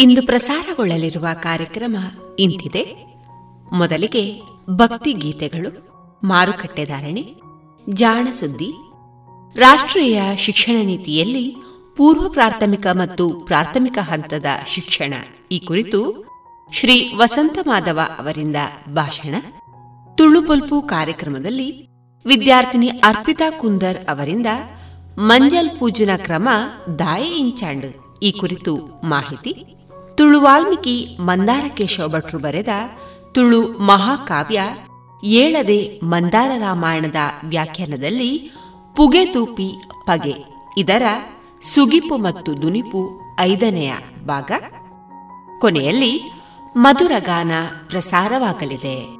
ಇಂದು ಪ್ರಸಾರಗೊಳ್ಳಲಿರುವ ಕಾರ್ಯಕ್ರಮ ಇಂತಿದೆ. ಮೊದಲಿಗೆ ಭಕ್ತಿ ಗೀತೆಗಳು, ಮಾರುಕಟ್ಟೆ ಧಾರಣೆ, ಜಾಣ ಸುದ್ದಿ, ರಾಷ್ಟ್ರೀಯ ಶಿಕ್ಷಣ ನೀತಿಯಲ್ಲಿ ಪೂರ್ವ ಪ್ರಾಥಮಿಕ ಮತ್ತು ಪ್ರಾಥಮಿಕ ಹಂತದ ಶಿಕ್ಷಣ. ಈ ಕುರಿತು ಶ್ರೀ ವಸಂತ ಮಾಧವ ಅವರಿಂದ ಭಾಷಣ. ತುಳುಪೊಲ್ಪು ಕಾರ್ಯಕ್ರಮದಲ್ಲಿ ವಿದ್ಯಾರ್ಥಿನಿ ಅರ್ಪಿತಾ ಕುಂದರ್ ಅವರಿಂದ ಮಂಜಲ್ ಪೂಜನ ಕ್ರಮ ದಾಯೆ ಇಂಚಾಂಡ್ ಈ ಕುರಿತು ಮಾಹಿತಿ ತುಳು ವಾಲ್ಮೀಕಿ ಮಂದಾರ ಕೇಶವ ಭಟ್ರು ಬರೆದ ತುಳು ಮಹಾಕಾವ್ಯ ಏಳದೆ ಮಂದಾರ ರಾಮಾಯಣದ ವ್ಯಾಖ್ಯಾನದಲ್ಲಿ ಪುಗೆತೂಪಿ ಪಗೆ, ಇದರ ಸುಗಿಪು ಮತ್ತು ದುನಿಪು ಐದನೆಯ ಭಾಗ. ಕೊನೆಯಲ್ಲಿ ಮಧುರಗಾನ ಪ್ರಸಾರವಾಗಲಿದೆ.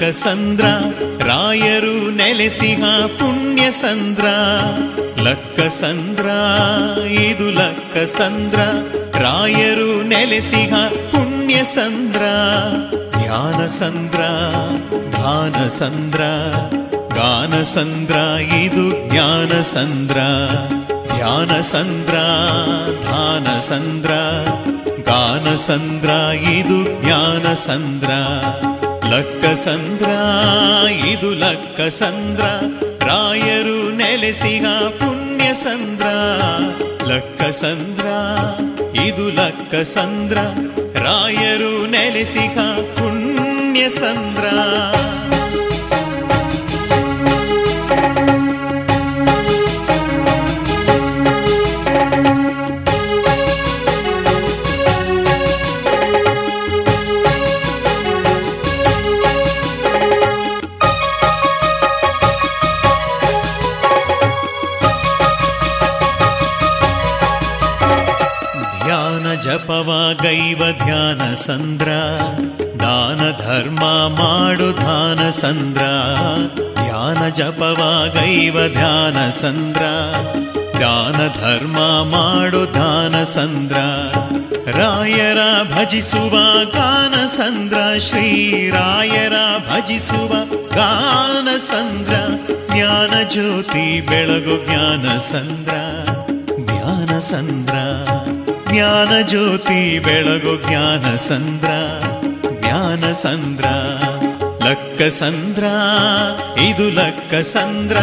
ಇದು ಲಕ್ಕ ಸಂದ್ರ ರಾಯರು ನೆಲೆಸಿಹ ಪುಣ್ಯ ಸಂದ್ರ ಲಕ್ಕಸಂದ್ರ, ಇದು ಲಕ್ಕಸಂದ್ರ, ರಾಯರು ನೆಲೆಸಿಹ ಪುಣ್ಯ ಸಂದ್ರ ಧ್ಯಾನ ಸಂದ್ರ ಧಾನ ಸಂದ್ರ ಗಾನ ಸಂದ್ರ ಇದು ಜ್ಞಾನ ಸಂದ್ರ ಧ್ಯಾನ ಸಂದ್ರ ಧಾನ ಸಂದ್ರ ಗಾನಸಂದ್ರ, ಇದು ಜ್ಞಾನಸಂದ್ರ. ಲಕ್ಕಸಂದ್ರ ಇದು ಲಕ್ಕಸಂದ್ರ ರಾಯರು ನೆಲೆಸಿಗ ಪುಣ್ಯಸಂದ್ರ ಲಕ್ಕಸಂದ್ರ ಇದು ಲಕ್ಕಸಂದ್ರ ರಾಯರು ನೆಲೆಸಿಗ ಪುಣ್ಯಸಂದ್ರ ಜಪವಾಗೈವ ಧ್ಯಾನ ಸಂದ್ರ, ದಾನ ಧರ್ಮ ಮಾಡು ಧಾನ ಸಂದ್ರ, ಧ್ಯಾನ ಜಪವಾಗೈವ ಧ್ಯಾನ ಸಂದ್ರ, ದಾನ ಧರ್ಮ ಮಾಡು ದಾನ ಸಂದ್ರ, ರಾಯರ ಭಜಿಸುವ ಗಾನ ಸಂದ್ರ, ಶ್ರೀರಾಯರ ಭಜಿಸುವ ಗಾನ ಸಂದ್ರ, ಜ್ಞಾನ ಜ್ಯೋತಿ ಬೆಳಗು ಜ್ಞಾನ ಸಂದ್ರ ಜ್ಞಾನ ಸಂದ್ರ. ಜ್ಞಾನ ಜ್ಯೋತಿ ಬೆಳಗು ಜ್ಞಾನ ಸಂದ್ರ ಜ್ಞಾನ ಸಂದ್ರ, ಲಕ್ಕ ಸಂದ್ರ, ಇದು ಲಕ್ಕ ಸಂದ್ರ,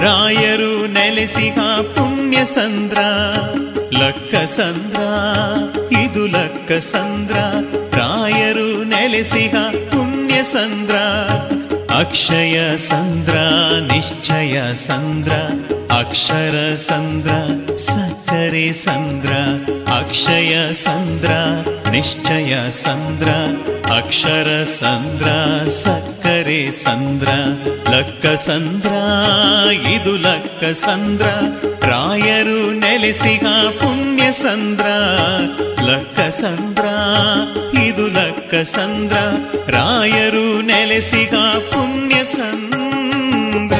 ರಾಯರು ನೆಲೆಸಿಹ ಪುಣ್ಯ ಸಂದ್ರ, ಲಕ್ಕ ಸಂದ್ರ, ಇದು ಲಕ್ಕ ಸಂದ್ರ, ರಾಯರು ನೆಲೆಸಿಹ ಪುಣ್ಯ ಸಂದ್ರ. ಅಕ್ಷಯ ಸಂದ್ರ, ನಿಶ್ಚಯ ಸಂದ್ರ, ಅಕ್ಷರ ಸಂದ್ರ, ಸಕ್ಕರೆ ಸಂದ್ರ, ಅಕ್ಷಯ ಸಂದ್ರ, ನಿಶ್ಚಯ ಸಂದ್ರ, ಅಕ್ಷರ ಸಂದ್ರ, ಸಕ್ಕರೆ ಸಂದ್ರ, ಲಕ್ಕ ಸಂದ್ರ, ಇದು ಲಕ್ಕ ಸಂದ್ರ, ರಾಯರು ನೆಲೆಸಿಗ ಪುಣ್ಯ ಸಂದ್ರ, ಲಕ್ಕ ಸಂದ್ರ, ಇದು ಲಕ್ಕ ಸಂದ್ರ, ರಾಯರು ನೆಲೆಸಿಗ ಪುಣ್ಯ ಸಂದ್ರ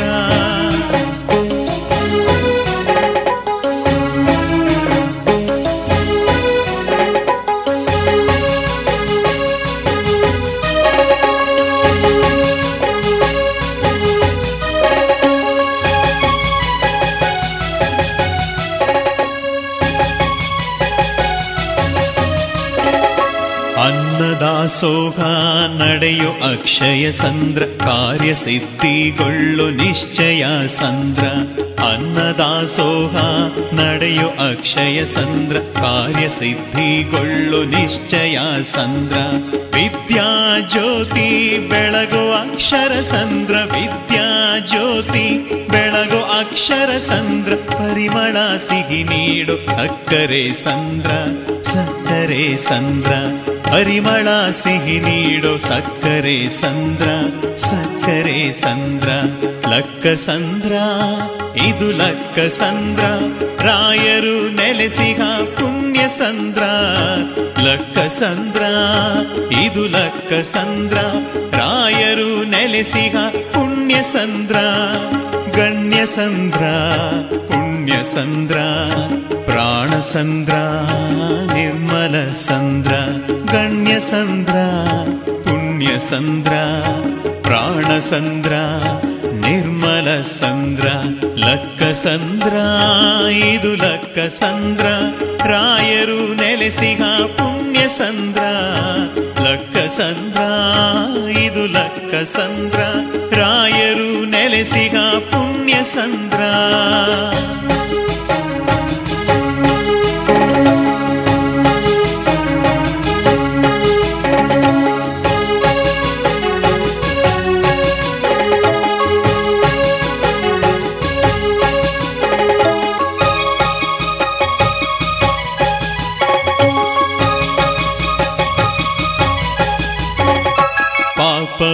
ಅನ್ನದಾಸೋಹ ನಡೆಯು ಅಕ್ಷಯ ಸಂದ್ರ ಕಾರ್ಯ ಸಿದ್ಧಿಗೊಳ್ಳು ನಿಶ್ಚಯ ಸಂದ್ರ ಅನ್ನದಾಸೋಹ ನಡೆಯು ಅಕ್ಷಯ ಸಂದ್ರ ಕಾರ್ಯ ಸಿದ್ಧಿಗೊಳ್ಳು ನಿಶ್ಚಯ ಸಂದ್ರ ವಿದ್ಯಾ ಜ್ಯೋತಿ ಬೆಳಗು ಅಕ್ಷರ ಸಂದ್ರ ವಿದ್ಯಾ ಜ್ಯೋತಿ ಬೆಳಗು ಅಕ್ಷರ ಸಂದ್ರ ಪರಿಮಳ ಸಿಹಿ ನೀಡು ಸಕ್ಕರೆ ಸಂದ್ರ ಸಕ್ಕರೆ ಸಂದ್ರ ಪರಿಮಳ ಸಿಹಿ ನೀಡೋ ಸಕ್ಕರೆ ಸಂದ್ರ ಸಕ್ಕರೆ ಸಂದ್ರ, ಲಕ್ಕ ಸಂದ್ರ, ಇದು ಲಕ್ಕ ಸಂದ್ರ, ರಾಯರು ನೆಲೆಸಿಗ ಪುಣ್ಯ ಸಂದ್ರ, ಲಕ್ಕ ಸಂದ್ರ, ಇದು ಲಕ್ಕ ಸಂದ್ರ, ರಾಯರು ನೆಲೆಸಿಗ ಪುಣ್ಯ ಸಂದ್ರ, ಗಣ್ಯ ಸಂದ್ರ, ಪುಣ್ಯ ಸಂದ್ರ. ಪ್ರಾಣ ಸಂದ್ರ, ನಿರ್ಮಲ ಸಂದ್ರ, ಗಣ್ಯ ಸಂದ್ರ, ಪುಣ್ಯ ಸಂದ್ರ, ಪ್ರಾಣ ಸಂದ್ರ, ನಿರ್ಮಲ ಸಂದ್ರ, ಲಕ್ಕ ಸಂದ್ರ, ಇದು ಲಕ್ಕ ಸಂದ್ರ, ರಾಯರು ನೆಲೆಸಿಗ ಪುಣ್ಯ ಸಂದ್ರ, ಲಕ್ಕ ಸಂದ್ರ, ಇದು ಲಕ್ಕ ಸಂದ್ರ, ರಾಯರು ನೆಲೆಸಿಗ ಪುಣ್ಯ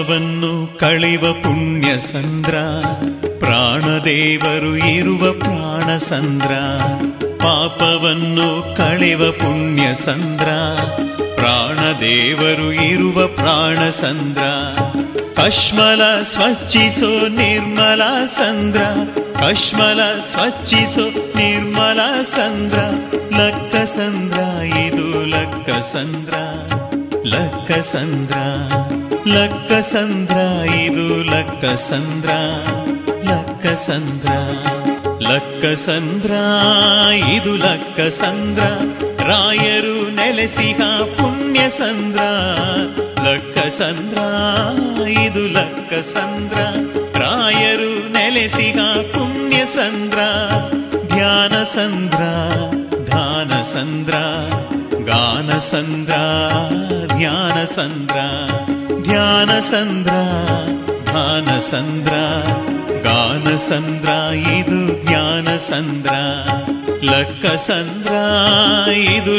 ಕಳಿವ ಕಳೆವ ಪುಣ್ಯ ಸಂದ್ರ, ಪ್ರಾಣದೇವರು ಇರುವ ಪ್ರಾಣ ಸಂದ್ರ, ಪಾಪವನ್ನು ಕಳಿವ ಪುಣ್ಯ ಸಂದ್ರ, ಪ್ರಾಣದೇವರು ಇರುವ ಪ್ರಾಣ ಸಂದ್ರ, ಕಶ್ಮಲ ಸ್ವಚ್ಛಿಸೋ ನಿರ್ಮಲ ಸಂದ್ರ, ಕಶ್ಮಲ ಸ್ವಚ್ಛಿಸೋ ನಿರ್ಮಲ ಸಂದ್ರ, ಲಕ್ಕ ಸಂದ್ರ, ಇದು ಲಕ್ಕ ಸಂದ್ರ. ಲಕ್ಕ ಸಂದ್ರ ಲಕ್ಕ ಸಂದ್ರ ಇದು ಲಕ್ಕಸಂದ್ರ ಲಕ್ಕಸಂದ್ರ ಲಕ್ಕಸಂದ್ರ ಲಕ್ಕ ಸಂದ್ರ ಇದು ಲಕ್ಕಸಂದ್ರ. ರಾಯರು ನೆಲೆಸಿಗ ಪುಣ್ಯಸಂದ್ರ, ಲಕ್ಕಸಂದ್ರ ಲಕ್ಕ ಸಂದ್ರ ಇದು ಲಕ್ಕಸಂದ್ರ. ರಾಯರು ನೆಲೆಸಿಗ ಪುಣ್ಯಸಂದ್ರ, ಧ್ಯಾನಸಂದ್ರ ಧ್ಯಾನ ಸಂದ್ರ ಧಾನ ಸಂದ್ರ ಗಾನ ಸಂದ್ರ ಧ್ಯಾನ ಸಂದ್ರ ಧ್ಯಾನ ಸಂದ್ರ ಧಾನ ಸಂದ್ರ ಗಾನ ಸಂದ್ರ ಇದು ಜ್ಞಾನ ಸಂದ್ರ ಲಕ್ಕ ಸಂದ್ರ ಇದು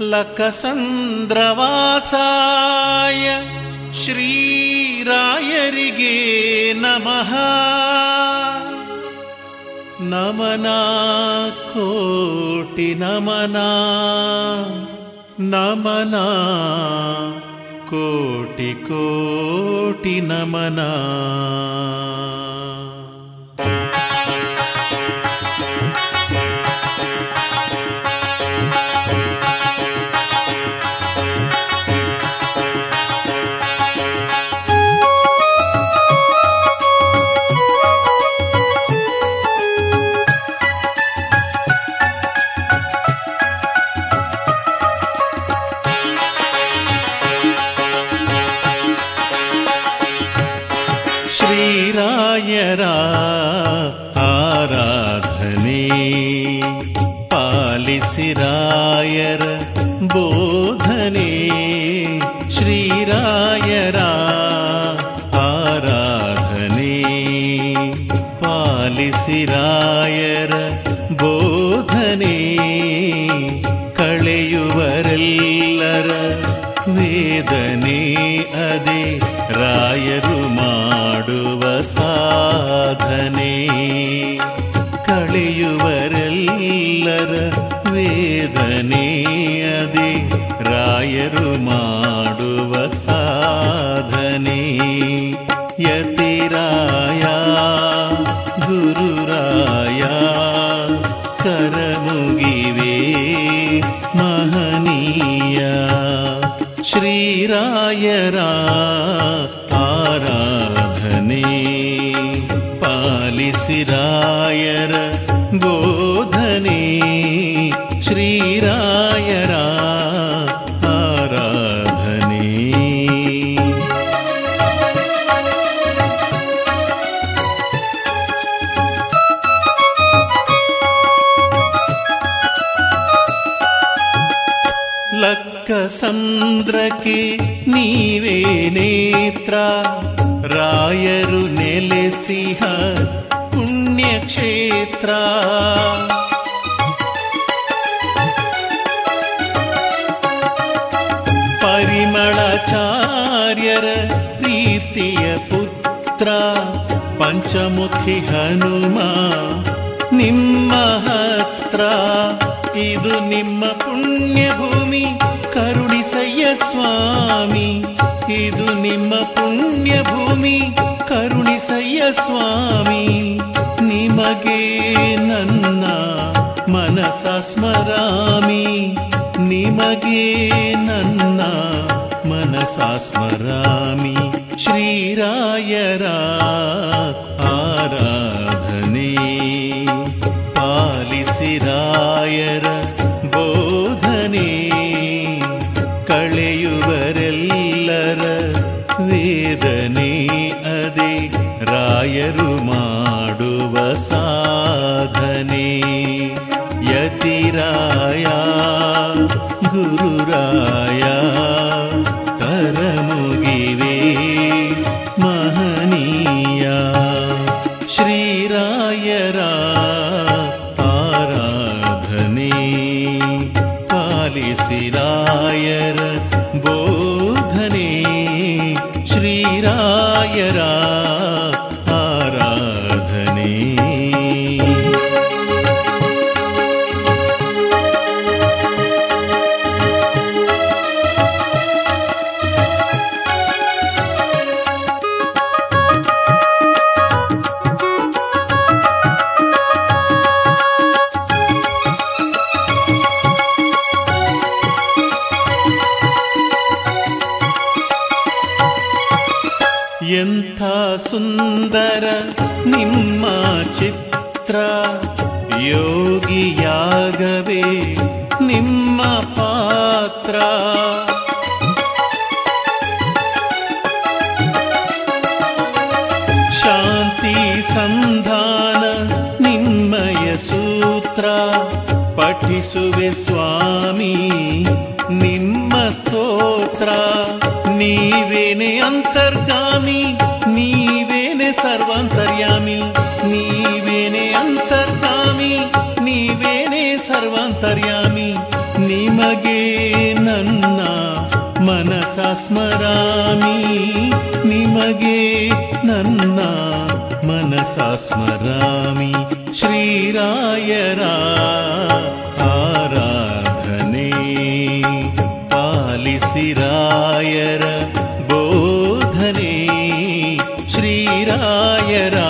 लकसन्द्रवासाय श्रीरायरिगे नमः नमन कोटि नमना नमना कोटि कोटि नमना ಪಂಚಮುಖಿ ಹನುಮ, ನಿಮ್ಮ ಹತ್ರ ಇದು ನಿಮ್ಮ ಪುಣ್ಯ ಭೂಮಿ ಕರುಣಿಸಯ್ಯ ಸ್ವಾಮಿ, ಇದು ನಿಮ್ಮ ಪುಣ್ಯ ಭೂಮಿ ಕರುಣಿಸಯ್ಯ ಸ್ವಾಮಿ, ನಿಮಗೆ ನನ್ನ ಮನಸ ಸ್ಮರಾಮಿ. ನಿಮಗೆ ನನ್ನ ಮನಸ ಸ್ಮರಾಮಿ. ಶ್ರೀರಾಯರ ಆರಾಧನೆ ಮಂತ್ರ ಪಠಿಸುವೆ ಸ್ವಾಮಿ, ನಿಮ್ಮ ಸ್ತೋತ್ರ. ನೀವೇನೆ ಅಂತರ್ಗಾಮಿ, ನೀವೇನೆ ಸರ್ವಾಂತರ್ಯಾಮಿ, ನೀವೇನೆ ಅಂತರ್ಗಾಮಿ, ನೀವೇನೆ ಸರ್ವಾಂತರ್ಯಾಮಿ. ನಿಮಗೆ ನನ್ನ ಮನಸ ಸ್ಮರಾಮಿ, ನಿಮಗೆ ನನ್ನ मनसा स्मरामि श्रीराय आराधने पालिसिरायर बोधने गोधने श्रीरायरा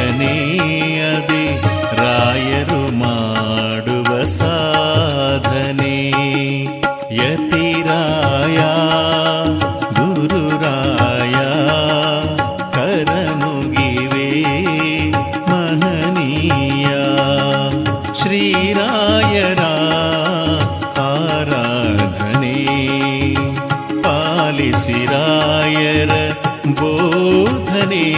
ವೇದನೆಯದಿ ರಾಯರು ಮಾಡುವ ಸಾಧನೆ ಯತಿರಾಯ ಗುರುರಾಯ करनुगिवे ಮಹನೀಯ ಶ್ರೀರಾಯರ ಆರಾಧನೆ ಪಾಲಿಸಿರಾಯರ बोधनी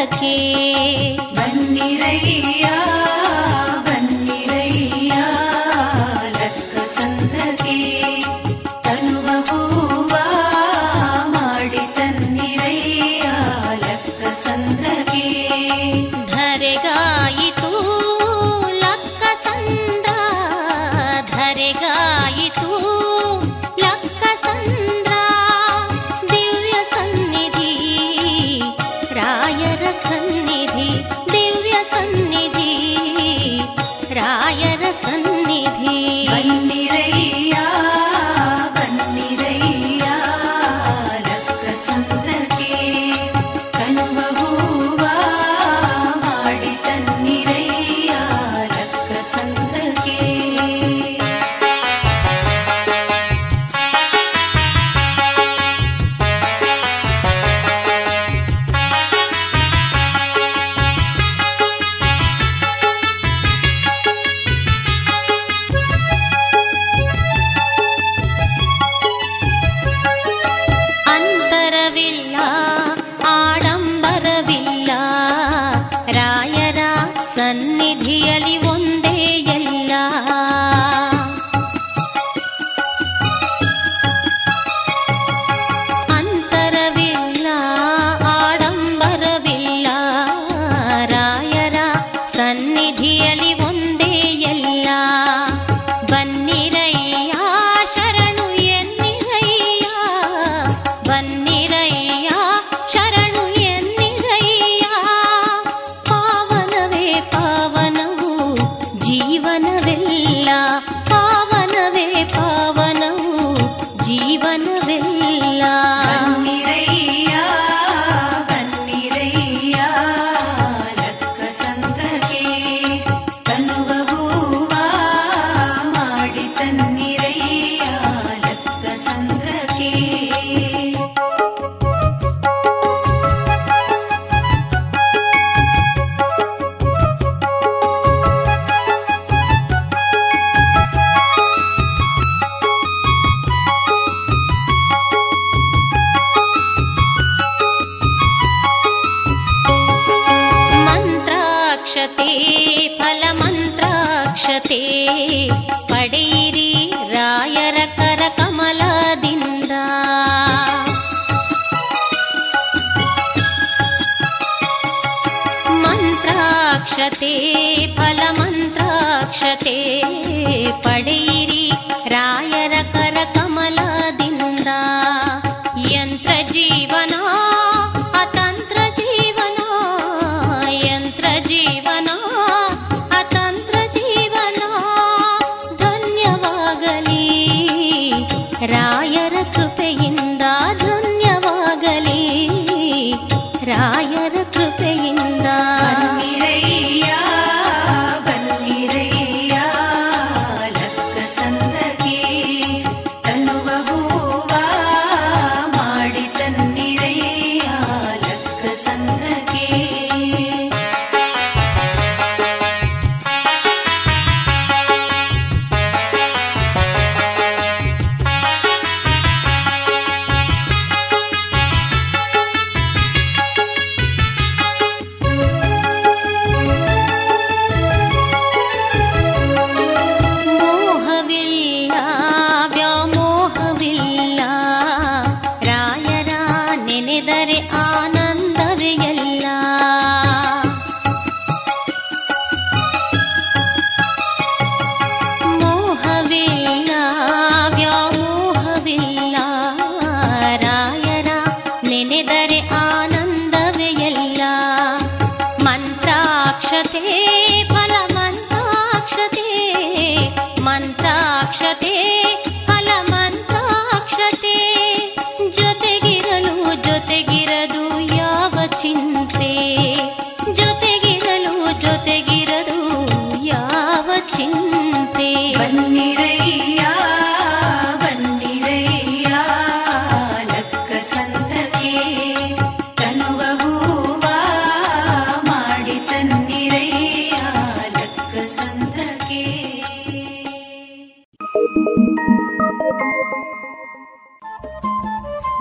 உனக்கே மன்னிரையே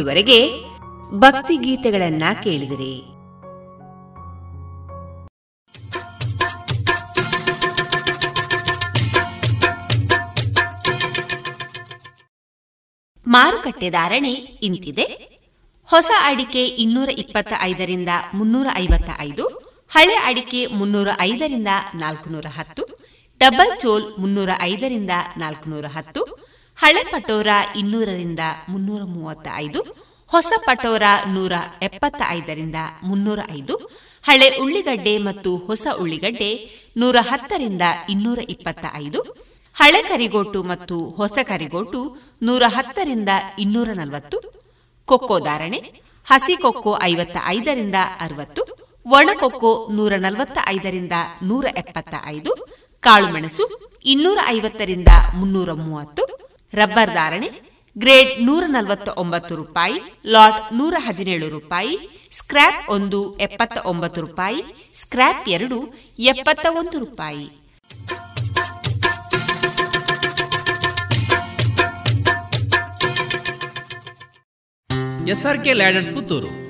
ಇದುವರೆಗೆ ಭಕ್ತಿ ಗೀತೆಗಳನ್ನ ಕೇಳಿದಿರಿ. ಮಾರುಕಟ್ಟೆ ಧಾರಣೆ ಇಂತಿದೆ. ಹೊಸ ಅಡಿಕೆ ಇನ್ನೂರ ಇಪ್ಪತ್ತ ಐದರಿಂದ ಮುನ್ನೂರ ಐವತ್ತ ಐದು ಹಳೆ ಅಡಿಕೆ ಮುನ್ನೂರ ಐದರಿಂದ ನಾಲ್ಕುನೂರ ಹತ್ತು, ಡಬಲ್ ಚೋಲ್ ಮುನ್ನೂರ ಐದರಿಂದ ನಾಲ್ಕುನೂರ ಹತ್ತು ಹಳೆ ಪಟೋರ ಇನ್ನೂರರಿಂದ ಮುನ್ನೂರ ಮೂವತ್ತ ಐದು ಹೊಸ ಪಟೋರ ನೂರ ಎಪ್ಪತ್ತ ಐದರಿಂದ ಮುನ್ನೂರ ಐದು, ಹಳೆ ಉಳ್ಳಿಗಡ್ಡೆ ಮತ್ತು ಹೊಸ ಉಳ್ಳಿಗಡ್ಡೆ ನೂರ ಹತ್ತರಿಂದ ಇನ್ನೂರ ಇಪ್ಪತ್ತ ಐದು ಹಳೆ ಕರಿಗೋಟು ಮತ್ತು ಹೊಸ ಕರಿಗೋಟು ನೂರ ಹತ್ತರಿಂದ ಇನ್ನೂರ ನಲವತ್ತು, ಕೊಕ್ಕೋ ಧಾರಣೆ ಹಸಿ ಕೊಕ್ಕೋ ಐವತ್ತ ಐದರಿಂದ ಅರವತ್ತು ಒಣಕೊಕ್ಕೋ ನೂರ ನಲವತ್ತ ಐದರಿಂದ ನೂರ ಎಪ್ಪತ್ತ ಐದು ಕಾಳುಮೆಣಸು ಇನ್ನೂರ ಐವತ್ತರಿಂದ ಮುನ್ನೂರ ಮೂವತ್ತು ರಬ್ಬರ್ ಧಾರಣೆ, ಗ್ರೇಡ್ ನೂರ ನಲವತ್ತ ಒಂಬತ್ತು ರೂಪಾಯಿ, ಲಾಟ್ ನೂರ ಹದಿನೇಳು ರೂಪಾಯಿ, ಸ್ಕ್ರ್ಯಾಪ್ ಒಂದು ಎಪ್ಪತ್ತ ಒಂಬತ್ತು ರೂಪಾಯಿ, ಸ್ಕ್ರ್ಯಾಪ್ ಎರಡು ಎಪ್ಪತ್ತ ಒಂದು ರೂಪಾಯಿ. SRK ladders Puttur.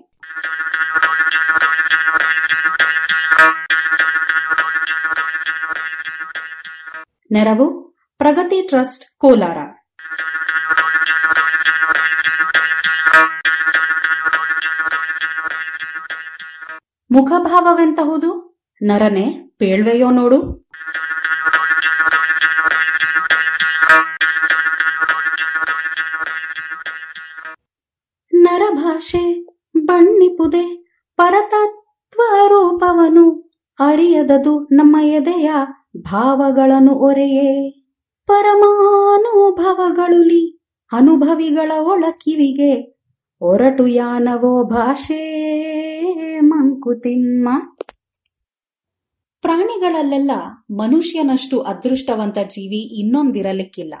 ನೆರವು, ಪ್ರಗತಿ ಟ್ರಸ್ಟ್, ಕೋಲಾರ. ಮುಖಭಾವವೆಂತಹುದು? ನರನೆ, ಪೇಳ್ವೆಯೋ ನೋಡು. ನರಭಾಷೆ, ಬಣ್ಣಿಪುದೆ ಪರತತ್ವ ರೂಪವನು ಅರಿಯದದು ನಮ್ಮ ಎದೆಯ ಭಾವಗಳನ್ನು ಒರೆಯೇ ಪರಮಾನುಭವಗಳುಲಿ ಅನುಭವಿಗಳ ಒಳಕಿವಿಗೆ ಒರಟು ಯಾನವೋ ಭಾಷೆ ಮಂಕುತಿಮ್ಮ. ಪ್ರಾಣಿಗಳಲ್ಲೆಲ್ಲ ಮನುಷ್ಯನಷ್ಟು ಅದೃಷ್ಟವಂತ ಜೀವಿ ಇನ್ನೊಂದಿರಲಿಕ್ಕಿಲ್ಲ.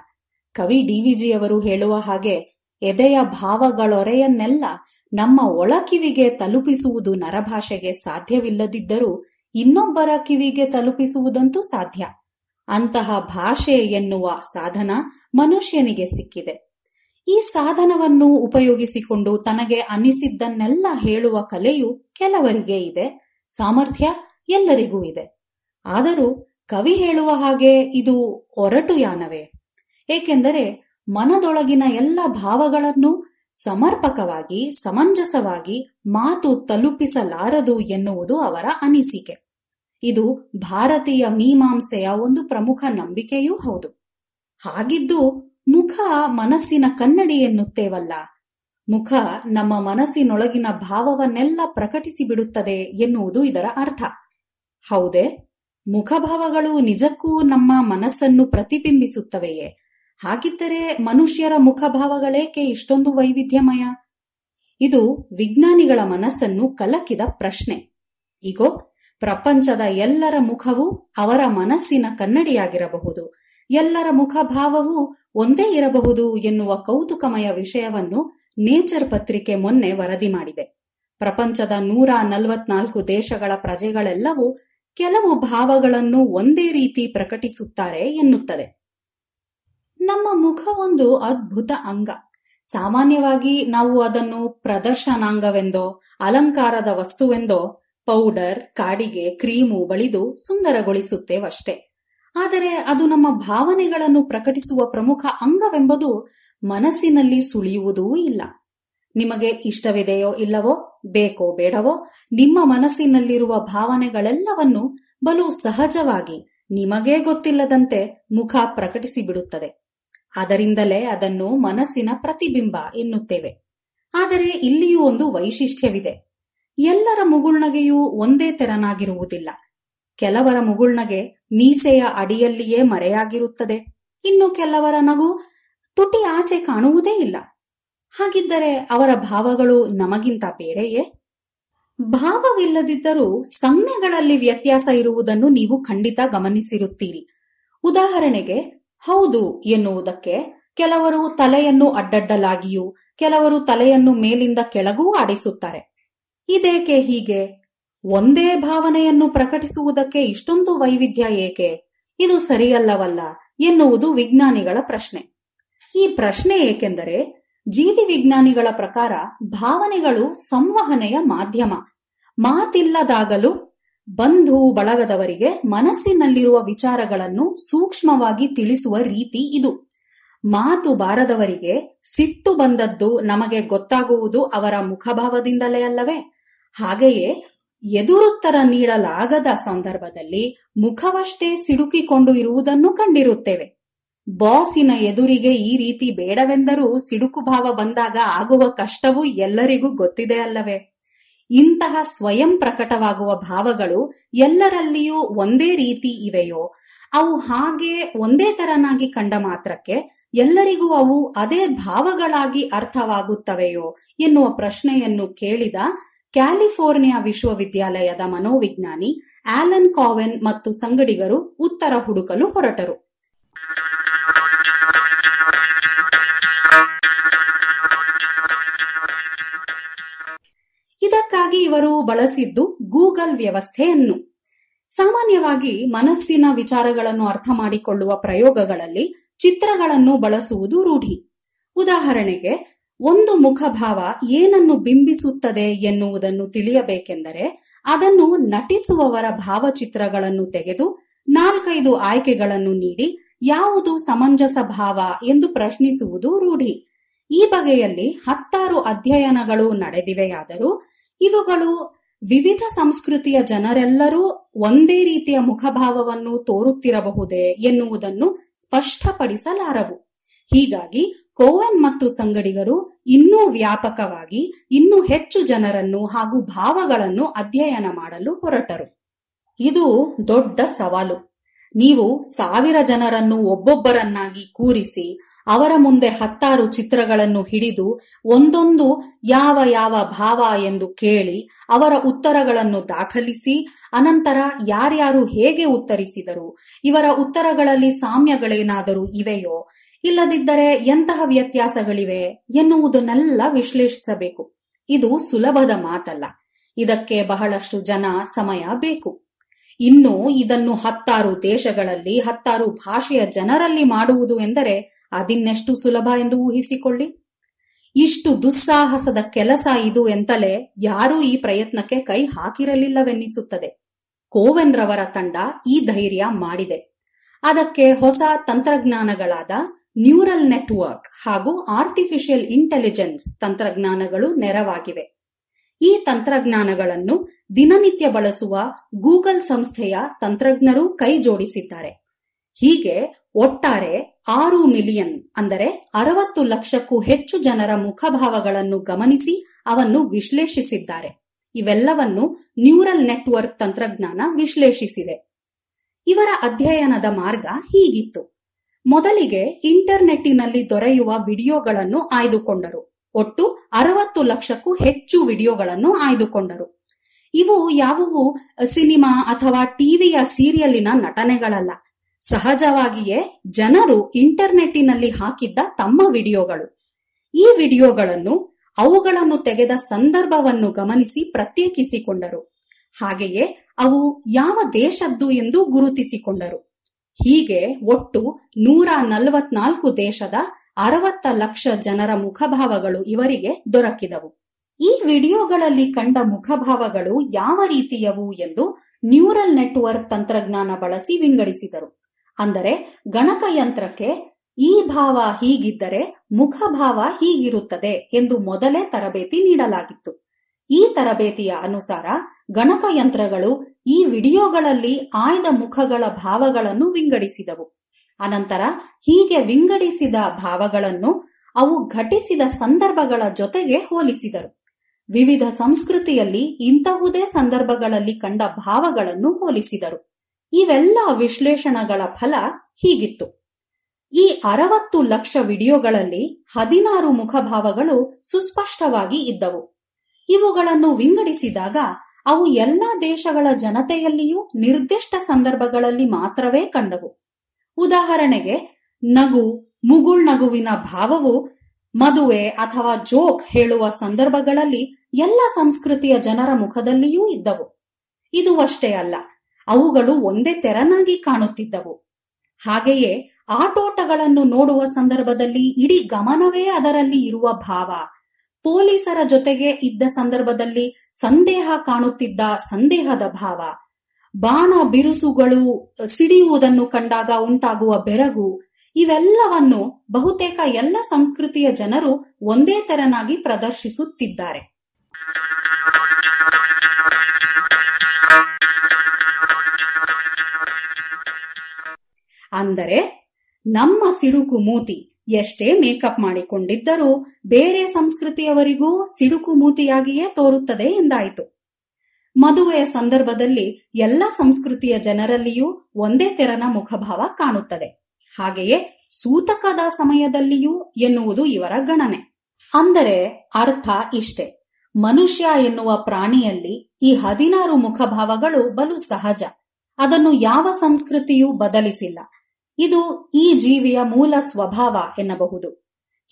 ಕವಿ ಡಿವಿಜಿಯವರು ಹೇಳುವ ಹಾಗೆ ಎದೆಯ ಭಾವಗಳೊರೆಯನ್ನೆಲ್ಲ ನಮ್ಮ ಒಳಕಿವಿಗೆ ತಲುಪಿಸುವುದು ನರಭಾಷೆಗೆ ಸಾಧ್ಯವಿಲ್ಲದಿದ್ದರೂ ಇನ್ನೊಬ್ಬರ ಕಿವಿಗೆ ತಲುಪಿಸುವುದಂತೂ ಸಾಧ್ಯ. ಅಂತಹ ಭಾಷೆ ಎನ್ನುವ ಸಾಧನ ಮನುಷ್ಯನಿಗೆ ಸಿಕ್ಕಿದೆ. ಈ ಸಾಧನವನ್ನು ಉಪಯೋಗಿಸಿಕೊಂಡು ತನಗೆ ಅನಿಸಿದ್ದನ್ನೆಲ್ಲ ಹೇಳುವ ಕಲೆಯು ಕೆಲವರಿಗೆ ಇದೆ, ಸಾಮರ್ಥ್ಯ ಎಲ್ಲರಿಗೂ ಇದೆ. ಆದರೂ ಕವಿ ಹೇಳುವ ಹಾಗೆ ಇದು ಒರಟು ಯಾನವೇ. ಏಕೆಂದರೆ ಮನದೊಳಗಿನ ಎಲ್ಲ ಭಾವಗಳನ್ನು ಸಮರ್ಪಕವಾಗಿ, ಸಮಂಜಸವಾಗಿ ಮಾತು ತಲುಪಿಸಲಾರದು ಎನ್ನುವುದು ಅವರ ಅನಿಸಿಕೆ. ಇದು ಭಾರತೀಯ ಮೀಮಾಂಸೆಯ ಒಂದು ಪ್ರಮುಖ ನಂಬಿಕೆಯೂ ಹೌದು. ಹಾಗಿದ್ದು ಮುಖ ಮನಸ್ಸಿನ ಕನ್ನಡಿ ಎನ್ನುತ್ತೇವಲ್ಲ, ಮುಖ ನಮ್ಮ ಮನಸ್ಸಿನೊಳಗಿನ ಭಾವವನ್ನೆಲ್ಲ ಪ್ರಕಟಿಸಿ ಬಿಡುತ್ತದೆ ಎನ್ನುವುದು ಇದರ ಅರ್ಥ. ಹೌದೇ, ಮುಖಭಾವಗಳು ನಿಜಕ್ಕೂ ನಮ್ಮ ಮನಸ್ಸನ್ನು ಪ್ರತಿಬಿಂಬಿಸುತ್ತವೆಯೇ? ಹಾಗಿದ್ದರೆ ಮನುಷ್ಯರ ಮುಖಭಾವಗಳೇಕೆ ಇಷ್ಟೊಂದು ವೈವಿಧ್ಯಮಯ? ಇದು ವಿಜ್ಞಾನಿಗಳ ಮನಸ್ಸನ್ನು ಕಲಕಿದ ಪ್ರಶ್ನೆ. ಈಗೋ, ಪ್ರಪಂಚದ ಎಲ್ಲರ ಮುಖವು ಅವರ ಮನಸ್ಸಿನ ಕನ್ನಡಿಯಾಗಿರಬಹುದು. ಎಲ್ಲರ ಮುಖಭಾವವು ಒಂದೇ ಇರಬಹುದು ಎನ್ನುವ ಕೌತುಕಮಯ ವಿಷಯವನ್ನು ನೇಚರ್ ಪತ್ರಿಕೆ ಮೊನ್ನೆ ವರದಿ ಮಾಡಿದೆ. ಪ್ರಪಂಚದ ನೂರ ನಲವತ್ನಾಲ್ಕು ದೇಶಗಳ ಪ್ರಜೆಗಳೆಲ್ಲವೂ ಕೆಲವು ಭಾವಗಳನ್ನು ಒಂದೇ ರೀತಿ ಪ್ರಕಟಿಸುತ್ತಾರೆ ಎನ್ನುತ್ತದೆ. ನಮ್ಮ ಮುಖ ಒಂದು ಅದ್ಭುತ ಅಂಗ. ಸಾಮಾನ್ಯವಾಗಿ ನಾವು ಅದನ್ನು ಪ್ರದರ್ಶನಾಂಗವೆಂದೋ, ಅಲಂಕಾರದ ವಸ್ತುವೆಂದೋ, ಪೌಡರ್, ಕಾಡಿಗೆ, ಕ್ರೀಮು ಬಳಿದು ಸುಂದರಗೊಳಿಸುತ್ತೇವಷ್ಟೇ. ಆದರೆ ಅದು ನಮ್ಮ ಭಾವನೆಗಳನ್ನು ಪ್ರಕಟಿಸುವ ಪ್ರಮುಖ ಅಂಗವೆಂಬುದು ಮನಸ್ಸಿನಲ್ಲಿ ಸುಳಿಯುವುದೂ ಇಲ್ಲ. ನಿಮಗೆ ಇಷ್ಟವಿದೆಯೋ ಇಲ್ಲವೋ, ಬೇಕೋ ಬೇಡವೋ, ನಿಮ್ಮ ಮನಸ್ಸಿನಲ್ಲಿರುವ ಭಾವನೆಗಳೆಲ್ಲವನ್ನು ಬಲು ಸಹಜವಾಗಿ ನಿಮಗೇ ಗೊತ್ತಿಲ್ಲದಂತೆ ಮುಖ ಪ್ರಕಟಿಸಿ ಬಿಡುತ್ತದೆ ಅದರಿಂದಲೇ ಅದನ್ನು ಮನಸ್ಸಿನ ಪ್ರತಿಬಿಂಬ ಎನ್ನುತ್ತೇವೆ. ಆದರೆ ಇಲ್ಲಿಯೂ ಒಂದು ವೈಶಿಷ್ಟ್ಯವಿದೆ. ಎಲ್ಲರ ಮುಗುಳ್ನಗೆಯೂ ಒಂದೇ ತೆರನಾಗಿರುವುದಿಲ್ಲ. ಕೆಲವರ ಮುಗುಳ್ನಗೆ ಮೀಸೆಯ ಅಡಿಯಲ್ಲಿಯೇ ಮರೆಯಾಗಿರುತ್ತದೆ. ಇನ್ನು ಕೆಲವರ ನಗು ತುಟಿ ಆಚೆ ಕಾಣುವುದೇ ಇಲ್ಲ. ಹಾಗಿದ್ದರೆ ಅವರ ಭಾವಗಳು ನಮಗಿಂತ ಬೇರೆಯೇ? ಭಾವವಿಲ್ಲದಿದ್ದರೂ ಸಂಜ್ಞೆಗಳಲ್ಲಿ ವ್ಯತ್ಯಾಸ ಇರುವುದನ್ನು ನೀವು ಖಂಡಿತ ಗಮನಿಸಿರುತ್ತೀರಿ. ಉದಾಹರಣೆಗೆ ಹೌದು ಎನ್ನುವುದಕ್ಕೆ ಕೆಲವರು ತಲೆಯನ್ನು ಅಡ್ಡಡ್ಡಲಾಗಿಯೂ ಕೆಲವರು ತಲೆಯನ್ನು ಮೇಲಿಂದ ಕೆಳಗೂ ಆಡಿಸುತ್ತಾರೆ. ಇದೇಕೆ ಹೀಗೆ? ಒಂದೇ ಭಾವನೆಯನ್ನು ಪ್ರಕಟಿಸುವುದಕ್ಕೆ ಇಷ್ಟೊಂದು ವೈವಿಧ್ಯ ಏಕೆ? ಇದು ಸರಿಯಲ್ಲವಲ್ಲ ಎನ್ನುವುದು ವಿಜ್ಞಾನಿಗಳ ಪ್ರಶ್ನೆ. ಈ ಪ್ರಶ್ನೆ ಏಕೆಂದರೆ ಜೀವಿ ವಿಜ್ಞಾನಿಗಳ ಪ್ರಕಾರ ಭಾವನೆಗಳು ಸಂವಹನೆಯ ಮಾಧ್ಯಮ. ಮಾತಿಲ್ಲದಾಗಲು ಬಂಧು ಬಳಗದವರಿಗೆ ಮನಸ್ಸಿನಲ್ಲಿರುವ ವಿಚಾರಗಳನ್ನು ಸೂಕ್ಷ್ಮವಾಗಿ ತಿಳಿಸುವ ರೀತಿ ಇದು. ಮಾತು ಬಾರದವರಿಗೆ ಸಿಟ್ಟು ಬಂದದ್ದು ನಮಗೆ ಗೊತ್ತಾಗುವುದು ಅವರ ಮುಖಭಾವದಿಂದಲೇ ಅಲ್ಲವೇ? ಹಾಗೆಯೇ ಎದುರುತ್ತರ ನೀಡಲಾಗದ ಸಂದರ್ಭದಲ್ಲಿ ಮುಖವಷ್ಟೇ ಸಿಡುಕಿಕೊಂಡು ಇರುವುದನ್ನು ಕಂಡಿರುತ್ತೇವೆ. ಬಾಸಿನ ಎದುರಿಗೆ ಈ ರೀತಿ ಬೇಡವೆಂದರೂ ಸಿಡುಕು ಭಾವ ಬಂದಾಗ ಆಗುವ ಕಷ್ಟವೂ ಎಲ್ಲರಿಗೂ ಗೊತ್ತಿದೆ ಅಲ್ಲವೇ? ಇಂತಹ ಸ್ವಯಂ ಪ್ರಕಟವಾಗುವ ಭಾವಗಳು ಎಲ್ಲರಲ್ಲಿಯೂ ಒಂದೇ ರೀತಿ ಇವೆಯೋ, ಅವು ಹಾಗೆ ಒಂದೇ ತರನಾಗಿ ಕಂಡ ಮಾತ್ರಕ್ಕೆ ಎಲ್ಲರಿಗೂ ಅವು ಅದೇ ಭಾವಗಳಾಗಿ ಅರ್ಥವಾಗುತ್ತವೆಯೋ ಎನ್ನುವ ಪ್ರಶ್ನೆಯನ್ನು ಕೇಳಿದ ಕ್ಯಾಲಿಫೋರ್ನಿಯಾ ವಿಶ್ವವಿದ್ಯಾಲಯದ ಮನೋವಿಜ್ಞಾನಿ ಆಲನ್ ಕಾವೆನ್ ಮತ್ತು ಸಂಗಡಿಗರು ಉತ್ತರ ಹುಡುಕಲು ಹೊರಟರು. ಇದಕ್ಕಾಗಿ ಇವರು ಬಳಸಿದ್ದು ಗೂಗಲ್ ವ್ಯವಸ್ಥೆಯನ್ನು. ಸಾಮಾನ್ಯವಾಗಿ ಮನಸ್ಸಿನ ವಿಚಾರಗಳನ್ನು ಅರ್ಥ ಮಾಡಿಕೊಳ್ಳುವ ಪ್ರಯೋಗಗಳಲ್ಲಿ ಚಿತ್ರಗಳನ್ನು ಬಳಸುವುದು ರೂಢಿ. ಉದಾಹರಣೆಗೆ, ಒಂದು ಮುಖಭಾವ ಏನನ್ನು ಬಿಂಬಿಸುತ್ತದೆ ಎನ್ನುವುದನ್ನು ತಿಳಿಯಬೇಕೆಂದರೆ, ಅದನ್ನು ನಟಿಸುವವರ ಭಾವಚಿತ್ರಗಳನ್ನು ತೆಗೆದು ನಾಲ್ಕೈದು ಆಯ್ಕೆಗಳನ್ನು ನೀಡಿ ಯಾವುದು ಸಮಂಜಸ ಭಾವ ಎಂದು ಪ್ರಶ್ನಿಸುವುದು ರೂಢಿ. ಈ ಬಗೆಯಲ್ಲಿ ಹತ್ತಾರು ಅಧ್ಯಯನಗಳು ನಡೆದಿವೆಯಾದರೂ ಇವುಗಳು ವಿವಿಧ ಸಂಸ್ಕೃತಿಯ ಜನರೆಲ್ಲರೂ ಒಂದೇ ರೀತಿಯ ಮುಖಭಾವವನ್ನು ತೋರುತ್ತಿರಬಹುದೇ ಎನ್ನುವುದನ್ನು ಸ್ಪಷ್ಟಪಡಿಸಲಾರವು. ಹೀಗಾಗಿ ಕೋವನ್ ಮತ್ತು ಸಂಗಡಿಗರು ಇನ್ನೂ ವ್ಯಾಪಕವಾಗಿ, ಇನ್ನೂ ಹೆಚ್ಚು ಜನರನ್ನು ಹಾಗೂ ಭಾವಗಳನ್ನು ಅಧ್ಯಯನ ಮಾಡಲು ಹೊರಟರು. ಇದು ದೊಡ್ಡ ಸವಾಲು. ನೀವು ಸಾವಿರ ಜನರನ್ನು ಒಬ್ಬೊಬ್ಬರನ್ನಾಗಿ ಕೂರಿಸಿ ಅವರ ಮುಂದೆ ಹತ್ತಾರು ಚಿತ್ರಗಳನ್ನು ಹಿಡಿದು ಒಂದೊಂದು ಯಾವ ಯಾವ ಭಾವ ಎಂದು ಕೇಳಿ ಅವರ ಉತ್ತರಗಳನ್ನು ದಾಖಲಿಸಿ, ಅನಂತರ ಯಾರ್ಯಾರು ಹೇಗೆ ಉತ್ತರಿಸಿದರು, ಇವರ ಉತ್ತರಗಳಲ್ಲಿ ಸಾಮ್ಯಗಳೇನಾದರೂ ಇವೆಯೋ? ಇಲ್ಲದಿದ್ದರೆ ಎಂತಹ ವ್ಯತ್ಯಾಸಗಳಿವೆ ಎನ್ನುವುದನ್ನೆಲ್ಲ ವಿಶ್ಲೇಷಿಸಬೇಕು. ಇದು ಸುಲಭದ ಮಾತಲ್ಲ. ಇದಕ್ಕೆ ಬಹಳಷ್ಟು ಜನ ಸಮಯ ಬೇಕು. ಇನ್ನು ಇದನ್ನು ಹತ್ತಾರು ದೇಶಗಳಲ್ಲಿ, ಹತ್ತಾರು ಭಾಷೆಯ ಜನರಲ್ಲಿ ಮಾಡುವುದು ಎಂದರೆ ಅದಿನ್ನೆಷ್ಟು ಸುಲಭ ಎಂದು ಊಹಿಸಿಕೊಳ್ಳಿ. ಇಷ್ಟು ದುಸ್ಸಾಹಸದ ಕೆಲಸ ಇದು ಎಂತಲೇ ಯಾರೂ ಈ ಪ್ರಯತ್ನಕ್ಕೆ ಕೈ ಹಾಕಿರಲಿಲ್ಲವೆನ್ನಿಸುತ್ತದೆ. ಕೋವೆನ್ ರವರ ತಂಡ ಈ ಧೈರ್ಯ ಮಾಡಿದೆ. ಅದಕ್ಕೆ ಹೊಸ ತಂತ್ರಜ್ಞಾನಗಳಾದ ನ್ಯೂರಲ್ ನೆಟ್ವರ್ಕ್ ಹಾಗೂ ಆರ್ಟಿಫಿಷಿಯಲ್ ಇಂಟೆಲಿಜೆನ್ಸ್ ತಂತ್ರಜ್ಞಾನಗಳು ನೆರವಾಗಿವೆ. ಈ ತಂತ್ರಜ್ಞಾನಗಳನ್ನು ದಿನನಿತ್ಯ ಬಳಸುವ ಗೂಗಲ್ ಸಂಸ್ಥೆಯ ತಂತ್ರಜ್ಞರು ಕೈ ಜೋಡಿಸಿದ್ದಾರೆ ಹೀಗೆ ಒಟ್ಟಾರೆ ಆರು ಮಿಲಿಯನ್ ಅಂದರೆ ಅರವತ್ತು ಲಕ್ಷಕ್ಕೂ ಹೆಚ್ಚು ಜನರ ಮುಖಭಾವಗಳನ್ನು ಗಮನಿಸಿ ಅವನ್ನು ವಿಶ್ಲೇಷಿಸಿದ್ದಾರೆ. ಇವೆಲ್ಲವನ್ನು ನ್ಯೂರಲ್ ನೆಟ್ವರ್ಕ್ ತಂತ್ರಜ್ಞಾನ ವಿಶ್ಲೇಷಿಸಿದೆ. ಇವರ ಅಧ್ಯಯನದ ಮಾರ್ಗ ಹೀಗಿತ್ತು. ಮೊದಲಿಗೆ ಇಂಟರ್ನೆಟ್ಟಿನಲ್ಲಿ ದೊರೆಯುವ ವಿಡಿಯೋಗಳನ್ನು ಆಯ್ದುಕೊಂಡರು. ಒಟ್ಟು ಅರವತ್ತು ಲಕ್ಷಕ್ಕೂ ಹೆಚ್ಚು ವಿಡಿಯೋಗಳನ್ನು ಆಯ್ದುಕೊಂಡರು. ಇವು ಯಾವುವು, ಸಿನಿಮಾ ಅಥವಾ ಟಿವಿಯ ಸೀರಿಯಲಿನ ನಟನೆಗಳಲ್ಲ. ಸಹಜವಾಗಿಯೇ ಜನರು ಇಂಟರ್ನೆಟ್ಟಿನಲ್ಲಿ ಹಾಕಿದ್ದ ತಮ್ಮ ವಿಡಿಯೋಗಳು. ಈ ವಿಡಿಯೋಗಳನ್ನು ಅವುಗಳನ್ನು ತೆಗೆದ ಸಂದರ್ಭವನ್ನು ಗಮನಿಸಿ ಪ್ರತ್ಯೇಕಿಸಿಕೊಂಡರು. ಹಾಗೆಯೇ ಅವು ಯಾವ ದೇಶದ್ದು ಎಂದು ಗುರುತಿಸಿಕೊಂಡರು. ಹೀಗೆ ಒಟ್ಟು ನೂರ ನಲವತ್ನಾಲ್ಕು ದೇಶದ ಅರವತ್ತ ಲಕ್ಷ ಜನರ ಮುಖಭಾವಗಳು ಇವರಿಗೆ ದೊರಕಿದವು. ಈ ವಿಡಿಯೋಗಳಲ್ಲಿ ಕಂಡ ಮುಖಭಾವಗಳು ಯಾವ ರೀತಿಯವು ಎಂದು ನ್ಯೂರಲ್ ನೆಟ್ವರ್ಕ್ ತಂತ್ರಜ್ಞಾನ ಬಳಸಿ ವಿಂಗಡಿಸಿದರು. ಅಂದರೆ ಗಣಕಯಂತ್ರಕ್ಕೆ ಈ ಭಾವ ಹೀಗಿದ್ದರೆ ಮುಖಭಾವ ಹೀಗಿರುತ್ತದೆ ಎಂದು ಮೊದಲೇ ತರಬೇತಿ ನೀಡಲಾಗಿತ್ತು. ಈ ತರಬೇತಿಯ ಅನುಸಾರ ಗಣಕಯಂತ್ರಗಳು ಈ ವಿಡಿಯೋಗಳಲ್ಲಿ ಆಯ್ದ ಮುಖಗಳ ಭಾವಗಳನ್ನು ವಿಂಗಡಿಸಿದವು. ಅನಂತರ ಹೀಗೆ ವಿಂಗಡಿಸಿದ ಭಾವಗಳನ್ನು ಅವು ಘಟಿಸಿದ ಸಂದರ್ಭಗಳ ಜೊತೆಗೆ ಹೋಲಿಸಿದರು. ವಿವಿಧ ಸಂಸ್ಕೃತಿಯಲ್ಲಿ ಇಂತಹುದೇ ಸಂದರ್ಭಗಳಲ್ಲಿ ಕಂಡ ಭಾವಗಳನ್ನು ಹೋಲಿಸಿದರು. ಇವೆಲ್ಲ ವಿಶ್ಲೇಷಣೆಗಳ ಫಲ ಹೀಗಿತ್ತು. ಈ ಅರವತ್ತು ಲಕ್ಷ ವಿಡಿಯೋಗಳಲ್ಲಿ ಹದಿನಾರು ಮುಖಭಾವಗಳು ಸುಸ್ಪಷ್ಟವಾಗಿ ಇದ್ದವು. ಇವುಗಳನ್ನು ವಿಂಗಡಿಸಿದಾಗ ಅವು ಎಲ್ಲ ದೇಶಗಳ ಜನತೆಯಲ್ಲಿಯೂ ನಿರ್ದಿಷ್ಟ ಸಂದರ್ಭಗಳಲ್ಲಿ ಮಾತ್ರವೇ ಕಂಡವು. ಉದಾಹರಣೆಗೆ, ನಗು ಮುಗುಳ್ನಗುವಿನ ಭಾವವು, ಮದುವೆ ಅಥವಾ ಜೋಕ್ ಹೇಳುವ ಸಂದರ್ಭಗಳಲ್ಲಿ ಎಲ್ಲ ಸಂಸ್ಕೃತಿಯ ಜನರ ಮುಖದಲ್ಲಿಯೂ ಇದ್ದವು. ಇದು ಅಷ್ಟೇ ಅಲ್ಲ. ಅವುಗಳು ಒಂದೇ ತೆರನಾಗಿ ಕಾಣುತ್ತಿದ್ದವು. ಹಾಗೆಯೇ ಆಟೋಟಗಳನ್ನು ನೋಡುವ ಸಂದರ್ಭದಲ್ಲಿ ಇಡೀ ಗಮನವೇ ಅದರಲ್ಲಿ ಇರುವ ಭಾವ. ಪೊಲೀಸರ ಜೊತೆಗೆ ಇದ್ದ ಸಂದರ್ಭದಲ್ಲಿ ಸಂದೇಹ ಕಾಣುತ್ತಿದ್ದ ಸಂದೇಹದ ಭಾವ. ಬಾಣ ಬಿರುಸುಗಳು ಸಿಡಿಯುವುದನ್ನು ಕಂಡಾಗ ಉಂಟಾಗುವ ಬೆರಗು. ಇವೆಲ್ಲವನ್ನು ಬಹುತೇಕ ಎಲ್ಲ ಸಂಸ್ಕೃತಿಯ ಜನರು ಒಂದೇ ತೆರನಾಗಿ ಪ್ರದರ್ಶಿಸುತ್ತಿದ್ದಾರೆ. ಅಂದರೆ ನಮ್ಮ ಸಿಡುಕು ಮೂತಿ ಎಷ್ಟೇ ಮೇಕಪ್ ಮಾಡಿಕೊಂಡಿದ್ದರೂ ಬೇರೆ ಸಂಸ್ಕೃತಿಯವರಿಗೂ ಸಿಡುಕು ಮೂತಿಯಾಗಿಯೇ ತೋರುತ್ತದೆ ಎಂದಾಯಿತು. ಮದುವೆಯ ಸಂದರ್ಭದಲ್ಲಿ ಎಲ್ಲ ಸಂಸ್ಕೃತಿಯ ಜನರಲ್ಲಿಯೂ ಒಂದೇ ತೆರನ ಮುಖಭಾವ ಕಾಣುತ್ತದೆ. ಹಾಗೆಯೇ ಸೂತಕದ ಸಮಯದಲ್ಲಿಯೂ ಎನ್ನುವುದು ಇವರ ಗಣನೆ. ಅಂದರೆ ಅರ್ಥ ಇಷ್ಟೆ. ಮನುಷ್ಯ ಎನ್ನುವ ಪ್ರಾಣಿಯಲ್ಲಿ ಈ ಹದಿನಾರು ಮುಖಭಾವಗಳು ಬಲು ಸಹಜ. ಅದನ್ನು ಯಾವ ಸಂಸ್ಕೃತಿಯೂ ಬದಲಿಸಿಲ್ಲ. ಇದು ಈ ಜೀವಿಯ ಮೂಲ ಸ್ವಭಾವ ಎನ್ನಬಹುದು.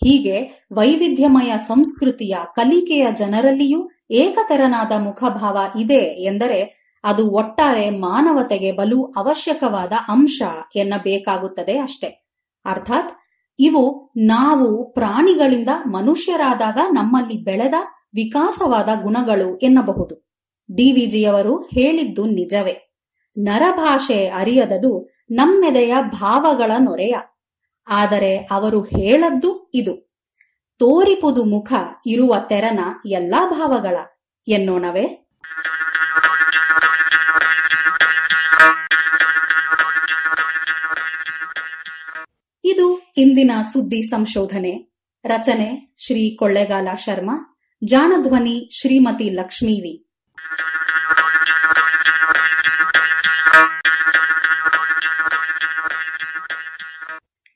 ಹೀಗೆ ವೈವಿಧ್ಯಮಯ ಸಂಸ್ಕೃತಿಯ ಕಲಿಕೆಯ ಜನರಲ್ಲಿಯೂ ಏಕತರನಾದ ಮುಖಭಾವ ಇದೆ ಎಂದರೆ ಅದು ಒಟ್ಟಾರೆ ಮಾನವತೆಗೆ ಬಲು ಅವಶ್ಯಕವಾದ ಅಂಶ ಎನ್ನಬೇಕಾಗುತ್ತದೆ ಅಷ್ಟೆ. ಅರ್ಥಾತ್ ಇವು ನಾವು ಪ್ರಾಣಿಗಳಿಂದ ಮನುಷ್ಯರಾದಾಗ ನಮ್ಮಲ್ಲಿ ಬೆಳೆದ ವಿಕಾಸವಾದ ಗುಣಗಳು ಎನ್ನಬಹುದು. ಡಿವಿಜಿಯವರು ಹೇಳಿದ್ದು ನಿಜವೇ. ನರಭಾಷೆ ಅರಿಯದದು ನಮ್ಮೆದೆಯ ಭಾವಗಳ ನೊರೆಯ. ಆದರೆ ಅವರು ಹೇಳದ್ದು ಇದು. ತೋರಿಪುದು ಮುಖ ಇರುವ ತೆರನ ಎಲ್ಲಾ ಭಾವಗಳ. ಎನ್ನೋಣವೇ? ಇದು ಇಂದಿನ ಸುದ್ದಿ ಸಂಶೋಧನೆ. ರಚನೆ ಶ್ರೀ ಕೊಳ್ಳೆಗಾಲ ಶರ್ಮಾ, ಜಾಣಧ್ವನಿ ಶ್ರೀಮತಿ ಲಕ್ಷ್ಮೀ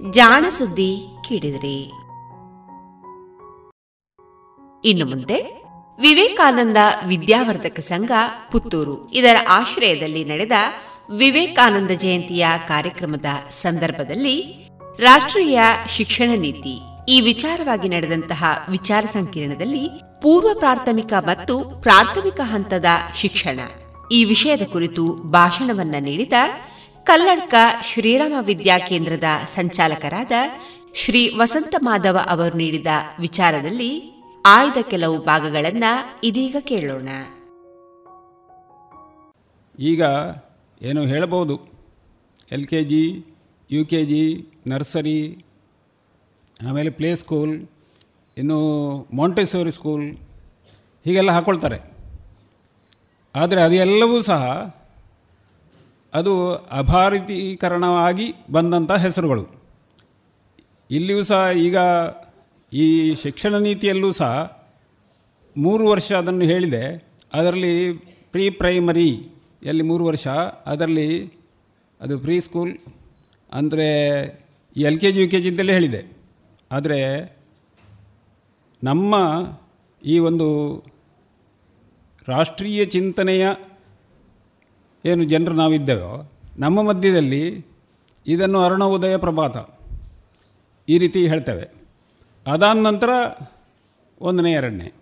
ಜಾಣ ಸುದ್ದಿ ಕೇಳಿದ್ರಿ. ಇನ್ನು ಮುಂದೆ ವಿವೇಕಾನಂದ ವಿದ್ಯಾವರ್ಧಕ ಸಂಘ ಪುತ್ತೂರು. ಇದರ ಆಶ್ರಯದಲ್ಲಿ ನಡೆದ ವಿವೇಕಾನಂದ ಜಯಂತಿಯ ಕಾರ್ಯಕ್ರಮದ ಸಂದರ್ಭದಲ್ಲಿ ರಾಷ್ಟ್ರೀಯ ಶಿಕ್ಷಣ ನೀತಿ, ಈ ವಿಚಾರವಾಗಿ ನಡೆದಂತಹ ವಿಚಾರ ಸಂಕಿರಣದಲ್ಲಿ ಪೂರ್ವ ಪ್ರಾಥಮಿಕ ಮತ್ತು ಪ್ರಾಥಮಿಕ ಹಂತದ ಶಿಕ್ಷಣ, ಈ ವಿಷಯದ ಕುರಿತು ಭಾಷಣವನ್ನ ನೀಡಿದ ಕಲ್ಲಡ್ಕ ಶ್ರೀರಾಮ ವಿದ್ಯಾ ಕೇಂದ್ರದ ಸಂಚಾಲಕರಾದ ಶ್ರೀ ವಸಂತ ಮಾಧವ ಅವರು ನೀಡಿದ ವಿಚಾರದಲ್ಲಿ ಆಯ್ದ ಕೆಲವು ಭಾಗಗಳನ್ನ ಇದೀಗ ಕೇಳೋಣ. ಈಗ ಏನು ಹೇಳಬಹುದು? L K G, U K G, nursery, ಆಮೇಲೆ ಪ್ಲೇ ಸ್ಕೂಲ್, ಇನ್ನು ಮಾಂಟೆಸೋರಿ ಸ್ಕೂಲ್ ಹೀಗೆಲ್ಲ ಹಾಕ್ಕೊಳ್ತಾರೆ ಆದರೆ ಅದೆಲ್ಲವೂ ಸಹ ಅದು ಅಭಾರತೀಕರಣವಾಗಿ ಬಂದಂಥ ಹೆಸರುಗಳು. ಇಲ್ಲಿಯೂ ಸಹ ಈಗ ಈ ಶಿಕ್ಷಣ ನೀತಿಯಲ್ಲೂ ಸಹ ಮೂರು ವರ್ಷ ಅದನ್ನು ಹೇಳಿದೆ. ಅದರಲ್ಲಿ ಪ್ರೀ ಪ್ರೈಮರಿ ಎಲ್ಲಿ ಮೂರು ವರ್ಷ. ಅದರಲ್ಲಿ ಅದು ಪ್ರೀ ಸ್ಕೂಲ್, ಅಂದರೆ L K G, U K G ಅಂತಲೇ ಹೇಳಿದೆ. ಆದರೆ ನಮ್ಮ ಈ ಒಂದು ರಾಷ್ಟ್ರೀಯ ಚಿಂತನೆಯ ಏನು ಜನರು ನಾವಿದ್ದೇವೋ, ನಮ್ಮ ಮಧ್ಯದಲ್ಲಿ ಇದನ್ನು ಅರುಣೋದಯ ಪ್ರಭಾತ ಈ ರೀತಿ ಹೇಳ್ತೇವೆ. ಅದಾದ ನಂತರ ಒಂದನೇ, ಎರಡನೇ.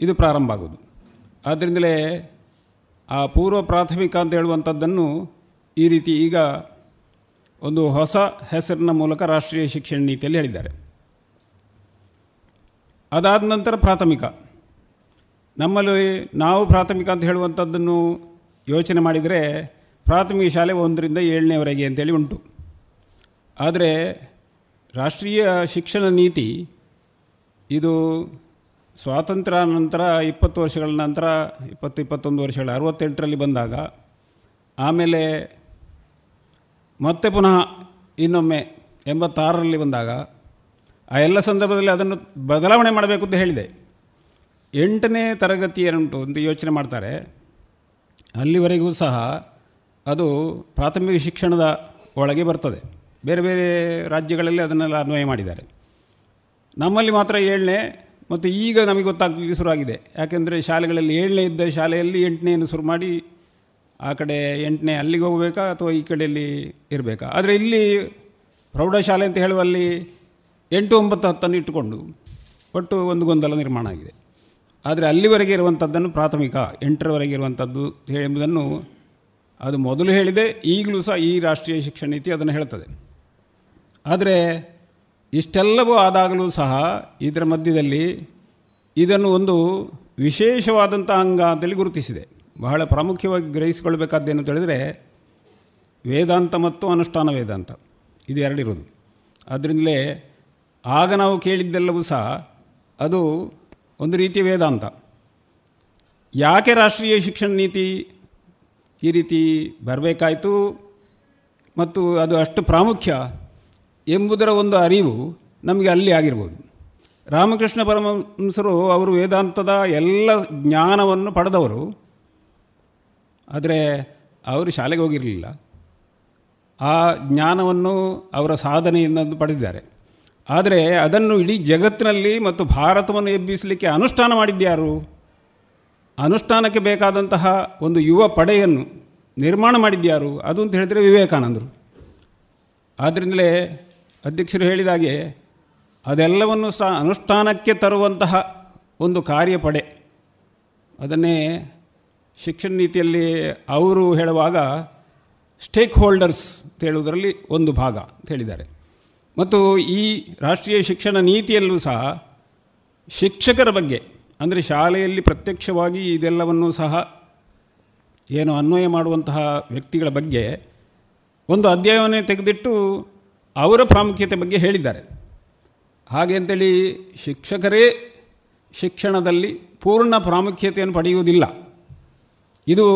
ಇದು ಪ್ರಾರಂಭ ಆಗೋದು. ಆದ್ದರಿಂದಲೇ ಆ ಪೂರ್ವ ಪ್ರಾಥಮಿಕ ಅಂತ ಹೇಳುವಂಥದ್ದನ್ನು ಈ ರೀತಿ ಈಗ ಒಂದು ಹೊಸ ಹೆಸರಿನ ಮೂಲಕ ರಾಷ್ಟ್ರೀಯ ಶಿಕ್ಷಣ ನೀತಿಯಲ್ಲಿ ಹೇಳಿದ್ದಾರೆ. ಅದಾದ ನಂತರ ಪ್ರಾಥಮಿಕ. ನಮ್ಮಲ್ಲಿ ನಾವು ಪ್ರಾಥಮಿಕ ಅಂತ ಹೇಳುವಂಥದ್ದನ್ನು ಯೋಚನೆ ಮಾಡಿದರೆ ಪ್ರಾಥಮಿಕ ಶಾಲೆ ಒಂದರಿಂದ ಏಳನೇವರೆಗೆ ಅಂತೇಳಿ ಉಂಟು. ಆದರೆ ರಾಷ್ಟ್ರೀಯ ಶಿಕ್ಷಣ ನೀತಿ ಇದು ಸ್ವಾತಂತ್ರ್ಯ ನಂತರ ಇಪ್ಪತ್ತು ವರ್ಷಗಳ ನಂತರ ಇಪ್ಪತ್ತು, ಇಪ್ಪತ್ತೊಂದು ವರ್ಷಗಳ, ಅರವತ್ತೆಂಟರಲ್ಲಿ ಬಂದಾಗ ಆಮೇಲೆ ಮತ್ತೆ ಪುನಃ ಇನ್ನೊಮ್ಮೆ ಎಂಬತ್ತಾರರಲ್ಲಿ ಬಂದಾಗ ಆ ಎಲ್ಲ ಸಂದರ್ಭದಲ್ಲಿ ಅದನ್ನು ಬದಲಾವಣೆ ಮಾಡಬೇಕು ಅಂತ ಹೇಳಿದೆ. ಎಂಟನೇ ತರಗತಿ ಏನುಂಟು ಅಂತ ಯೋಚನೆ ಮಾಡ್ತಾರೆ. ಅಲ್ಲಿವರೆಗೂ ಸಹ ಅದು ಪ್ರಾಥಮಿಕ ಶಿಕ್ಷಣದ ಒಳಗೆ ಬರ್ತದೆ. ಬೇರೆ ಬೇರೆ ರಾಜ್ಯಗಳಲ್ಲಿ ಅದನ್ನೆಲ್ಲ ಅನ್ವಯ ಮಾಡಿದ್ದಾರೆ. ನಮ್ಮಲ್ಲಿ ಮಾತ್ರ ಏಳನೇ ಮತ್ತು ಈಗ ನಮಗೆ ಗೊತ್ತಾಗಲಿಕ್ಕೆ ಶುರುವಾಗಿದೆ. ಯಾಕೆಂದರೆ ಶಾಲೆಗಳಲ್ಲಿ ಏಳನೇ ಇದ್ದ ಶಾಲೆಯಲ್ಲಿ ಎಂಟನೆಯನ್ನು ಶುರು ಮಾಡಿ ಆ ಕಡೆ ಎಂಟನೇ ಅಲ್ಲಿಗೆ ಹೋಗಬೇಕಾ ಅಥವಾ ಈ ಕಡೆಯಲ್ಲಿ ಇರಬೇಕಾ? ಆದರೆ ಇಲ್ಲಿ ಪ್ರೌಢಶಾಲೆ ಅಂತ ಹೇಳುವಲ್ಲಿ ಎಂಟು ಒಂಬತ್ತು ಹತ್ತನ್ನು ಇಟ್ಟುಕೊಂಡು ಒಟ್ಟು ಒಂದು ಗೊಂದಲ ನಿರ್ಮಾಣ ಆಗಿದೆ. ಆದರೆ ಅಲ್ಲಿವರೆಗೆ ಇರುವಂಥದ್ದನ್ನು ಪ್ರಾಥಮಿಕ, ಎಂಟರವರೆಗೆ ಇರುವಂಥದ್ದು ಎಂಬುದನ್ನು ಅದು ಮೊದಲು ಹೇಳಿದೆ, ಈಗಲೂ ಸಹ ಈ ರಾಷ್ಟ್ರೀಯ ಶಿಕ್ಷಣ ನೀತಿ ಅದನ್ನು ಹೇಳ್ತದೆ. ಆದರೆ ಇಷ್ಟೆಲ್ಲವೂ ಆದಾಗಲೂ ಸಹ ಇದರ ಮಧ್ಯದಲ್ಲಿ ಇದನ್ನು ಒಂದು ವಿಶೇಷವಾದಂಥ ಅಂಗ ಅಂತೇಳಿ ಗುರುತಿಸಿದೆ. ಬಹಳ ಪ್ರಾಮುಖ್ಯವಾಗಿ ಗ್ರಹಿಸಿಕೊಳ್ಬೇಕಾದ್ದೇನು ಹೇಳಿದರೆ ವೇದಾಂತ ಮತ್ತು ಅನುಷ್ಠಾನ ವೇದಾಂತ, ಇದು ಎರಡಿರೋದು ಅದರಿಂದಲೇ ಆಗ ನಾವು ಕೇಳಿದ್ದೆಲ್ಲವೂ ಸಹ ಅದು ಒಂದು ರೀತಿ ವೇದಾಂತ. ಯಾಕೆ ರಾಷ್ಟ್ರೀಯ ಶಿಕ್ಷಣ ನೀತಿ ಈ ರೀತಿ ಬರಬೇಕಾಯಿತು ಮತ್ತು ಅದು ಅಷ್ಟು ಪ್ರಾಮುಖ್ಯ ಎಂಬುದರ ಒಂದು ಅರಿವು ನಮಗೆ ಅಲ್ಲಿ ಆಗಿರ್ಬೋದು. ರಾಮಕೃಷ್ಣ ಪರಮಹಂಸರು ಅವರು ವೇದಾಂತದ ಎಲ್ಲ ಜ್ಞಾನವನ್ನು ಪಡೆದವರು. ಆದರೆ ಅವರು ಶಾಲೆಗೆ ಹೋಗಿರಲಿಲ್ಲ. ಆ ಜ್ಞಾನವನ್ನು ಅವರ ಸಾಧನೆಯಿಂದ ಪಡೆದಿದ್ದಾರೆ. ಆದರೆ ಅದನ್ನು ಇಡೀ ಜಗತ್ತಿನಲ್ಲಿ ಮತ್ತು ಭಾರತವನ್ನು ಎಬ್ಬಿಸಲಿಕ್ಕೆ ಅನುಷ್ಠಾನ ಮಾಡಿದ್ಯಾರು? ಅನುಷ್ಠಾನಕ್ಕೆ ಬೇಕಾದಂತಹ ಒಂದು ಯುವ ಪಡೆಯನ್ನು ನಿರ್ಮಾಣ ಮಾಡಿದ್ಯಾರು? ಅದು ಅಂತ ಹೇಳಿದರೆ ವಿವೇಕಾನಂದರು. ಆದ್ದರಿಂದಲೇ ಅಧ್ಯಕ್ಷರು ಹೇಳಿದಾಗೆ ಅದೆಲ್ಲವನ್ನು ಸಹ ಅನುಷ್ಠಾನಕ್ಕೆ ತರುವಂತಹ ಒಂದು ಕಾರ್ಯಪಡೆ. ಅದನ್ನೇ ಶಿಕ್ಷಣ ನೀತಿಯಲ್ಲಿ ಅವರು ಹೇಳುವಾಗ ಸ್ಟೇಕ್ ಹೋಲ್ಡರ್ಸ್ ಅಂತ ಹೇಳುವುದರಲ್ಲಿ ಒಂದು ಭಾಗ ಅಂತ ಹೇಳಿದ್ದಾರೆ. ಮತ್ತು ಈ ರಾಷ್ಟ್ರೀಯ ಶಿಕ್ಷಣ ನೀತಿಯಲ್ಲೂ ಸಹ ಶಿಕ್ಷಕರ ಬಗ್ಗೆ, ಅಂದರೆ ಶಾಲೆಯಲ್ಲಿ ಪ್ರತ್ಯಕ್ಷವಾಗಿ ಇದೆಲ್ಲವನ್ನು ಸಹ ಏನು ಅನ್ವಯ ಮಾಡುವಂತಹ ವ್ಯಕ್ತಿಗಳ ಬಗ್ಗೆ ಒಂದು ಅಧ್ಯಾಯವನ್ನೇ ತೆಗೆದಿಟ್ಟು ಅವರ ಪ್ರಾಮುಖ್ಯತೆ ಬಗ್ಗೆ ಹೇಳಿದ್ದಾರೆ. ಹಾಗೆ ಅಂತೇಳಿ ಶಿಕ್ಷಕರೇ ಶಿಕ್ಷಣದಲ್ಲಿ ಪೂರ್ಣ ಪ್ರಾಮುಖ್ಯತೆಯನ್ನು ಪಡೆಯುವುದಿಲ್ಲ. ಇದು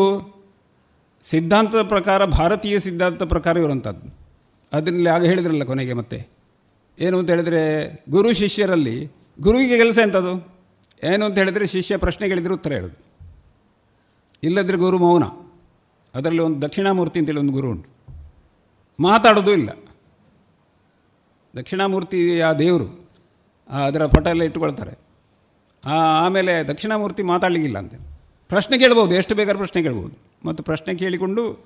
ಸಿದ್ಧಾಂತದ ಪ್ರಕಾರ, ಭಾರತೀಯ ಸಿದ್ಧಾಂತದ ಪ್ರಕಾರ ಇರುವಂಥದ್ದು ಅದರಲ್ಲಿ ಆಗ ಹೇಳಿದ್ರಲ್ಲ ಕೊನೆಗೆ ಮತ್ತೆ. ಏನು ಅಂತ ಹೇಳಿದರೆ, ಗುರು ಶಿಷ್ಯರಲ್ಲಿ, ಗುರುವಿಗೆ ಕೆಲಸ ಎಂಥದ್ದು ಏನು ಅಂತ ಹೇಳಿದರೆ, ಶಿಷ್ಯ ಪ್ರಶ್ನೆ ಕೇಳಿದರೆ ಉತ್ತರ ಹೇಳೋದು. ಇಲ್ಲದ್ರೆ ಗುರು ಮೌನ. ಅದರಲ್ಲಿ ಒಂದು ದಕ್ಷಿಣಾಮೂರ್ತಿ ಅಂತೇಳಿ ಒಂದು ಗುರು ಉಂಟು. ಮಾತಾಡೋದು ಇಲ್ಲ. ದಕ್ಷಿಣಾಮೂರ್ತಿ ಆ ದೇವರು ಅದರ ಪಟ ಎಲ್ಲ ಇಟ್ಟುಕೊಳ್ತಾರೆ. ಆಮೇಲೆ ದಕ್ಷಿಣಾಮೂರ್ತಿ ಮಾತಾಡಲಿಕ್ಕಿಲ್ಲ ಅಂತೆ. ಪ್ರಶ್ನೆ ಕೇಳ್ಬೋದು, ಎಷ್ಟು ಬೇಕಾದ್ರೂ ಪ್ರಶ್ನೆ ಕೇಳ್ಬೋದು. ಮತ್ತು ಪ್ರಶ್ನೆ ಕೇಳಿಕೊಂಡು,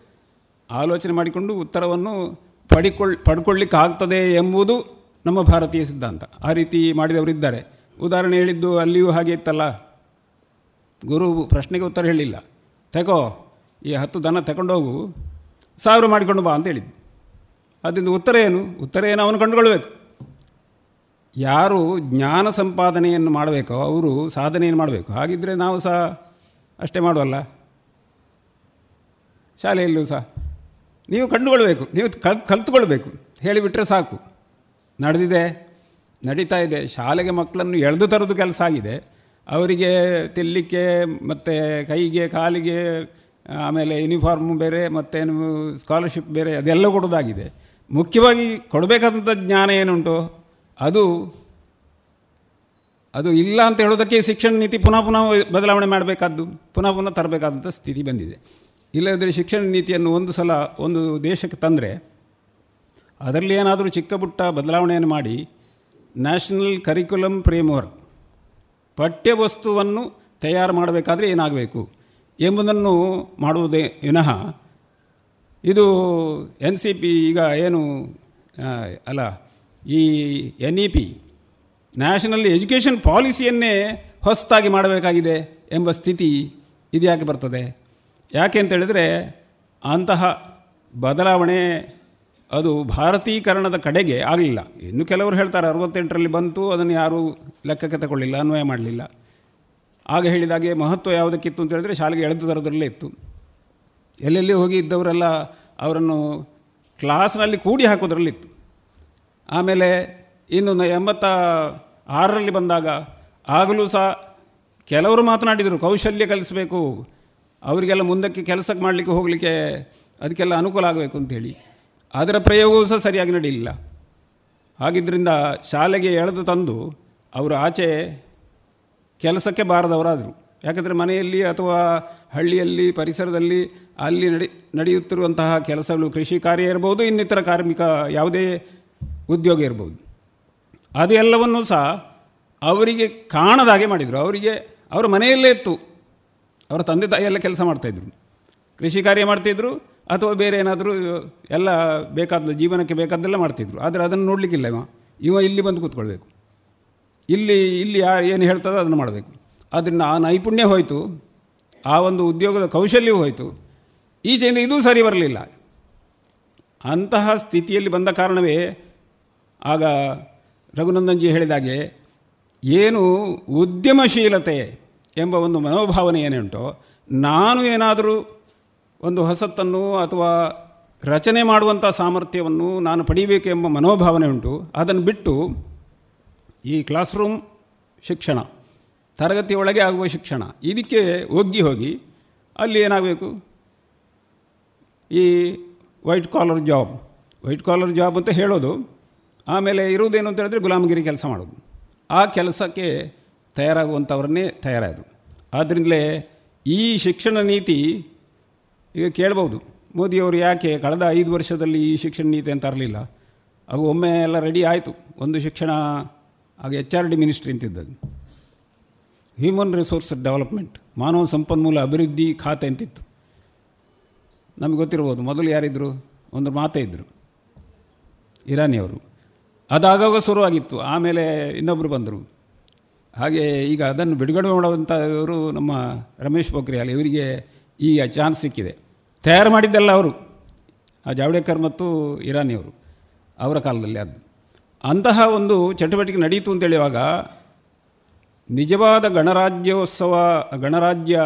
ಆಲೋಚನೆ ಮಾಡಿಕೊಂಡು ಉತ್ತರವನ್ನು ಪಡಿಕೊಳ್ಳ್ ಪಡ್ಕೊಳ್ಳಿಕ್ಕೆ ಆಗ್ತದೆ ಎಂಬುದು ನಮ್ಮ ಭಾರತೀಯ ಸಿದ್ಧಾಂತ. ಆ ರೀತಿ ಮಾಡಿದವರಿದ್ದಾರೆ. ಉದಾಹರಣೆ ಹೇಳಿದ್ದು ಅಲ್ಲಿಯೂ ಹಾಗೆ ಇತ್ತಲ್ಲ? ಗುರು ಪ್ರಶ್ನೆಗೆ ಉತ್ತರ ಹೇಳಿಲ್ಲ. ತಗೋ, ಈ ಹತ್ತು ದನ ತಗೊಂಡೋಗು, ಸಾವಿರ ಮಾಡಿಕೊಂಡು ಬಾ ಅಂತ ಹೇಳಿದ್ದು ಅದರಿಂದ ಉತ್ತರ ಏನು? ಉತ್ತರ ಏನು ಅವನು ಕಂಡುಕೊಳ್ಬೇಕು. ಯಾರು ಜ್ಞಾನ ಸಂಪಾದನೆಯನ್ನು ಮಾಡಬೇಕೋ, ಅವರು ಸಾಧನೆಯನ್ನು ಮಾಡಬೇಕು. ಹಾಗಿದ್ದರೆ ನಾವು ಸಹ ಅಷ್ಟೇ ಮಾಡುವಲ್ಲ? ಶಾಲೆಯಲ್ಲೂ ಸಹ. ನೀವು ಕಂಡುಕೊಳ್ಬೇಕು ನೀವು ಕಲ್, ಕಲ್ತುಕೊಳ್ಬೇಕು. ಹೇಳಿಬಿಟ್ರೆ ಸಾಕು. ನಡೆದಿದೆ, ನಡೀತಾ ಇದೆ. ಶಾಲೆಗೆ ಮಕ್ಕಳನ್ನು ಎಳೆದು ತರೋದು ಕೆಲಸ ಆಗಿದೆ. ಅವರಿಗೆ ತಿನ್ನಲಿಕ್ಕೆ ಮತ್ತು ಕೈಗೆ, ಕಾಲಿಗೆ, ಆಮೇಲೆ ಯೂನಿಫಾರ್ಮ್ ಬೇರೆ ಮತ್ತೇನು ಸ್ಕಾಲರ್ಶಿಪ್ ಬೇರೆ, ಅದೆಲ್ಲ ಕೊಡೋದಾಗಿದೆ. ಮುಖ್ಯವಾಗಿ ಕೊಡಬೇಕಾದಂಥ ಜ್ಞಾನ ಏನುಂಟು? ಅದು ಅದು ಇಲ್ಲ ಅಂತ ಹೇಳೋದಕ್ಕೆ ಶಿಕ್ಷಣ ನೀತಿ ಪುನಃ ಪುನಃ ಬದಲಾವಣೆ ಮಾಡಬೇಕಾದ್ದು, ಪುನಃ ಪುನಃ ತರಬೇಕಾದಂಥ ಸ್ಥಿತಿ ಬಂದಿದೆ. ಇಲ್ಲದಿದ್ದರೆ ಶಿಕ್ಷಣ ನೀತಿಯನ್ನು ಒಂದು ಸಲ ಒಂದು ದೇಶಕ್ಕೆ ತಂದರೆ ಅದರಲ್ಲಿ ಏನಾದರೂ ಚಿಕ್ಕ ಪುಟ್ಟ ಬದಲಾವಣೆಯನ್ನು ಮಾಡಿ ನ್ಯಾಷನಲ್ ಕರಿಕ್ಯುಲಮ್ ಫ್ರೇಮ್ವರ್ಕ್ ಪಠ್ಯವಸ್ತುವನ್ನು ತಯಾರು ಮಾಡಬೇಕಾದ್ರೆ ಏನಾಗಬೇಕು ಎಂಬುದನ್ನು ಮಾಡುವುದೇ ವಿನಃ ಇದು ಎನ್ ಸಿ ಪಿ ಈಗ ಏನು ಅಲ್ಲ, ಈ N E P national education ಪಾಲಿಸಿಯನ್ನೇ ಹೊಸತಾಗಿ ಮಾಡಬೇಕಾಗಿದೆ ಎಂಬ ಸ್ಥಿತಿ ಇದ್ಯಾಕೆ ಬರ್ತದೆ? ಯಾಕೆ ಅಂತೇಳಿದರೆ ಅಂತಹ ಬದಲಾವಣೆ ಅದು ಭಾರತೀಕರಣದ ಕಡೆಗೆ ಆಗಲಿಲ್ಲ. ಇನ್ನು ಕೆಲವರು ಹೇಳ್ತಾರೆ ಅರವತ್ತೆಂಟರಲ್ಲಿ ಬಂತು, ಅದನ್ನು ಯಾರೂ ಲೆಕ್ಕಕ್ಕೆ ತಗೊಳ್ಳಿಲ್ಲ, ಅನ್ವಯ ಮಾಡಲಿಲ್ಲ. ಆಗ ಹೇಳಿದಾಗೆ ಮಹತ್ವ ಯಾವುದಕ್ಕಿತ್ತು ಅಂತ ಹೇಳಿದ್ರೆ ಶಾಲೆಗೆ ಎಳೆದು ತರೋದ್ರಲ್ಲೇ ಇತ್ತು. ಎಲ್ಲೆಲ್ಲಿ ಹೋಗಿ ಇದ್ದವರೆಲ್ಲ ಅವರನ್ನು ಕ್ಲಾಸ್ನಲ್ಲಿ ಕೂಡಿ ಹಾಕೋದ್ರಲ್ಲಿತ್ತು ಆಮೇಲೆ ಇನ್ನು ಎಂಬತ್ತ ಆರರಲ್ಲಿ ಬಂದಾಗ ಆಗಲೂ ಸಹ ಕೆಲವರು ಮಾತನಾಡಿದರು, ಕೌಶಲ್ಯ ಕಲಿಸಬೇಕು ಅವರಿಗೆಲ್ಲ ಮುಂದಕ್ಕೆ ಕೆಲಸಕ್ಕೆ ಮಾಡಲಿಕ್ಕೆ ಹೋಗಲಿಕ್ಕೆ ಅದಕ್ಕೆಲ್ಲ ಅನುಕೂಲ ಆಗಬೇಕು ಅಂಥೇಳಿ ಅದರ ಪ್ರಯೋಗವೂ ಸಹ ಸರಿಯಾಗಿ ನಡೆಯಲಿಲ್ಲ. ಹಾಗಿದ್ದರಿಂದ ಶಾಲೆಗೆ ಎಳೆದು ತಂದು ಅವರು ಆಚೆ ಕೆಲಸಕ್ಕೆ ಬಾರದವರಾದರು. ಯಾಕಂದರೆ ಮನೆಯಲ್ಲಿ ಅಥವಾ ಹಳ್ಳಿಯಲ್ಲಿ, ಪರಿಸರದಲ್ಲಿ ಅಲ್ಲಿ ನಡಿ, ನಡೆಯುತ್ತಿರುವಂತಹ ಕೆಲಸಗಳು ಕೃಷಿ ಕಾರ್ಯ ಇರ್ಬೋದು, ಇನ್ನಿತರ ಕಾರ್ಮಿಕ ಯಾವುದೇ ಉದ್ಯೋಗ ಇರ್ಬೋದು. ಅದೆಲ್ಲವನ್ನೂ ಸಹ ಅವರಿಗೆ ಕಾಣದಾಗೆ ಮಾಡಿದರು. ಅವರಿಗೆ, ಅವರ ಮನೆಯಲ್ಲೇ ಇತ್ತು. ಅವರ ತಂದೆ ತಾಯಿಯೆಲ್ಲ ಕೆಲಸ ಮಾಡ್ತಾಯಿದ್ರು. ಕೃಷಿ ಕಾರ್ಯ ಮಾಡ್ತಿದ್ರು ಅಥವಾ ಬೇರೆ ಏನಾದರೂ ಎಲ್ಲ ಬೇಕಾದ ಜೀವನಕ್ಕೆ ಬೇಕಾದ್ದೆಲ್ಲ ಮಾಡ್ತಿದ್ರು. ಆದರೆ ಅದನ್ನು ನೋಡಲಿಕ್ಕಿಲ್ಲ ಇವ. ಇವ ಇಲ್ಲಿ ಬಂದು ಕೂತ್ಕೊಳ್ಬೇಕು. ಇಲ್ಲಿ ಇಲ್ಲಿ ಯಾರು ಏನು ಹೇಳ್ತದೆ ಅದನ್ನು ಮಾಡಬೇಕು. ಆದ್ದರಿಂದ ಆ ನೈಪುಣ್ಯ ಹೋಯಿತು. ಆ ಒಂದು ಉದ್ಯೋಗದ ಕೌಶಲ್ಯವೂ ಹೋಯಿತು. ಈಚೆಯಿಂದ ಇದೂ ಸರಿ ಬರಲಿಲ್ಲ. ಅಂತಹ ಸ್ಥಿತಿಯಲ್ಲಿ ಬಂದ ಕಾರಣವೇ ಆಗ ರಘುನಂದನ್ಜಿ ಹೇಳಿದಾಗೆ, ಏನು ಉದ್ಯಮಶೀಲತೆ ಎಂಬ ಒಂದು ಮನೋಭಾವನೆ ಏನುಂಟೋ? ನಾನು ಏನಾದರೂ ಒಂದು ಹೊಸತನ್ನು ಅಥವಾ ರಚನೆ ಮಾಡುವಂಥ ಸಾಮರ್ಥ್ಯವನ್ನು ನಾನು ಪಡೀಬೇಕು ಎಂಬ ಮನೋಭಾವನೆ ಉಂಟು. ಅದನ್ನು ಬಿಟ್ಟು ಈ ಕ್ಲಾಸ್ ರೂಮ್ ಶಿಕ್ಷಣ ತರಗತಿಯೊಳಗೆ ಆಗುವ ಶಿಕ್ಷಣ, ಇದಕ್ಕೆ ಒಗ್ಗಿ ಹೋಗಿ ಅಲ್ಲಿ ಏನಾಗಬೇಕು? ಈ white collar job. White collar job ಅಂತ ಹೇಳೋದು, ಆಮೇಲೆ ಇರುವುದೇನು ಅಂತ ಹೇಳಿದ್ರೆ ಗುಲಾಮಗಿರಿ ಕೆಲಸ ಮಾಡೋದು. ಆ ಕೆಲಸಕ್ಕೆ ತಯಾರಾಗುವಂಥವ್ರನ್ನೇ ತಯಾರಾದರು ಆದ್ದರಿಂದಲೇ ಈ ಶಿಕ್ಷಣ ನೀತಿ ಈಗ ಕೇಳ್ಬೋದು. ಮೋದಿಯವರು ಯಾಕೆ ಕಳೆದ ಐದು ವರ್ಷದಲ್ಲಿ ಈ ಶಿಕ್ಷಣ ನೀತಿ ಅಂತ ಇರಲಿಲ್ಲ ಅವು ಒಮ್ಮೆ ಎಲ್ಲ ರೆಡಿ ಆಯಿತು. ಒಂದು ಶಿಕ್ಷಣ ಆಗ ಎಚ್ ಆರ್ ಡಿ ಮಿನಿಸ್ಟ್ರಿ ಅಂತಿದ್ದದು ಹ್ಯೂಮನ್ ರಿಸೋರ್ಸ್ ಡೆವಲಪ್ಮೆಂಟ್ ಮಾನವ ಸಂಪನ್ಮೂಲ ಅಭಿವೃದ್ಧಿ ಖಾತೆ ಅಂತಿತ್ತು. ನಮಗೆ ಗೊತ್ತಿರ್ಬೋದು, ಮೊದಲು ಯಾರಿದ್ದರು ಒಂದು ಮಾತೇ ಇದ್ದರು ಇರಾನಿಯವರು. ಅದಾಗಾಗ ಶುರುವಾಗಿತ್ತು. ಆಮೇಲೆ ಇನ್ನೊಬ್ಬರು ಬಂದರು. ಹಾಗೆ ಈಗ ಅದನ್ನು ಬಿಡುಗಡೆ ಮಾಡುವಂಥವರು ನಮ್ಮ ರಮೇಶ್ ಪೋಖ್ರಿಯಾಲ್ ಇವರಿಗೆ ಈಗ ಚಾನ್ಸ್ ಸಿಕ್ಕಿದೆ. ತಯಾರು ಮಾಡಿದ್ದೆಲ್ಲ ಅವರು, ಆ ಜಾವಡೇಕರ್ ಮತ್ತು ಇರಾನಿಯವರು ಅವರ ಕಾಲದಲ್ಲಿ ಅದು. ಅಂತಹ ಒಂದು ಚಟುವಟಿಕೆ ನಡೆಯಿತು ಅಂತ ಹೇಳುವಾಗ ನಿಜವಾದ ಗಣರಾಜ್ಯೋತ್ಸವ, ಗಣರಾಜ್ಯ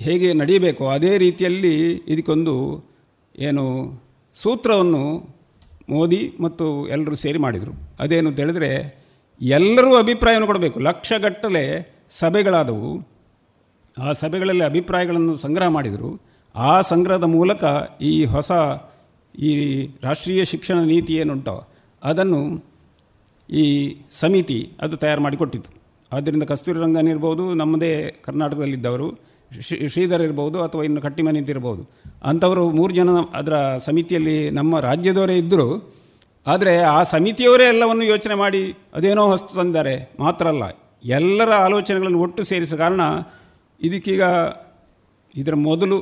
ಹೇಗೆ ನಡೆಯಬೇಕು ಅದೇ ರೀತಿಯಲ್ಲಿ ಇದಕ್ಕೊಂದು ಏನು ಸೂತ್ರವನ್ನು ಮೋದಿ ಮತ್ತು ಎಲ್ಲರೂ ಸೇರಿ ಮಾಡಿದರು. ಅದೇನು ಹೇಳಿದ್ರೆ ಎಲ್ಲರೂ ಅಭಿಪ್ರಾಯವನ್ನು ಕೊಡಬೇಕು. ಲಕ್ಷಗಟ್ಟಲೆ ಸಭೆಗಳಾದವು. ಆ ಸಭೆಗಳಲ್ಲಿ ಅಭಿಪ್ರಾಯಗಳನ್ನು ಸಂಗ್ರಹ ಮಾಡಿದರು. ಆ ಸಂಗ್ರಹದ ಮೂಲಕ ಈ ಹೊಸ ಈ ರಾಷ್ಟ್ರೀಯ ಶಿಕ್ಷಣ ನೀತಿ ಏನುಂಟೋ ಅದನ್ನು ಈ ಸಮಿತಿ ಅದು ತಯಾರು ಮಾಡಿಕೊಟ್ಟಿತ್ತು. ಆದ್ದರಿಂದ ಕಸ್ತೂರಿ ರಂಗನ್ ಇರ್ಬೋದು, ನಮ್ಮದೇ ಕರ್ನಾಟಕದಲ್ಲಿದ್ದವರು, ಶ್ರೀ ಶ್ರೀಧರ್ ಇರ್ಬೋದು ಅಥವಾ ಇನ್ನು ಕಟ್ಟಿಮನೆ ಇರ್ಬೋದು ಅಂಥವರು ಮೂರು ಜನ ಅದರ ಸಮಿತಿಯಲ್ಲಿ ನಮ್ಮ ರಾಜ್ಯದವರೇ ಇದ್ದರು ಆದರೆ ಆ ಸಮಿತಿಯವರೇ ಎಲ್ಲವನ್ನು ಯೋಚನೆ ಮಾಡಿ ಅದೇನೋ ಹೊಸ್ತು ತಂದಿದ್ದಾರೆ ಮಾತ್ರ ಅಲ್ಲ, ಎಲ್ಲರ ಆಲೋಚನೆಗಳನ್ನು ಒಟ್ಟು ಸೇರಿಸ ಕಾರಣ ಇದಕ್ಕೀಗ ಇದರ ಮೊದಲು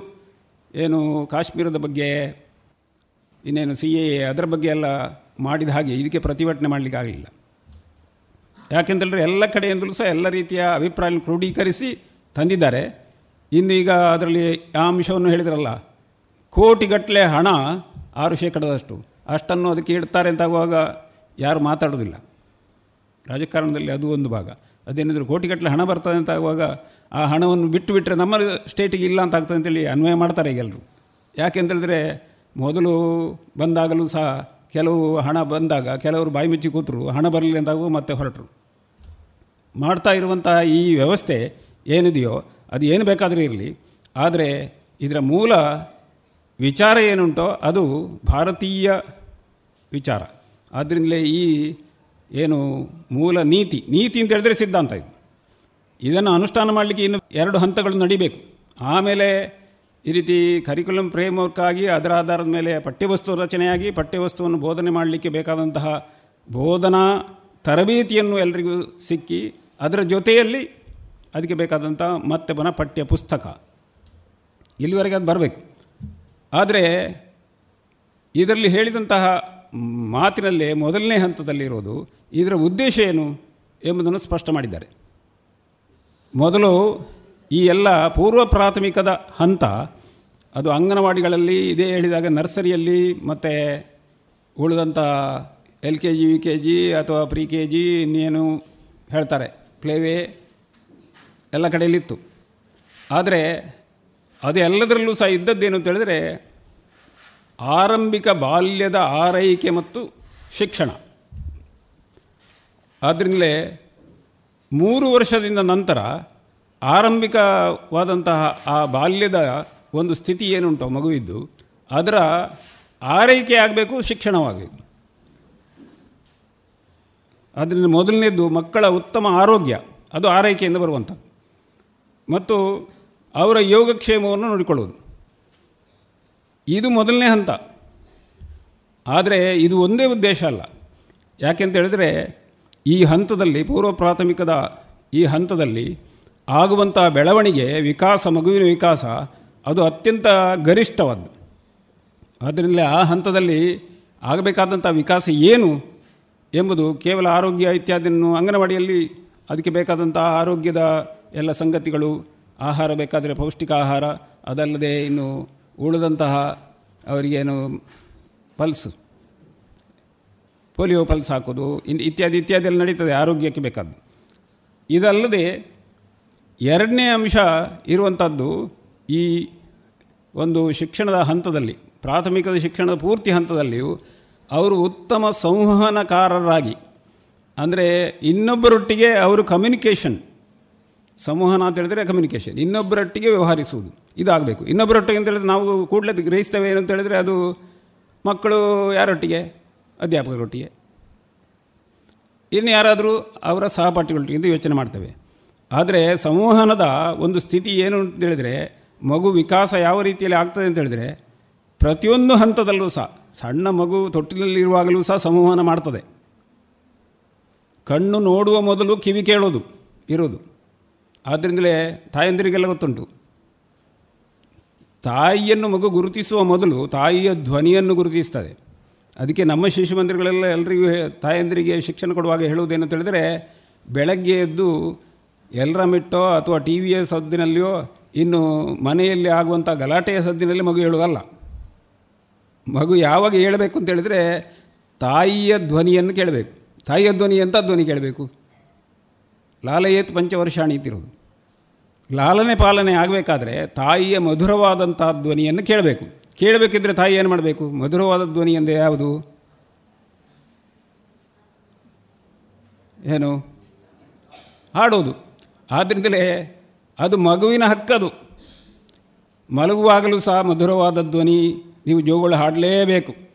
ಏನು ಕಾಶ್ಮೀರದ ಬಗ್ಗೆ, ಇನ್ನೇನು ಸಿ ಎ ಅದರ ಬಗ್ಗೆ ಎಲ್ಲ ಮಾಡಿದ ಹಾಗೆ ಇದಕ್ಕೆ ಪ್ರತಿಭಟನೆ ಮಾಡಲಿಕ್ಕೆ ಆಗಲಿಲ್ಲ. ಯಾಕೆಂತೇಳಿದ್ರೆ ಎಲ್ಲ ಕಡೆಯಿಂದಲೂ ಸಹ ಎಲ್ಲ ರೀತಿಯ ಅಭಿಪ್ರಾಯ ಕ್ರೋಢೀಕರಿಸಿ ತಂದಿದ್ದಾರೆ. ಇನ್ನು ಈಗ ಅದರಲ್ಲಿ ಆ ಅಂಶವನ್ನು ಹೇಳಿದ್ರಲ್ಲ, ಕೋಟಿಗಟ್ಟಲೆ ಹಣ ಆರು ಶೇಕಡದಷ್ಟು. ಅಷ್ಟನ್ನು ಅದಕ್ಕೆ ಇಡ್ತಾರೆ ಅಂತಾಗುವಾಗ ಯಾರು ಮಾತಾಡೋದಿಲ್ಲ. ರಾಜಕಾರಣದಲ್ಲಿ ಅದು ಒಂದು ಭಾಗ. ಅದೇನಿದ್ರು ಕೋಟಿಗಟ್ಟಲೆ ಹಣ ಬರ್ತದೆ ಅಂತ ಆಗುವಾಗ ಆ ಹಣವನ್ನು ಬಿಟ್ಟು ಬಿಟ್ಟರೆ ನಮ್ಮ ಸ್ಟೇಟಿಗೆ ಇಲ್ಲ ಅಂತ ಆಗ್ತದೆ ಅಂತೇಳಿ ಅನ್ವಯ ಮಾಡ್ತಾರೆ ಈಗ ಎಲ್ಲರೂ ಯಾಕೆಂತೇಳಿದ್ರೆ ಮೊದಲು ಬಂದಾಗಲೂ ಸಹ ಕೆಲವು ಹಣ ಬಂದಾಗ ಕೆಲವರು ಬಾಯಿ ಮುಚ್ಚಿ ಕೂತರು, ಹಣ ಬರಲಿಲ್ಲ ಅಂತಾಗೂ ಮತ್ತೆ ಹೊರಟರು. ಮಾಡ್ತಾ ಇರುವಂಥ ಈ ವ್ಯವಸ್ಥೆ ಏನಿದೆಯೋ ಅದು ಏನು ಬೇಕಾದರೂ ಇರಲಿ. ಆದರೆ ಇದರ ಮೂಲ ವಿಚಾರ ಏನುಂಟೋ ಅದು ಭಾರತೀಯ ವಿಚಾರ. ಆದ್ದರಿಂದಲೇ ಈ ಏನು ಮೂಲ ನೀತಿ ನೀತಿ ಅಂತ ಹೇಳಿದ್ರೆ ಸಿದ್ಧಾಂತ ಇದು. ಇದನ್ನು ಅನುಷ್ಠಾನ ಮಾಡಲಿಕ್ಕೆ ಇನ್ನು ಎರಡು ಹಂತಗಳು ನಡಿಬೇಕು. ಆಮೇಲೆ ಈ ರೀತಿ ಕರಿಕ್ಯುಲಮ್ ಫ್ರೇಮ್ವರ್ಕ್ ಆಗಿ ಅದರ ಆಧಾರದ ಮೇಲೆ ಪಠ್ಯವಸ್ತು ರಚನೆಯಾಗಿ ಪಠ್ಯವಸ್ತುವನ್ನು ಬೋಧನೆ ಮಾಡಲಿಕ್ಕೆ ಬೇಕಾದಂತಹ ಬೋಧನಾ ತರಬೇತಿಯನ್ನು ಎಲ್ಲರಿಗೂ ಸಿಕ್ಕಿ ಅದರ ಜೊತೆಯಲ್ಲಿ ಅದಕ್ಕೆ ಬೇಕಾದಂಥ ಮತ್ತೆ ಪುನಃ ಪಠ್ಯ ಪುಸ್ತಕ ಇಲ್ಲಿವರೆಗೆ ಅದು ಬರಬೇಕು. ಆದರೆ ಇದರಲ್ಲಿ ಹೇಳಿದಂತಹ ಮಾತಿನಲ್ಲೇ ಮೊದಲನೇ ಹಂತದಲ್ಲಿರೋದು, ಇದರ ಉದ್ದೇಶ ಏನು ಎಂಬುದನ್ನು ಸ್ಪಷ್ಟ ಮಾಡಿದ್ದಾರೆ. ಮೊದಲು ಈ ಎಲ್ಲ ಪೂರ್ವ ಪ್ರಾಥಮಿಕದ ಹಂತ, ಅದು ಅಂಗನವಾಡಿಗಳಲ್ಲಿ ಇದೇ ಹೇಳಿದಾಗ ನರ್ಸರಿಯಲ್ಲಿ ಮತ್ತು ಉಳಿದಂಥ L K G, U K G ಅಥವಾ ಪ್ರಿ ಕೆ ಜಿ ಇನ್ನೇನು ಹೇಳ್ತಾರೆ ಪ್ಲೇವೇ ಎಲ್ಲ ಕಡೆಯಲ್ಲಿತ್ತು. ಆದರೆ ಅದೆಲ್ಲದರಲ್ಲೂ ಸಹ ಇದ್ದದ್ದೇನು ಅಂತ ಹೇಳಿದರೆ, ಆರಂಭಿಕ ಬಾಲ್ಯದ ಆರೈಕೆ ಮತ್ತು ಶಿಕ್ಷಣ. ಆದ್ದರಿಂದಲೇ ಮೂರು ವರ್ಷದಿಂದ ನಂತರ ಆರಂಭಿಕವಾದಂತಹ ಆ ಬಾಲ್ಯದ ಒಂದು ಸ್ಥಿತಿ ಏನುಂಟು, ಮಗುವಿದ್ದು, ಅದರ ಆರೈಕೆ ಆಗಬೇಕು, ಶಿಕ್ಷಣವಾಗಬೇಕು. ಅದರಿಂದ ಮೊದಲನೇದು ಮಕ್ಕಳ ಉತ್ತಮ ಆರೋಗ್ಯ, ಅದು ಆರೈಕೆಯಿಂದ ಬರುವಂಥದ್ದು. ಮತ್ತು ಅವರ ಯೋಗಕ್ಷೇಮವನ್ನು ನೋಡಿಕೊಳ್ಳುವುದು. ಇದು ಮೊದಲನೇ ಹಂತ. ಆದರೆ ಇದು ಒಂದೇ ಉದ್ದೇಶ ಅಲ್ಲ. ಯಾಕೆಂತ ಹೇಳಿದರೆ, ಈ ಹಂತದಲ್ಲಿ, ಪೂರ್ವ ಪ್ರಾಥಮಿಕದ ಈ ಹಂತದಲ್ಲಿ ಆಗುವಂಥ ಬೆಳವಣಿಗೆ, ವಿಕಾಸ, ಮಗುವಿನ ವಿಕಾಸ, ಅದು ಅತ್ಯಂತ ಗರಿಷ್ಠವಾದ ಆದ್ದರಿಂದ ಆ ಹಂತದಲ್ಲಿ ಆಗಬೇಕಾದಂಥ ವಿಕಾಸ ಏನು ಎಂಬುದು ಕೇವಲ ಆರೋಗ್ಯ ಇತ್ಯಾದಿಯನ್ನು ಅಂಗನವಾಡಿಯಲ್ಲಿ, ಅದಕ್ಕೆ ಬೇಕಾದಂಥ ಆರೋಗ್ಯದ ಎಲ್ಲ ಸಂಗತಿಗಳು ಆಹಾರ ಬೇಕಾದರೆ ಪೌಷ್ಟಿಕ ಆಹಾರ, ಅದಲ್ಲದೆ ಇನ್ನು ಉಳಿದಂತಹ ಅವರಿಗೇನು ಪಲ್ಸ್, ಪೋಲಿಯೋ ಪಲ್ಸ್ ಹಾಕೋದು, ಇನ್ ಇತ್ಯಾದಿ ಇತ್ಯಾದಿ ಎಲ್ಲ ನಡೀತದೆ ಆರೋಗ್ಯಕ್ಕೆ ಬೇಕಾದ್ದು. ಇದಲ್ಲದೆ ಎರಡನೇ ಅಂಶ ಇರುವಂಥದ್ದು ಈ ಒಂದು ಶಿಕ್ಷಣದ ಹಂತದಲ್ಲಿ, ಪ್ರಾಥಮಿಕದ ಶಿಕ್ಷಣದ ಪೂರ್ತಿ ಹಂತದಲ್ಲಿಯೂ ಅವರು ಉತ್ತಮ ಸಂವಹನಕಾರರಾಗಿ, ಅಂದರೆ ಇನ್ನೊಬ್ಬರೊಟ್ಟಿಗೆ ಅವರು ಕಮ್ಯುನಿಕೇಷನ್ ಸಂವಹನ ಅಂತ ಹೇಳಿದ್ರೆ ಕಮ್ಯುನಿಕೇಷನ್ ಇನ್ನೊಬ್ಬರೊಟ್ಟಿಗೆ ವ್ಯವಹರಿಸುವುದು. ಇದಾಗಬೇಕು. ಇನ್ನೊಬ್ಬರೊಟ್ಟಿಗೆ ಅಂತ ಹೇಳಿದ್ರೆ ನಾವು ಕೂಡಲೇ ಗ್ರಹಿಸ್ತೇವೆ ಏನು ಅಂತ ಹೇಳಿದ್ರೆ ಅದು ಮಕ್ಕಳು ಯಾರೊಟ್ಟಿಗೆ? ಅಧ್ಯಾಪಕರೊಟ್ಟಿಗೆ. ಇನ್ನು ಯಾರಾದರೂ ಅವರ ಸಹಪಾಠಿಗಳೊಟ್ಟಿಗೆ ಯೋಚನೆ ಮಾಡ್ತೇವೆ. ಆದರೆ ಸಂವಹನದ ಒಂದು ಸ್ಥಿತಿ ಏನು ಅಂತ ಹೇಳಿದರೆ, ಮಗು ವಿಕಾಸ ಯಾವ ರೀತಿಯಲ್ಲಿ ಆಗ್ತದೆ ಅಂತ ಹೇಳಿದರೆ, ಪ್ರತಿಯೊಂದು ಹಂತದಲ್ಲೂ ಸಹ, ಸಣ್ಣ ಮಗು ತೊಟ್ಟಿನಲ್ಲಿರುವಾಗಲೂ ಸಹ ಸಂವಹನ ಮಾಡ್ತದೆ. ಕಣ್ಣು ನೋಡುವ ಮೊದಲು ಕಿವಿ ಕೇಳೋದು, ಇರೋದು. ಆದ್ದರಿಂದಲೇ ತಾಯಂದಿರಿಗೆಲ್ಲ ಗೊತ್ತುಂಟು. ತಾಯಿಯನ್ನು ಮಗು ಗುರುತಿಸುವ ಮೊದಲು ತಾಯಿಯ ಧ್ವನಿಯನ್ನು ಗುರುತಿಸ್ತದೆ. ಅದಕ್ಕೆ ನಮ್ಮ ಶಿಶು ಮಂದಿರಗಳೆಲ್ಲ ಎಲ್ಲರಿಗೂ ತಾಯಂದಿರಿಗೆ ಶಿಕ್ಷಣ ಕೊಡುವಾಗ ಹೇಳುವುದೇನಂತ ಹೇಳಿದರೆ, ಬೆಳಗ್ಗೆ ಎದ್ದು ಎಲ್ಲರ ಮಿಟ್ಟೋ ಅಥವಾ ಟಿ ವಿಯ ಸದ್ದಿನಲ್ಲಿಯೋ ಇನ್ನು ಮನೆಯಲ್ಲಿ ಆಗುವಂಥ ಗಲಾಟೆಯ ಸದ್ದಿನಲ್ಲಿ ಮಗು ಹೇಳುವುದಲ್ಲ. ಮಗು ಯಾವಾಗ ಹೇಳಬೇಕು ಅಂತ ಹೇಳಿದರೆ ತಾಯಿಯ ಧ್ವನಿಯನ್ನು ಕೇಳಬೇಕು. ತಾಯಿಯ ಧ್ವನಿ ಎಂಥ ಧ್ವನಿ ಕೇಳಬೇಕು? ಲಾಲಯೇತ್ ಪಂಚವರ್ಷಾಣಿ ಅಂತಿರೋದು ಲಾಲನೆ ಪಾಲನೆ ಆಗಬೇಕಾದ್ರೆ ತಾಯಿಯ ಮಧುರವಾದಂಥ ಧ್ವನಿಯನ್ನು ಕೇಳಬೇಕು. ಕೇಳಬೇಕಿದ್ರೆ ತಾಯಿ ಏನು ಮಾಡಬೇಕು? ಮಧುರವಾದ ಧ್ವನಿ ಅಂದರೆ ಯಾವುದು? ಏನು? ಹಾಡೋದು. ಆದ್ದರಿಂದಲೇ ಅದು ಮಗುವಿನ ಹಕ್ಕದು. ಮಲಗುವಾಗಲೂ ಸಹ ಮಧುರವಾದ ಧ್ವನಿ ನೀವು ಜೋಗಳು ಹಾಡಲೇಬೇಕು.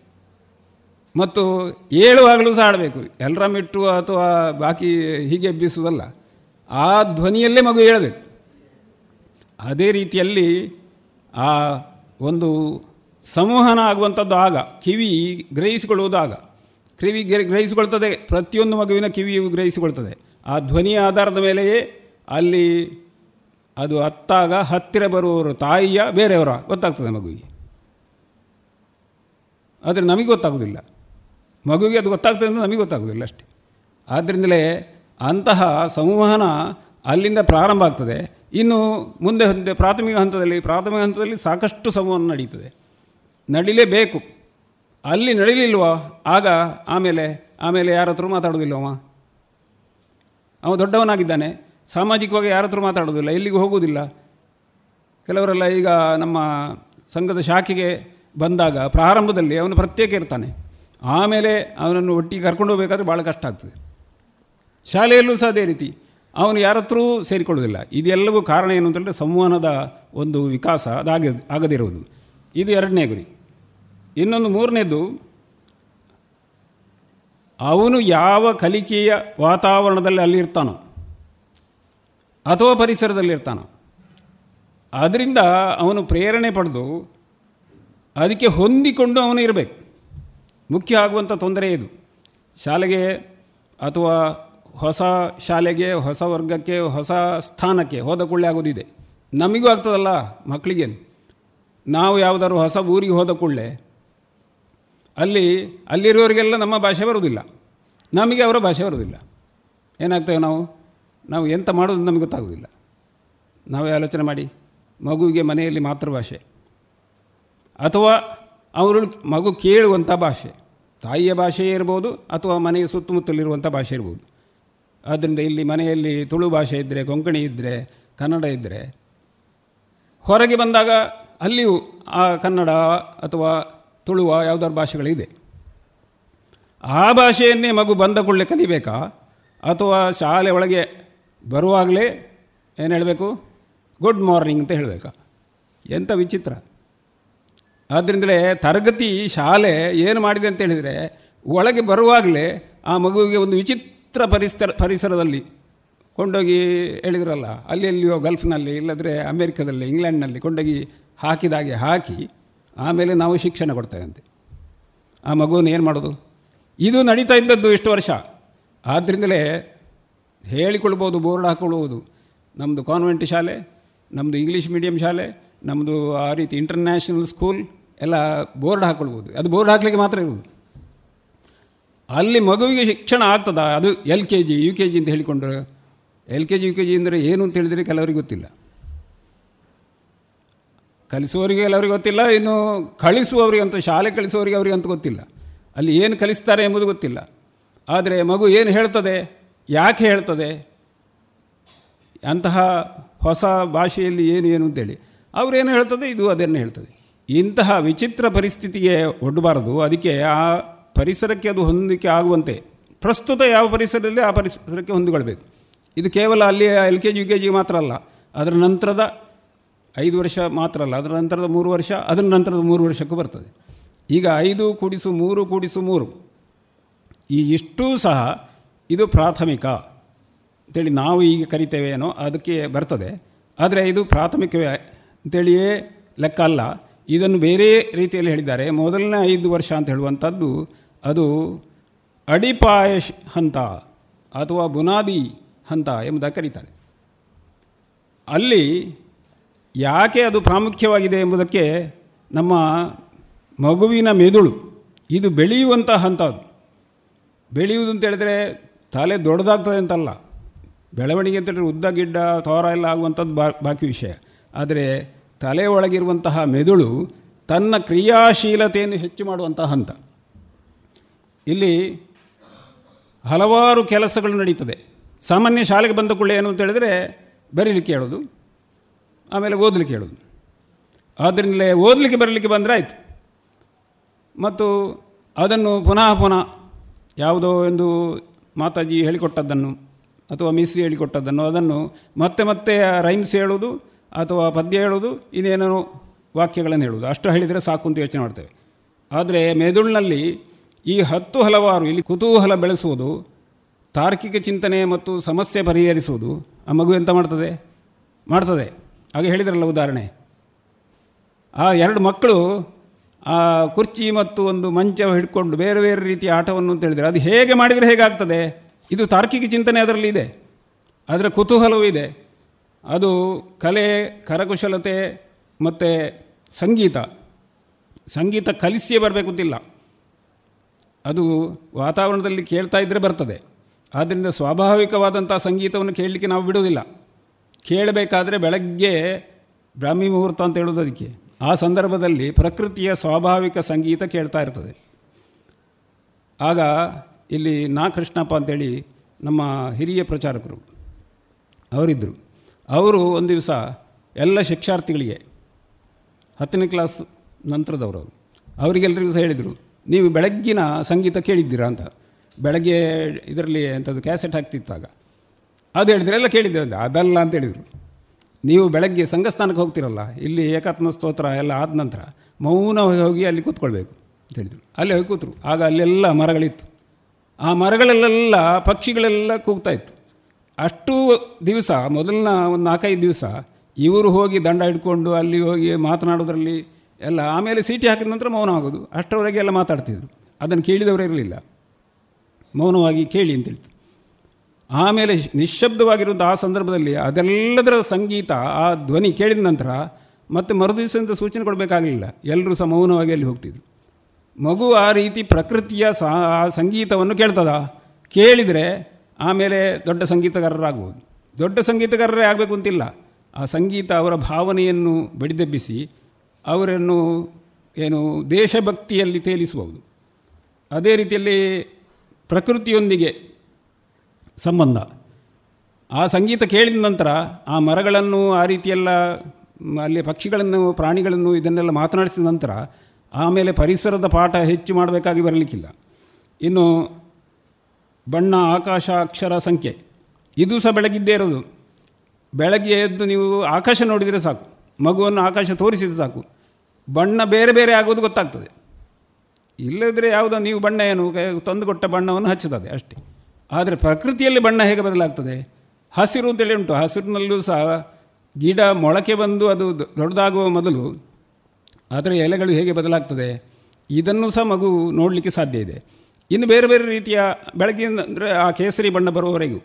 ಮತ್ತು ಹೇಳುವಾಗಲೂ ಸಹ ಆಡಬೇಕು. ಎಲ್ಲರ ಮಿಟ್ಟು ಅಥವಾ ಬಾಕಿ ಹೀಗೆ ಎಬ್ಬಿಸುವುದಲ್ಲ. ಆ ಧ್ವನಿಯಲ್ಲೇ ಮಗು ಹೇಳಬೇಕು ಅದೇ ರೀತಿಯಲ್ಲಿ ಆ ಒಂದು ಸಂವಹನ ಆಗುವಂಥದ್ದು ಆಗ, ಕಿವಿ ಗ್ರಹಿಸಿಕೊಳ್ಳುವುದು ಆಗ ಕಿವಿ ಗ್ರ- ಗ್ರಹಿಸಿಕೊಳ್ತದೆ. ಪ್ರತಿಯೊಂದು ಮಗುವಿನ ಕಿವಿಯು ಗ್ರಹಿಸಿಕೊಳ್ತದೆ. ಆ ಧ್ವನಿಯ ಆಧಾರದ ಮೇಲೆಯೇ ಅಲ್ಲಿ ಅದು ಹತ್ತಾಗ ಹತ್ತಿರ ಬರುವವರು, ತಾಯಿಯ ಬೇರೆಯವರ ಗೊತ್ತಾಗ್ತದೆ ಮಗುವಿಗೆ. ಆದರೆ ನಮಗೆ ಗೊತ್ತಾಗೋದಿಲ್ಲ ಮಗುವಿಗೆ ಅದು ಗೊತ್ತಾಗ್ತದೆ ಅಂತ ನಮಗೆ ಗೊತ್ತಾಗೋದಿಲ್ಲ ಅಷ್ಟೇ. ಆದ್ದರಿಂದಲೇ ಅಂತಹ ಸಂವಹನ ಅಲ್ಲಿಂದ ಪ್ರಾರಂಭ ಆಗ್ತದೆ. ಇನ್ನು ಮುಂದೆ ಮುಂದೆ ಪ್ರಾಥಮಿಕ ಹಂತದಲ್ಲಿ ಪ್ರಾಥಮಿಕ ಹಂತದಲ್ಲಿ ಸಾಕಷ್ಟು ಸಂವಹನ ನಡೀತದೆ. ನಡಿಲೇಬೇಕು. ಅಲ್ಲಿ ನಡೀಲಿಲ್ವ? ಆಗ ಆಮೇಲೆ ಆಮೇಲೆ ಯಾರ ಹತ್ರ ಮಾತಾಡೋದಿಲ್ಲವ ಅವ? ದೊಡ್ಡವನಾಗಿದ್ದಾನೆ. ಸಾಮಾಜಿಕವಾಗಿ ಯಾರ ಹತ್ರ ಮಾತಾಡೋದಿಲ್ಲ? ಎಲ್ಲಿಗೂ ಹೋಗುವುದಿಲ್ಲ ಕೆಲವರೆಲ್ಲ ಈಗ ನಮ್ಮ ಸಂಘದ ಶಾಖೆಗೆ ಬಂದಾಗ ಪ್ರಾರಂಭದಲ್ಲಿ ಅವನು ಪ್ರತ್ಯೇಕ ಇರ್ತಾನೆ. ಆಮೇಲೆ ಅವನನ್ನು ಒಟ್ಟಿಗೆ ಕರ್ಕೊಂಡು ಹೋಗಬೇಕಾದ್ರೆ ಭಾಳ ಕಷ್ಟ ಆಗ್ತದೆ. ಶಾಲೆಯಲ್ಲೂ ಸಹ ಅದೇ ರೀತಿ. ಅವನು ಯಾರತ್ರೂ ಸೇರಿಕೊಳ್ಳೋದಿಲ್ಲ. ಇದೆಲ್ಲವೂ ಕಾರಣ ಏನು ಅಂತಂದರೆ ಸಂವಹನದ ಒಂದು ವಿಕಾಸ ಅದಾಗ ಆಗದಿರುವುದು ಇದು ಎರಡನೇ ಗುರಿ. ಇನ್ನೊಂದು ಮೂರನೇದು, ಅವನು ಯಾವ ಕಲಿಕೆಯ ವಾತಾವರಣದಲ್ಲಿ ಅಲ್ಲಿರ್ತಾನೋ ಅಥವಾ ಪರಿಸರದಲ್ಲಿರ್ತಾನೋ ಅದರಿಂದ ಅವನು ಪ್ರೇರಣೆ ಪಡೆದು ಅದಕ್ಕೆ ಹೊಂದಿಕೊಂಡು ಅವನು ಇರಬೇಕು. ಮುಖ್ಯ ಆಗುವಂಥ ತೊಂದರೆ ಇದು. ಶಾಲೆಗೆ ಅಥವಾ ಹೊಸ ಶಾಲೆಗೆ, ಹೊಸ ವರ್ಗಕ್ಕೆ, ಹೊಸ ಸ್ಥಾನಕ್ಕೆ ಹೋದ ಕೂಡಲೇ ಆಗೋದಿದೆ. ನಮಗೂ ಆಗ್ತದಲ್ಲ ಮಕ್ಕಳಿಗೆ ನಾವು ಯಾವುದಾದ್ರು ಹೊಸ ಊರಿಗೆ ಹೋದ ಕೂಡಲೇ ಅಲ್ಲಿ ಅಲ್ಲಿರುವವರಿಗೆಲ್ಲ ನಮ್ಮ ಭಾಷೆ ಬರೋದಿಲ್ಲ. ನಮಗೆ ಅವರ ಭಾಷೆ ಬರೋದಿಲ್ಲ. ಏನಾಗ್ತೇವೆ ನಾವು? ನಾವು ಎಂತ ಮಾಡೋದು ನಮಗೆ ಗೊತ್ತಾಗೋದಿಲ್ಲ. ನಾವೇ ಆಲೋಚನೆ ಮಾಡಿ, ಮಗುವಿಗೆ ಮನೆಯಲ್ಲಿ ಮಾತೃಭಾಷೆ. ಅಥವಾ ಅವರು ಮಗು ಕೇಳುವಂಥ ಭಾಷೆ. ತಾಯಿಯ ಭಾಷೆಯೇ ಇರ್ಬೋದು ಅಥವಾ ಮನೆಯ ಸುತ್ತಮುತ್ತಲಿರುವಂಥ ಭಾಷೆ ಇರ್ಬೋದು. ಆದ್ದರಿಂದ ಇಲ್ಲಿ ಮನೆಯಲ್ಲಿ ತುಳು ಭಾಷೆ ಇದ್ದರೆ ಕೊಂಕಣಿ ಇದ್ದರೆ ಕನ್ನಡ ಇದ್ದರೆ ಹೊರಗೆ ಬಂದಾಗ ಅಲ್ಲಿಯೂ ಆ ಕನ್ನಡ ಅಥವಾ ತುಳುವ ಯಾವುದಾದ್ರು ಭಾಷೆಗಳಿದೆ. ಆ ಭಾಷೆಯನ್ನೇ ಮಗು ಬಂದ ಕೂಡಲೇ ಕಲಿಬೇಕಾ? ಅಥವಾ ಶಾಲೆ ಒಳಗೆ ಬರುವಾಗಲೇ ಏನು ಹೇಳಬೇಕು? ಗುಡ್ ಮಾರ್ನಿಂಗ್ ಅಂತ ಹೇಳಬೇಕಾ? ಎಂಥ ವಿಚಿತ್ರ. ಆದ್ದರಿಂದಲೇ ತರಗತಿ ಶಾಲೆ ಏನು ಮಾಡಿದೆ ಅಂತ ಹೇಳಿದರೆ ಒಳಗೆ ಬರುವಾಗಲೇ ಆ ಮಗುವಿಗೆ ಒಂದು ವಿಚಿತ್ರ ಪರಿಸರ ಪರಿಸರದಲ್ಲಿ ಕೊಂಡೋಗಿ ಹೇಳಿದ್ರಲ್ಲ, ಅಲ್ಲಿ ಎಲ್ಲಿಯೋ ಗಲ್ಫ್ನಲ್ಲಿ ಇಲ್ಲದ್ರೆ ಅಮೇರಿಕಾದಲ್ಲಿ, ಇಂಗ್ಲೆಂಡ್ನಲ್ಲಿ ಕೊಂಡೋಗಿ ಹಾಕಿದಾಗೆ ಹಾಕಿ ಆಮೇಲೆ ನಾವು ಶಿಕ್ಷಣ ಕೊಡ್ತೇವಂತೆ. ಆ ಮಗುವನ್ನು ಏನು ಮಾಡೋದು? ಇದು ನಡೀತಾ ಇದ್ದದ್ದು ಇಷ್ಟು ವರ್ಷ? ಆದ್ದರಿಂದಲೇ ಹೇಳಿಕೊಳ್ಬೋದು, ಬೋರ್ಡ್ ಹಾಕ್ಕೊಳ್ಬೋದು ನಮ್ಮದು ಕಾನ್ವೆಂಟ್ ಶಾಲೆ ನಮ್ಮದು ಇಂಗ್ಲೀಷ್ ಮೀಡಿಯಂ ಶಾಲೆ ನಮ್ಮದು ಆ ರೀತಿ ಇಂಟರ್ನ್ಯಾಷನಲ್ ಸ್ಕೂಲ್ ಎಲ್ಲ ಬೋರ್ಡ್ ಹಾಕ್ಕೊಳ್ಬೋದು ಅದು ಬೋರ್ಡ್ ಹಾಕಲಿಕ್ಕೆ ಮಾತ್ರ ಇರುವುದು. ಅಲ್ಲಿ ಮಗುವಿಗೆ ಶಿಕ್ಷಣ ಆಗ್ತದ? ಅದು L K G, U K G ಅಂತ ಹೇಳಿಕೊಂಡ್ರೆ L K G, U K G ಅಂದರೆ ಏನು ಅಂತ ಹೇಳಿದರೆ ಕೆಲವರಿಗೆ ಗೊತ್ತಿಲ್ಲ. ಕಲಿಸುವವರಿಗೆ ಎಲ್ಲರಿಗೆ ಗೊತ್ತಿಲ್ಲ, ಇನ್ನು ಕಳಿಸುವವರಿಗೆ ಅಂತ, ಶಾಲೆ ಕಳಿಸುವವರಿಗೆ ಅವರಿಗೆ ಅಂತ ಗೊತ್ತಿಲ್ಲ. ಅಲ್ಲಿ ಏನು ಕಲಿಸ್ತಾರೆ ಎಂಬುದು ಗೊತ್ತಿಲ್ಲ. ಆದರೆ ಮಗು ಏನು ಹೇಳ್ತದೆ? ಯಾಕೆ ಹೇಳ್ತದೆ? ಅಂತಹ ಹೊಸ ಭಾಷೆಯಲ್ಲಿ ಏನು ಏನು ಅಂತೇಳಿ ಅವರೇನು ಹೇಳ್ತದೆ? ಇದು ಅದನ್ನು ಹೇಳ್ತದೆ. ಇಂತಹ ವಿಚಿತ್ರ ಪರಿಸ್ಥಿತಿಗೆ ಒಡ್ಡಬಾರದು ಅದಕ್ಕೆ ಆ ಪರಿಸರಕ್ಕೆ ಅದು ಹೊಂದಿಕೆ ಆಗುವಂತೆ. ಪ್ರಸ್ತುತ ಯಾವ ಪರಿಸರದಲ್ಲಿ ಆ ಪರಿಸರಕ್ಕೆ ಹೊಂದಿಕೊಳ್ಬೇಕು. ಇದು ಕೇವಲ ಅಲ್ಲಿ L K G U K G ಮಾತ್ರ ಅಲ್ಲ. ಅದರ ನಂತರದ ಐದು ವರ್ಷ ಮಾತ್ರ ಅಲ್ಲ. ಅದರ ನಂತರದ ಮೂರು ವರ್ಷ, ಅದರ ನಂತರದ ಮೂರು ವರ್ಷಕ್ಕೂ ಬರ್ತದೆ. ಈಗ ಐದು ಕೂಡಿಸು ಮೂರು ಕೂಡಿಸು ಮೂರು. ಈ ಇಷ್ಟೂ ಸಹ ಇದು ಪ್ರಾಥಮಿಕ ಅಂತೇಳಿ ನಾವು ಈಗ ಕರಿತೇವೇನೋ ಅದಕ್ಕೆ ಬರ್ತದೆ. ಆದರೆ ಇದು ಪ್ರಾಥಮಿಕವೇ ಅಂತೇಳಿಯೇ ಲೆಕ್ಕ ಅಲ್ಲ. ಇದನ್ನು ಬೇರೆ ರೀತಿಯಲ್ಲಿ ಹೇಳಿದ್ದಾರೆ. ಮೊದಲನೇ ಐದು ವರ್ಷ ಅಂತ ಹೇಳುವಂಥದ್ದು ಅದು ಅಡಿಪಾಯ ಹಂತ ಅಥವಾ ಬುನಾದಿ ಹಂತ ಎಂಬುದಾಗಿ ಕರೀತಾರೆ. ಅಲ್ಲಿ ಯಾಕೆ ಅದು ಪ್ರಾಮುಖ್ಯವಾಗಿದೆ ಎಂಬುದಕ್ಕೆ ನಮ್ಮ ಮಗುವಿನ ಮೆದುಳು, ಇದು ಬೆಳೆಯುವಂಥ ಹಂತ ಅದು ಬೆಳೆಯುವುದು ಅಂತ ಹೇಳಿದರೆ ತಲೆ ದೊಡ್ಡದಾಗ್ತದೆ ಅಂತಲ್ಲ. ಬೆಳವಣಿಗೆ ಅಂತ ಹೇಳಿದ್ರೆ ಉದ್ದ ಗಿಡ್ಡ, ತೋರ ಎಲ್ಲ ಆಗುವಂಥದ್ದು ಬಾಕಿ ವಿಷಯ. ಆದರೆ ತಲೆ ಒಳಗಿರುವಂತಹ ಮೆದುಳು ತನ್ನ ಕ್ರಿಯಾಶೀಲತೆಯನ್ನು ಹೆಚ್ಚು ಮಾಡುವಂತಹ ಹಂತ ಇಲ್ಲಿ ಹಲವಾರು ಕೆಲಸಗಳು ನಡೀತದೆ. ಸಾಮಾನ್ಯ ಶಾಲೆಗೆ ಬಂದ ಕೂಡಲೇ ಏನು ಅಂತ ಹೇಳಿದರೆ ಬರೀಲಿಕ್ಕೆ ಹೇಳೋದು, ಆಮೇಲೆ ಓದಲಿಕ್ಕೆ ಹೇಳೋದು. ಆದ್ದರಿಂದಲೇ ಓದಲಿಕ್ಕೆ ಬರಲಿಕ್ಕೆ ಬಂದರೆ ಆಯಿತು. ಮತ್ತು ಅದನ್ನು ಪುನಃ ಪುನಃ ಯಾವುದೋ ಒಂದು ಮಾತಾಜಿ ಹೇಳಿಕೊಟ್ಟದ್ದನ್ನು ಅಥವಾ ಮಿಸ್ ಹೇಳಿಕೊಟ್ಟದ್ದನ್ನು ಅದನ್ನು ಮತ್ತೆ ಮತ್ತೆ ರೈಮ್ಸ್ ಹೇಳೋದು ಅಥವಾ ಪದ್ಯ ಹೇಳೋದು ಇನ್ನೇನೋ ವಾಕ್ಯಗಳನ್ನು ಹೇಳೋದು ಅಷ್ಟು ಹೇಳಿದರೆ ಸಾಕು ಅಂತ ಯೋಚನೆ ಮಾಡ್ತೇವೆ. ಆದರೆ ಮೆದುಳಿನಲ್ಲಿ ಈ ಹತ್ತು ಹಲವಾರು, ಇಲ್ಲಿ ಕುತೂಹಲ ಬೆಳೆಸುವುದು, ತಾರ್ಕಿಕ ಚಿಂತನೆ ಮತ್ತು ಸಮಸ್ಯೆ ಪರಿಹರಿಸುವುದು, ಆ ಮಗು ಎಂತ ಮಾಡ್ತದೆ? ಮಾಡ್ತದೆ. ಹಾಗೆ ಹೇಳಿದ್ರಲ್ಲ ಉದಾಹರಣೆ. ಆ ಎರಡು ಮಕ್ಕಳು ಆ ಕುರ್ಚಿ ಮತ್ತು ಒಂದು ಮಂಚ ಹಿಡ್ಕೊಂಡು ಬೇರೆ ಬೇರೆ ರೀತಿಯ ಆಟವನ್ನು ಅಂತ ಹೇಳಿದರೆ, ಅದು ಹೇಗೆ ಮಾಡಿದರೆ ಹೇಗಾಗ್ತದೆ? ಇದು ತಾರ್ಕಿಕ ಚಿಂತನೆ ಅದರಲ್ಲಿ ಇದೆ. ಅದರ ಕುತೂಹಲವೂ ಇದೆ. ಅದು ಕಲೆ, ಕರಕುಶಲತೆ ಮತ್ತು ಸಂಗೀತ. ಸಂಗೀತ ಕಲಿಸಿಯೇ ಬರಬೇಕು ಅಂತಿಲ್ಲ. ಅದು ವಾತಾವರಣದಲ್ಲಿ ಕೇಳ್ತಾ ಇದ್ದರೆ ಬರ್ತದೆ. ಆದ್ದರಿಂದ ಸ್ವಾಭಾವಿಕವಾದಂಥ ಸಂಗೀತವನ್ನು ಕೇಳಲಿಕ್ಕೆ ನಾವು ಬಿಡುವುದಿಲ್ಲ. ಕೇಳಬೇಕಾದ್ರೆ ಬೆಳಗ್ಗೆ ಬ್ರಾಹ್ಮಿ ಮುಹೂರ್ತ ಅಂತ ಹೇಳೋದು ಅದಕ್ಕೆ. ಆ ಸಂದರ್ಭದಲ್ಲಿ ಪ್ರಕೃತಿಯ ಸ್ವಾಭಾವಿಕ ಸಂಗೀತ ಕೇಳ್ತಾ ಇರ್ತದೆ. ಆಗ ಇಲ್ಲಿ ನಾ ಕೃಷ್ಣಪ್ಪ ಅಂತೇಳಿ ನಮ್ಮ ಹಿರಿಯ ಪ್ರಚಾರಕರು ಅವರಿದ್ದರು. ಅವರು ಒಂದು ದಿವಸ ಎಲ್ಲ ಶಿಕ್ಷಾರ್ಥಿಗಳಿಗೆ ಹತ್ತನೇ ಕ್ಲಾಸ್ ನಂತರದವರು ಅವರು ಅವರಿಗೆಲ್ಲರಿಗೂ ಸಹ ಹೇಳಿದರು, ನೀವು ಬೆಳಗ್ಗಿನ ಸಂಗೀತ ಕೇಳಿದ್ದೀರಾ? ಅಂತ. ಬೆಳಗ್ಗೆ ಇದರಲ್ಲಿ ಎಂಥದ್ದು ಕ್ಯಾಸೆಟ್ ಹಾಕ್ತಿತ್ತಾಗ. ಅದು ಹೇಳಿದರೆ, ಎಲ್ಲ ಕೇಳಿದ್ದೆ ಅಂತ ಅದಲ್ಲ ಅಂತ ಹೇಳಿದರು. ನೀವು ಬೆಳಗ್ಗೆ ಸಂಘಸ್ಥಾನಕ್ಕೆ ಹೋಗ್ತಿರಲ್ಲ, ಇಲ್ಲಿ ಏಕಾತ್ಮ ಸ್ತೋತ್ರ ಎಲ್ಲ ಆದ ನಂತರ ಮೌನವಾಗಿ ಹೋಗಿ ಅಲ್ಲಿ ಕೂತ್ಕೊಳ್ಬೇಕು ಅಂತ ಹೇಳಿದರು. ಅಲ್ಲಿ ಹೋಗಿ ಕೂತರು. ಆಗ ಅಲ್ಲೆಲ್ಲ ಮರಗಳಿತ್ತು. ಆ ಮರಗಳಲ್ಲೆಲ್ಲ ಪಕ್ಷಿಗಳೆಲ್ಲ ಕೂಗ್ತಾ ಇತ್ತು. ಅಷ್ಟು ದಿವಸ, ಮೊದಲಿನ ಒಂದು ನಾಲ್ಕೈದು ದಿವಸ, ಇವರು ಹೋಗಿ ದಂಡ ಹಿಡ್ಕೊಂಡು ಅಲ್ಲಿ ಹೋಗಿ ಮಾತನಾಡೋದ್ರಲ್ಲಿ ಎಲ್ಲ, ಆಮೇಲೆ ಸೀಟಿ ಹಾಕಿದ ನಂತರ ಮೌನ ಆಗೋದು. ಅಷ್ಟರವರೆಗೆ ಎಲ್ಲ ಮಾತಾಡ್ತಿದ್ರು. ಅದನ್ನು ಕೇಳಿದವರು ಇರಲಿಲ್ಲ. ಮೌನವಾಗಿ ಕೇಳಿ ಅಂತ ಹೇಳ್ತು. ಆಮೇಲೆ ನಿಶ್ಶಬ್ದವಾಗಿರುವಂಥ ಆ ಸಂದರ್ಭದಲ್ಲಿ ಅದೆಲ್ಲದರ ಸಂಗೀತ, ಆ ಧ್ವನಿ ಕೇಳಿದ ನಂತರ ಮತ್ತೆ ಮರುದಿವಸದಿಂದ ಸೂಚನೆ ಕೊಡಬೇಕಾಗಲಿಲ್ಲ ಎಲ್ಲರೂ ಸಹ ಮೌನವಾಗಿ ಅಲ್ಲಿ ಹೋಗ್ತಿದ್ರು. ಮಗು ಆ ರೀತಿ ಪ್ರಕೃತಿಯ ಸಾ ಸಂಗೀತವನ್ನು ಕೇಳ್ತದ? ಕೇಳಿದರೆ ಆಮೇಲೆ ದೊಡ್ಡ ಸಂಗೀತಗಾರರಾಗ್ಬೋದು ದೊಡ್ಡ ಸಂಗೀತಗಾರರೇ ಆಗಬೇಕು ಅಂತಿಲ್ಲ. ಆ ಸಂಗೀತ ಅವರ ಭಾವನೆಯನ್ನು ಬಡಿದೆಬ್ಬಿಸಿ ಅವರನ್ನು ಏನು ದೇಶಭಕ್ತಿಯಲ್ಲಿ ತೇಲಿಸಬಹುದು ಅದೇ ರೀತಿಯಲ್ಲಿ ಪ್ರಕೃತಿಯೊಂದಿಗೆ ಸಂಬಂಧ. ಆ ಸಂಗೀತ ಕೇಳಿದ ನಂತರ ಆ ಮರಗಳನ್ನು ಆ ರೀತಿಯೆಲ್ಲ ಅಲ್ಲಿ ಪಕ್ಷಿಗಳನ್ನು, ಪ್ರಾಣಿಗಳನ್ನು ಇದನ್ನೆಲ್ಲ ಮಾತನಾಡಿಸಿದ ನಂತರ ಆಮೇಲೆ ಪರಿಸರದ ಪಾಠ ಹೆಚ್ಚು ಮಾಡಬೇಕಾಗಿ ಬರಲಿಕ್ಕಿಲ್ಲ. ಇನ್ನು ಬಣ್ಣ ಆಕಾಶ ಅಕ್ಷರ ಸಂಖ್ಯೆ. ಇದು ಸಹ ಬೆಳಗಿದ್ದೇ ಇರೋದು. ಬೆಳಗ್ಗೆ ಎದ್ದು ನೀವು ಆಕಾಶ ನೋಡಿದರೆ ಸಾಕು. ಮಗುವನ್ನು ಆಕಾಶ ತೋರಿಸಿದರೆ ಸಾಕು. ಬಣ್ಣ ಬೇರೆ ಬೇರೆ ಆಗೋದು ಗೊತ್ತಾಗ್ತದೆ. ಇಲ್ಲದ್ರೆ ಯಾವುದೋ ನೀವು ಬಣ್ಣ ಏನು ತಂದು ತಂದುಕೊಟ್ಟ ಬಣ್ಣವನ್ನು ಹಚ್ಚುತ್ತದೆ ಅಷ್ಟೇ. ಆದರೆ ಪ್ರಕೃತಿಯಲ್ಲಿ ಬಣ್ಣ ಹೇಗೆ ಬದಲಾಗ್ತದೆ? ಹಸಿರು ಅಂತೇಳಿ ಉಂಟು. ಹಸಿರಿನಲ್ಲೂ ಸಹ ಗಿಡ ಮೊಳಕೆ ಬಂದು ಅದು ದೊಡ್ಡದಾಗುವ ಮೊದಲು ಅದರ ಎಲೆಗಳು ಹೇಗೆ ಬದಲಾಗ್ತದೆ? ಇದನ್ನು ಸಹ ಮಗು ನೋಡಲಿಕ್ಕೆ ಸಾಧ್ಯ ಇದೆ. ಇನ್ನು ಬೇರೆ ಬೇರೆ ರೀತಿಯ ಬೆಳಗಿನ ಅಂದರೆ ಆ ಕೇಸರಿ ಬಣ್ಣ ಬರುವವರೆಗೂ.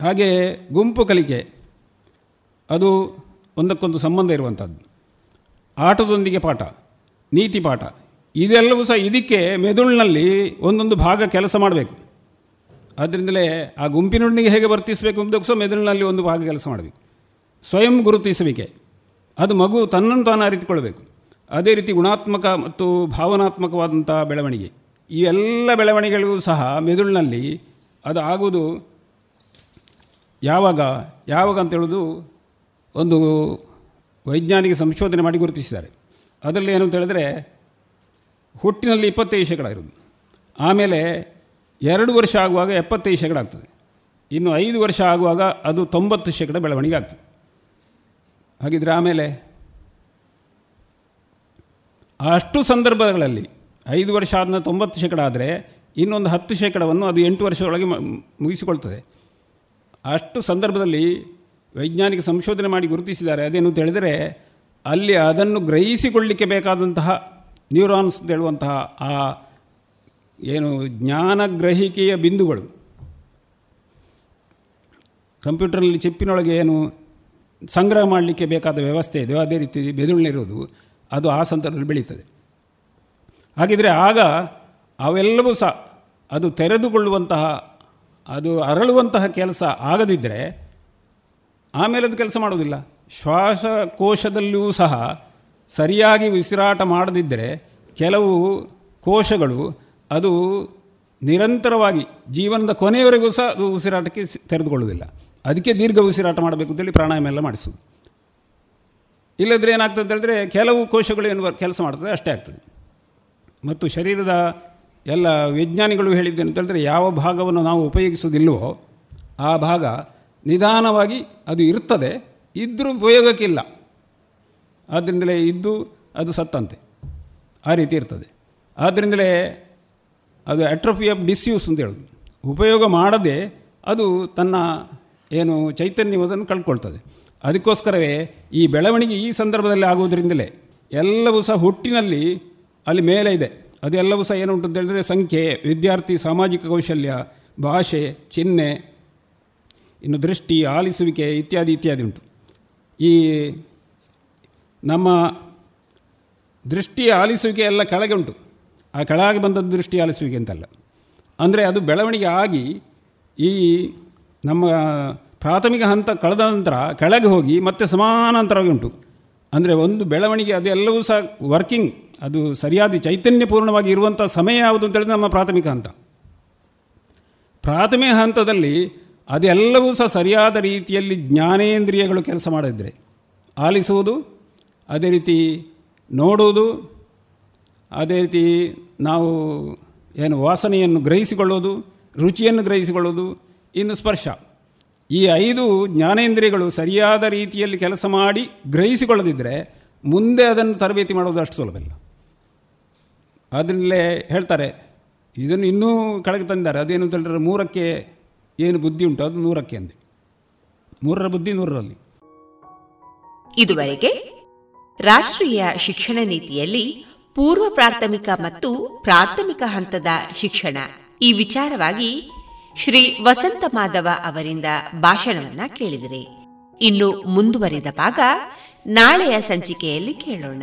ಹಾಗೆ ಗುಂಪು ಕಲಿಕೆ, ಅದು ಒಂದಕ್ಕೊಂದು ಸಂಬಂಧ ಇರುವಂಥದ್ದು ಆಟದೊಂದಿಗೆ ಪಾಠ, ನೀತಿ ಪಾಠ, ಇದೆಲ್ಲವೂ ಸಹ ಇದಕ್ಕೆ ಮೆದುಳಿನಲ್ಲಿ ಒಂದೊಂದು ಭಾಗ ಕೆಲಸ ಮಾಡಬೇಕು. ಆದ್ದರಿಂದಲೇ ಆ ಗುಂಪಿನೊಂದಿಗೆ ಹೇಗೆ ವರ್ತಿಸಬೇಕು ಅಂತ ಸಹ ಮೆದುಳಿನಲ್ಲಿ ಒಂದು ಭಾಗ ಕೆಲಸ ಮಾಡಬೇಕು. ಸ್ವಯಂ ಗುರುತಿಸುವಿಕೆ ಅದು ಮಗು ತನ್ನನ್ನು ತಾನು ಅರಿತುಕೊಳ್ಬೇಕು. ಅದೇ ರೀತಿ ಗುಣಾತ್ಮಕ ಮತ್ತು ಭಾವನಾತ್ಮಕವಾದಂಥ ಬೆಳವಣಿಗೆ. ಈ ಎಲ್ಲ ಬೆಳವಣಿಗೆಗಳಿಗೂ ಸಹ ಮೆದುಳಿನಲ್ಲಿ ಅದು ಆಗುವುದು ಯಾವಾಗ ಯಾವಾಗ ಅಂತ ಹೇಳೋದು ಒಂದು ವೈಜ್ಞಾನಿಕ ಸಂಶೋಧನೆ ಮಾಡಿ ಗುರುತಿಸಿದ್ದಾರೆ. ಅದರಲ್ಲಿ ಏನು ಅಂತ ಹೇಳಿದ್ರೆ ಹುಟ್ಟಿನಲ್ಲಿ ಇಪ್ಪತ್ತೈದು ಶೇಕಡ ಇರೋದು ಆಮೇಲೆ ಎರಡು ವರ್ಷ ಆಗುವಾಗ ಎಪ್ಪತ್ತೈದು ಶೇಕಡ ಆಗ್ತದೆ ಇನ್ನು ಐದು ವರ್ಷ ಆಗುವಾಗ ಅದು ತೊಂಬತ್ತು ಶೇಕಡ ಬೆಳವಣಿಗೆ ಆಗ್ತದೆ. ಹಾಗಿದ್ರೆ ಆಮೇಲೆ ಅಷ್ಟು ಸಂದರ್ಭಗಳಲ್ಲಿ ಐದು ವರ್ಷ ಆದ ತೊಂಬತ್ತು ಶೇಕಡ ಆದರೆ ಇನ್ನೊಂದು ಹತ್ತು ಶೇಕಡವನ್ನು ಅದು ಎಂಟು ವರ್ಷದೊಳಗೆ ಮುಗಿಸಿಕೊಳ್ತದೆ. ಅಷ್ಟು ಸಂದರ್ಭದಲ್ಲಿ ವೈಜ್ಞಾನಿಕ ಸಂಶೋಧನೆ ಮಾಡಿ ಗುರುತಿಸಿದ್ದಾರೆ. ಅದೇನು ತಿಳಿದರೆ ಅಲ್ಲಿ ಅದನ್ನು ಗ್ರಹಿಸಿಕೊಳ್ಳಲಿಕ್ಕೆ ಬೇಕಾದಂತಹ ನ್ಯೂರಾನ್ಸ್ ಅಂತ ಹೇಳುವಂತಹ ಆ ಏನು ಜ್ಞಾನ ಗ್ರಹಿಕೆಯ ಬಿಂದುಗಳು. ಕಂಪ್ಯೂಟರ್ನಲ್ಲಿ ಚಿಪ್ಪಿನೊಳಗೆ ಏನು ಸಂಗ್ರಹ ಮಾಡಲಿಕ್ಕೆ ಬೇಕಾದ ವ್ಯವಸ್ಥೆ ಇದೆಯೋ ಅದೇ ರೀತಿ ಬೆದುಳಿನಿರೋದು ಅದು ಆ ಸಂದರ್ಭದಲ್ಲಿ ಬೆಳೀತದೆ. ಹಾಗಿದ್ರೆ ಆಗ ಅವೆಲ್ಲವೂ ಸಹ ಅದು ತೆರೆದುಕೊಳ್ಳುವಂತಹ, ಅದು ಅರಳುವಂತಹ ಕೆಲಸ ಆಗದಿದ್ದರೆ ಆಮೇಲೆ ಅದು ಕೆಲಸ ಮಾಡೋದಿಲ್ಲ ಶ್ವಾಸಕೋಶದಲ್ಲಿಯೂ ಸಹ ಸರಿಯಾಗಿ ಉಸಿರಾಟ ಮಾಡದಿದ್ದರೆ ಕೆಲವು ಕೋಶಗಳು ಅದು ನಿರಂತರವಾಗಿ ಜೀವನದ ಕೊನೆಯವರೆಗೂ ಸಹ ಅದು ಉಸಿರಾಟಕ್ಕೆ ತೆರೆದುಕೊಳ್ಳೋದಿಲ್ಲ ಅದಕ್ಕೆ ದೀರ್ಘ ಉಸಿರಾಟ ಮಾಡಬೇಕು ಅಂತೇಳಿ ಪ್ರಾಣಾಯಾಮ ಎಲ್ಲ ಮಾಡಿಸೋದು ಇಲ್ಲದ್ರೆ ಏನಾಗ್ತದೆ ಹೇಳಿದ್ರೆ ಕೆಲವು ಕೋಶಗಳು ಏನು ಕೆಲಸ ಮಾಡ್ತದೆ ಅಷ್ಟೇ ಆಗ್ತದೆ. ಮತ್ತು ಶರೀರದ ಎಲ್ಲ ವಿಜ್ಞಾನಿಗಳು ಹೇಳಿದ್ದೆ ಅಂತ ಹೇಳಿದ್ರೆ ಯಾವ ಭಾಗವನ್ನು ನಾವು ಉಪಯೋಗಿಸೋದಿಲ್ಲವೋ ಆ ಭಾಗ ನಿಧಾನವಾಗಿ ಅದು ಇರ್ತದೆ ಇದ್ದರೂ ಉಪಯೋಗಕ್ಕಿಲ್ಲ. ಆದ್ದರಿಂದಲೇ ಇದ್ದು ಅದು ಸತ್ತಂತೆ. ಆ ರೀತಿ ಇರ್ತದೆ. ಆದ್ದರಿಂದಲೇ ಅದು ಅಟ್ರೋಫಿ ಆಫ್ ಡಿಸ್ಯೂಸ್ ಅಂತ ಹೇಳೋದು. ಉಪಯೋಗ ಮಾಡದೆ ಅದು ತನ್ನ ಏನು ಚೈತನ್ಯವನ್ನು ಕಳ್ಕೊಳ್ತದೆ. ಅದಕ್ಕೋಸ್ಕರವೇ ಈ ಬೆಳವಣಿಗೆ ಈ ಸಂದರ್ಭದಲ್ಲಿ ಆಗುವುದರಿಂದಲೇ ಎಲ್ಲವೂ ಸಹ ಹುಟ್ಟಿನಲ್ಲಿ ಅಲ್ಲಿ ಮೇಲೆ ಇದೆ. ಅದೆಲ್ಲವೂ ಸಹ ಏನು ಅಂತ ಹೇಳಿದ್ರೆ ಸಂಖ್ಯೆ, ವಿದ್ಯಾರ್ಥಿ, ಸಾಮಾಜಿಕ ಕೌಶಲ್ಯ, ಭಾಷೆ, ಚಿಹ್ನೆ, ಇನ್ನು ದೃಷ್ಟಿ, ಆಲಿಸುವಿಕೆ ಇತ್ಯಾದಿ ಇತ್ಯಾದಿ ಉಂಟು. ಈ ನಮ್ಮ ದೃಷ್ಟಿ ಆಲಿಸುವಿಕೆ ಎಲ್ಲ ಕೆಳಗೆ ಉಂಟು. ಆ ಕೆಳಗೆ ಬಂದದ್ದು ದೃಷ್ಟಿ ಆಲಿಸುವಿಕೆ ಅಂತಲ್ಲ. ಅಂದರೆ ಅದು ಬೆಳವಣಿಗೆ ಆಗಿ ಈ ನಮ್ಮ ಪ್ರಾಥಮಿಕ ಹಂತ ಕಳೆದ ನಂತರ ಕೆಳಗೆ ಹೋಗಿ ಮತ್ತೆ ಸಮಾನಾಂತರವಾಗಿ ಉಂಟು. ಅಂದರೆ ಒಂದು ಬೆಳವಣಿಗೆ ಅದೆಲ್ಲವೂ ಸಹ ವರ್ಕಿಂಗ್ ಅದು ಸರಿಯಾದ ಚೈತನ್ಯಪೂರ್ಣವಾಗಿ ಇರುವಂಥ ಸಮಯ ಯಾವುದು ಅಂತ ಹೇಳಿದ್ರೆ ನಮ್ಮ ಪ್ರಾಥಮಿಕ ಹಂತ. ಪ್ರಾಥಮಿಕ ಹಂತದಲ್ಲಿ ಅದೆಲ್ಲವೂ ಸಹ ಸರಿಯಾದ ರೀತಿಯಲ್ಲಿ ಜ್ಞಾನೇಂದ್ರಿಯಗಳು ಕೆಲಸ ಮಾಡಿದರೆ ಆಲಿಸುವುದು, ಅದೇ ರೀತಿ ನೋಡುವುದು, ಅದೇ ರೀತಿ ನಾವು ಏನು ವಾಸನೆಯನ್ನು ಗ್ರಹಿಸಿಕೊಳ್ಳೋದು ರುಚಿಯನ್ನು ಗ್ರಹಿಸಿಕೊಳ್ಳೋದು ಇನ್ನು ಸ್ಪರ್ಶ. ಈ ಐದು ಜ್ಞಾನೇಂದ್ರಿಯಗಳು ಸರಿಯಾದ ರೀತಿಯಲ್ಲಿ ಕೆಲಸ ಮಾಡಿ ಗ್ರಹಿಸಿಕೊಳ್ಳದಿದ್ದರೆ ಮುಂದೆ ಅದನ್ನು ತರಬೇತಿ ಮಾಡೋದು ಅಷ್ಟು ಸುಲಭ ಇಲ್ಲ. ಅದರಲ್ಲೇ ಹೇಳ್ತಾರೆ. ಇದನ್ನು ಇನ್ನೂ ಕೆಳಗೆ ತಂದಿದ್ದಾರೆ. ಅದೇನು ಅಂತ ಹೇಳ್ತಾರೆ ಮೂರಕ್ಕೆ ಏನು ಬುದ್ಧಿ ಉಂಟು, ಅದು ನೂರಕ್ಕೆ ಅಂದೆ. ಮೂರರ ಬುದ್ಧಿ ನೂರರಲ್ಲಿ. ಇದುವರೆಗೆ ರಾಷ್ಟ್ರೀಯ ಶಿಕ್ಷಣ ನೀತಿಯಲ್ಲಿ ಪೂರ್ವ ಪ್ರಾಥಮಿಕ ಮತ್ತು ಪ್ರಾಥಮಿಕ ಹಂತದ ಶಿಕ್ಷಣ. ಈ ವಿಚಾರವಾಗಿ ಶ್ರೀ ವಸಂತ ಮಾಧವ ಅವರಿಂದ ಭಾಷಣವನ್ನ ಕೇಳಿದಿರಿ. ಇನ್ನು ಮುಂದುವರಿದ ಭಾಗ ನಾಳೆಯ ಸಂಚಿಕೆಯಲ್ಲಿ ಕೇಳೋಣ.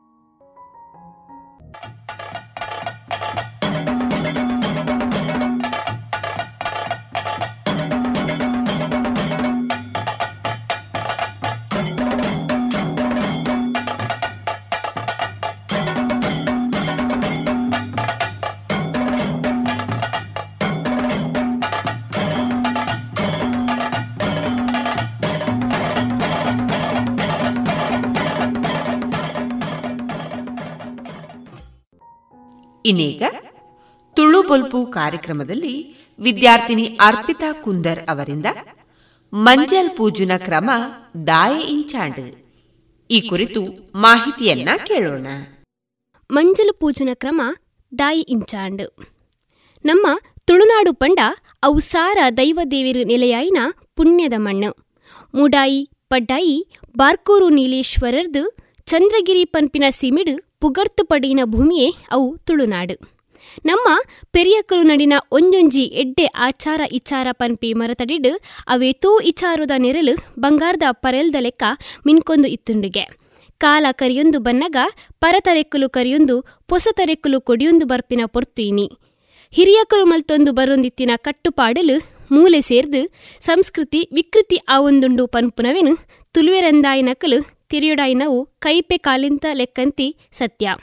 ಇನ್ನೀಗ ತುಳು ಬಲ್ಪು ಕಾರ್ಯಕ್ರಮದಲ್ಲಿ ವಿದ್ಯಾರ್ಥಿನಿ ಅರ್ಪಿತಾ ಕುಂದರ್ ಅವರಿಂದ ಮಂಜಲ್ ಪೂಜನ ಕ್ರಮ ದಾಯ ಇಂಚಾಂಡ್ ಈ ಕುರಿತು ಮಾಹಿತಿಯನ್ನ ಕೇಳೋಣ. ಮಂಜಲು ಪೂಜನ ಕ್ರಮ ದಾಯಿ ಇಂಚಾಂಡ್ ನಮ್ಮ ತುಳುನಾಡು ಪಂಡ ಅವು ಸಾರ ದೈವದೇವಿರು ನೆಲೆಯಾಯಿನ ಪುಣ್ಯದ ಮಣ್ಣು. ಮುಡಾಯಿ, ಪಡ್ಡಾಯಿ, ಬಾರ್ಕೂರು ನೀಲೇಶ್ವರರ್ದು ಚಂದ್ರಗಿರಿ ಪನ್ಪಿನ ಸಿಮಿಡು ಪುಗರ್ತು ಪಡಿನ ಭೂಮಿಯೇ ಅವು ತುಳುನಾಡು. ನಮ್ಮ ಪೆರಿಯಕರು ನಡಿನ ಒಂಜೊಂಜಿ ಎಡ್ಡೆ ಆಚಾರ ಇಚಾರ ಪನ್ಪಿ ಮರತಡಿಡು ಅವೇತೋ ಇಚಾರದ ನೆರಳು ಬಂಗಾರದ ಪರೆಲ್ದ ಲೆಕ್ಕ ಮಿನ್ಕೊಂದು ಇತ್ತುಂಡುಗೆ. ಕಾಲ ಕರಿಯೊಂದು ಬನ್ನಗ ಪರತರೆಕ್ಕಲು ಕರಿಯೊಂದು ಪೊಸತರೆಕ್ಕಲು ಕೊಡಿಯೊಂದು ಬರ್ಪಿನ ಪೊರ್ತುಯಿನಿ. ಹಿರಿಯಕರು ಮಲ್ತೊಂದು ಬರೊಂದಿತ್ತಿನ ಕಟ್ಟುಪಾಡಲು ಮೂಲೆ ಸೇರ್ದು, ಸಂಸ್ಕೃತಿ ವಿಕೃತಿ ಆವೊಂದುಂಡು ಪನ್ಪುನವೆನು ತುಲುವೆರಂದಾಯಿನಕಲು ತಿರಿಯೊಡಾಯಿನವು ಕೈಪೆ ಕಾಲಿಂತ ಲೆಕ್ಕಂತಿ ಸತ್ಯ.